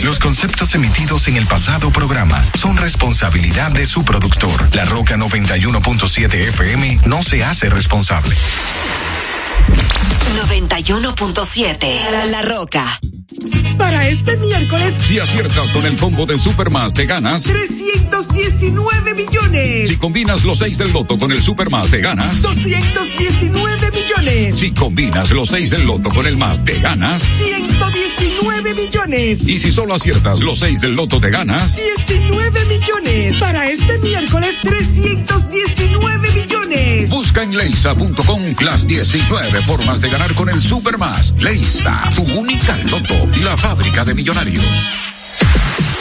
Los conceptos emitidos en el pasado programa son responsabilidad de su productor. La Roca 91.7 FM no se hace responsable. 91.7 La, La Roca. Para este miércoles, Si aciertas con el combo de Supermas, te ganas. 319 millones. Si combinas los seis del loto con el Supermas, te ganas. 219 millones. Si combinas los seis del loto con el más, te ganas. 119 millones. Y si solo aciertas los seis del loto, te ganas. 19 millones. Para este miércoles, 319 millones. Busca en leisa.com las 19 de ganar con el Supermas. Leisa, tu única loto, la fábrica de millonarios.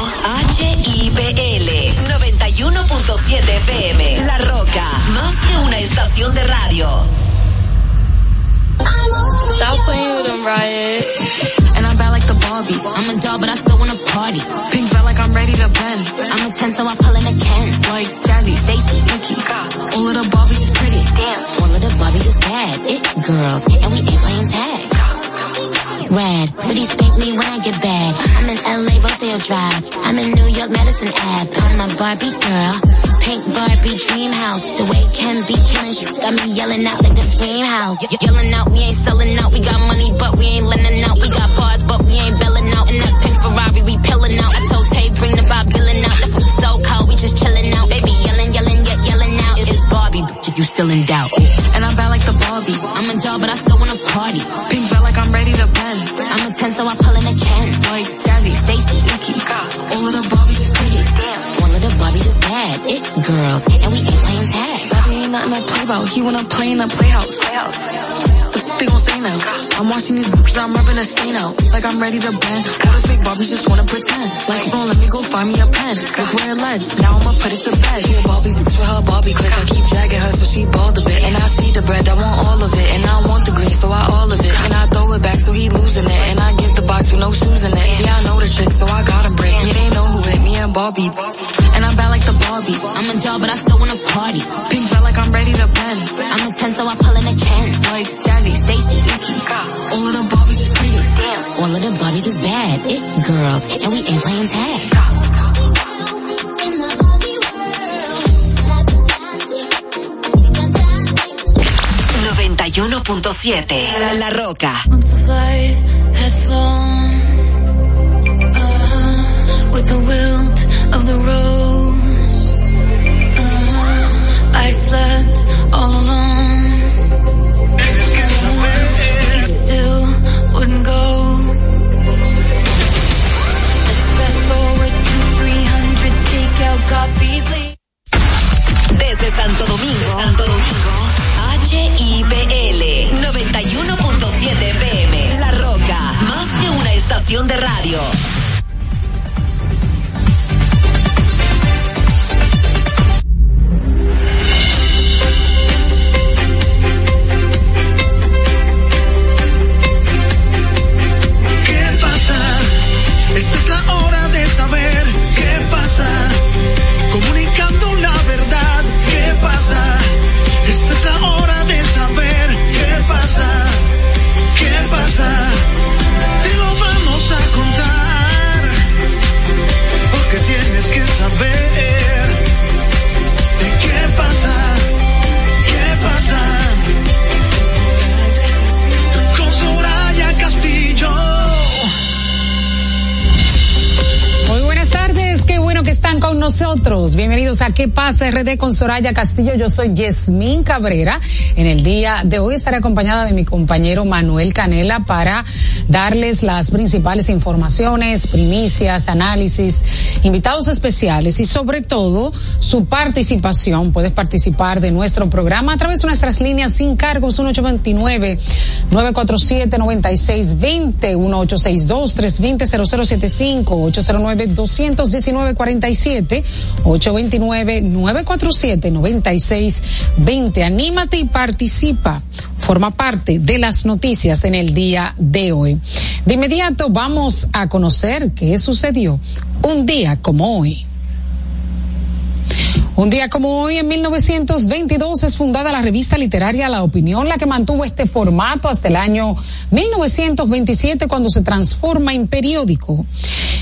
HIPL 91.7 FM. La Roca, más que una estación de radio. Stop playing with them, Riot. And I'm bad like the Barbie. I'm a doll, but I still wanna party. Pink felt like I'm ready to bend. I'm a 10, so I pull in a Ken. Like Jazzy, Stacy, Nikki. All of the Barbies is pretty. Damn. All of the Barbies is bad. It girls, and we ain't playing tag. Rad, but he spank me when I get bad. I'm in LA, Rodeo Drive. I'm in New York, Madison Ave. I'm a Barbie girl. Pink Barbie dream house. The way Ken be killing, she got me yelling out like the scream house. Ye- yelling out, we ain't selling out. We got money, but we ain't lending out. We got bars, but we ain't belling out. In that pink Ferrari, we pillin' out. I told Tay, bring the Bob Dylan out. The so cold, we just chillin' out. Baby Barbie, bitch, if you still in doubt. And I'm bad like the Barbie. I'm a doll, but I still wanna party. Pink felt like I'm ready to bend. I'm a 10, so I pull in a Ken. Like Jazzy, Stacy, Nikki. All of the Barbies is pretty. All of the Barbies is bad. It girls, and we ain't playing tag. Bobby nothing to play about. He wanna play in a playhouse. But they gon' say out. I'm watching these bitches, I'm rubbing a stain out. Like I'm ready to bend. All the fake Barbies just wanna pretend. Like, bro, let me go find me a pen. Look where it led. Now I'ma put it to bed. She a Barbie bitch with her Barbie click. I keep dragging her so she bald a bit. And I see the bread, I want all of it. And I want the green, so I all of it. And I throw it back so he losing it. And I give the box with no shoes in it. Yeah, I know the trick, so I got him brick. Yeah, they know who hit me and Barbie. And I'm bad like the Barbie. I'm a doll, but I still wanna party. Pink felt like I'm ready to bend. I'm a 10, so I pull in a Ken. Like Jazzy, Stacy, Nikki. All of the Barbies is pretty. Damn. All of the Barbies is bad. It girls, and we ain't playing tag. .7 La Roca. flight had flown uh, with the wilt of the rose. Uh, I slept all alone. Uh, you still wouldn't go. Let's fast forward to 300 takeout copies. Desde Santo Domingo, Santo Domingo, HIPL 91.7 FM. La Roca, más que una estación de radio. Nosotros. Bienvenidos a ¿Qué pasa RD con Soraya Castillo? Yo soy Yasmín Cabrera. En el día de hoy estaré acompañada de mi compañero Manuel Canela para darles las principales informaciones, primicias, análisis, invitados especiales y sobre todo su participación. Puedes participar de nuestro programa a través de nuestras líneas sin cargos 1829 947 9620 1862 320 0075 809 219 47 829 947 9620 Anímate y participa. Forma parte de las noticias en el día de hoy. De inmediato vamos a conocer qué sucedió un día como hoy. Un día como hoy, en 1922, es fundada la revista literaria La Opinión, la que mantuvo este formato hasta el año 1927, cuando se transforma en periódico.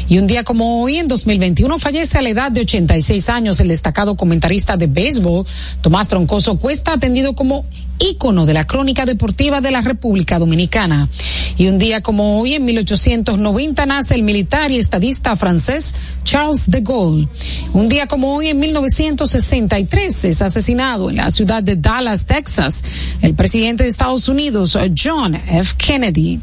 Y un día como hoy, en 2021, fallece a la edad de 86 años el destacado comentarista de béisbol, Tomás Troncoso Cuesta, atendido como ícono de la crónica deportiva de la República Dominicana. Y un día como hoy, en 1890, nace el militar y estadista francés Charles de Gaulle. Un día como hoy, en 1963, es asesinado en la ciudad de Dallas, Texas, el presidente de Estados Unidos, John F. Kennedy.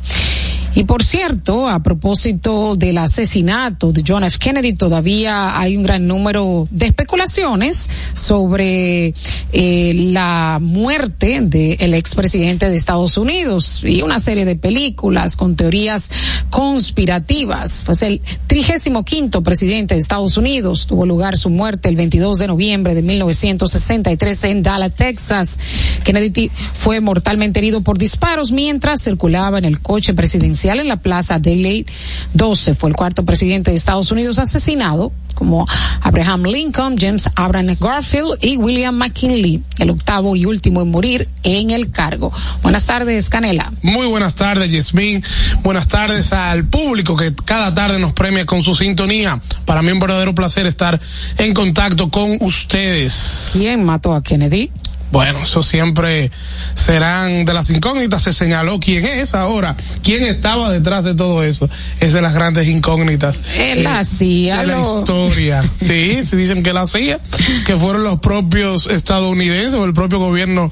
Y por cierto, a propósito del asesinato de John F. Kennedy, todavía hay un gran número de especulaciones sobre eh, la muerte del expresidente de Estados Unidos y una serie de películas con teorías conspirativas. Pues el trigésimo quinto presidente de Estados Unidos tuvo lugar su muerte el 22 de noviembre de 1963 en Dallas, Texas. Kennedy fue mortalmente herido por disparos mientras circulaba en el coche presidencial en la plaza Daily 12. Fue el cuarto presidente de Estados Unidos asesinado, como Abraham Lincoln, James Abraham Garfield y William McKinley, el octavo y último en morir en el cargo. Buenas tardes, Canela. Muy buenas tardes, Yasmín. Buenas tardes al público que cada tarde nos premia con su sintonía. Para mí un verdadero placer estar en contacto con ustedes. ¿Quién mató a Kennedy? Bueno, eso siempre serán de las incógnitas. Se señaló quién es ahora, quién estaba detrás de todo eso. Es de las grandes incógnitas. Él hacía de la historia. <laughs> Sí, se dicen que la hacía, que fueron los propios estadounidenses o el propio gobierno,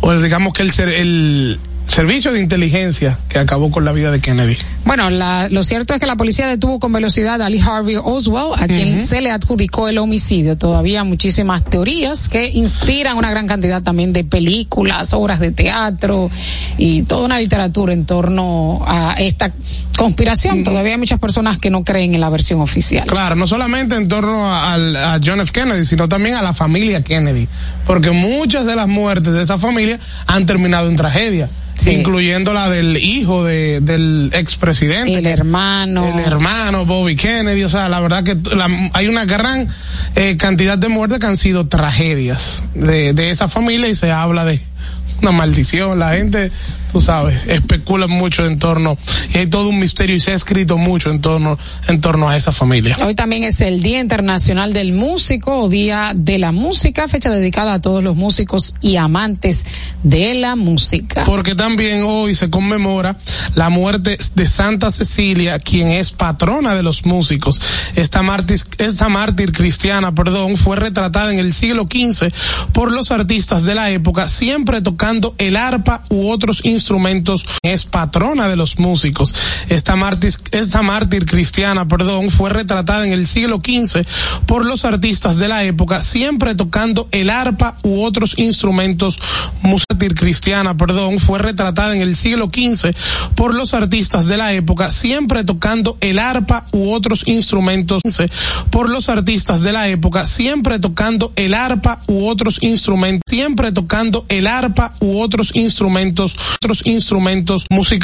o el, digamos que el, ser- el servicio de inteligencia que acabó con la vida de Kennedy. Bueno, la, lo cierto es que la policía detuvo con velocidad a Lee Harvey Oswald, a quien se le adjudicó el homicidio. Todavía muchísimas teorías que inspiran una gran cantidad también de películas, obras de teatro y toda una literatura en torno a esta conspiración. Todavía hay muchas personas que no creen en la versión oficial. Claro, no solamente en torno a, al- a John F. Kennedy, sino también a la familia Kennedy, porque muchas de las muertes de esa familia han terminado en tragedia. Incluyendo la del hijo de, del expresidente. El hermano. El hermano, Bobby Kennedy. O sea, la verdad que la- hay una gran eh, cantidad de muertes que han sido tragedias de, de esa familia y se habla de una maldición. La gente, tú sabes, especula mucho en torno, y hay todo un misterio y se ha escrito mucho en torno, en torno a esa familia. Hoy también es el Día Internacional del Músico o Día de la Música, fecha dedicada a todos los músicos y amantes de la música. Porque también hoy se conmemora la muerte de Santa Cecilia, quien es patrona de los músicos. Esta mártir, esta mártir cristiana, perdón, fue retratada en el siglo XV por los artistas de la época, siempre tocando el arpa u otros instrumentos. Es patrona de los músicos. Esta mártir, esta mártir cristiana, perdón, fue retratada en el siglo XV por los artistas de la época, siempre tocando el arpa u otros instrumentos. Mártir cristiana, perdón, fue retratada en el siglo XV por los artistas de la época, siempre tocando el arpa u otros instrumentos. Por los artistas de la época, siempre tocando el arpa u otros instrumentos, siempre tocando el arpa u otros instrumentos, otros instrumentos musicales.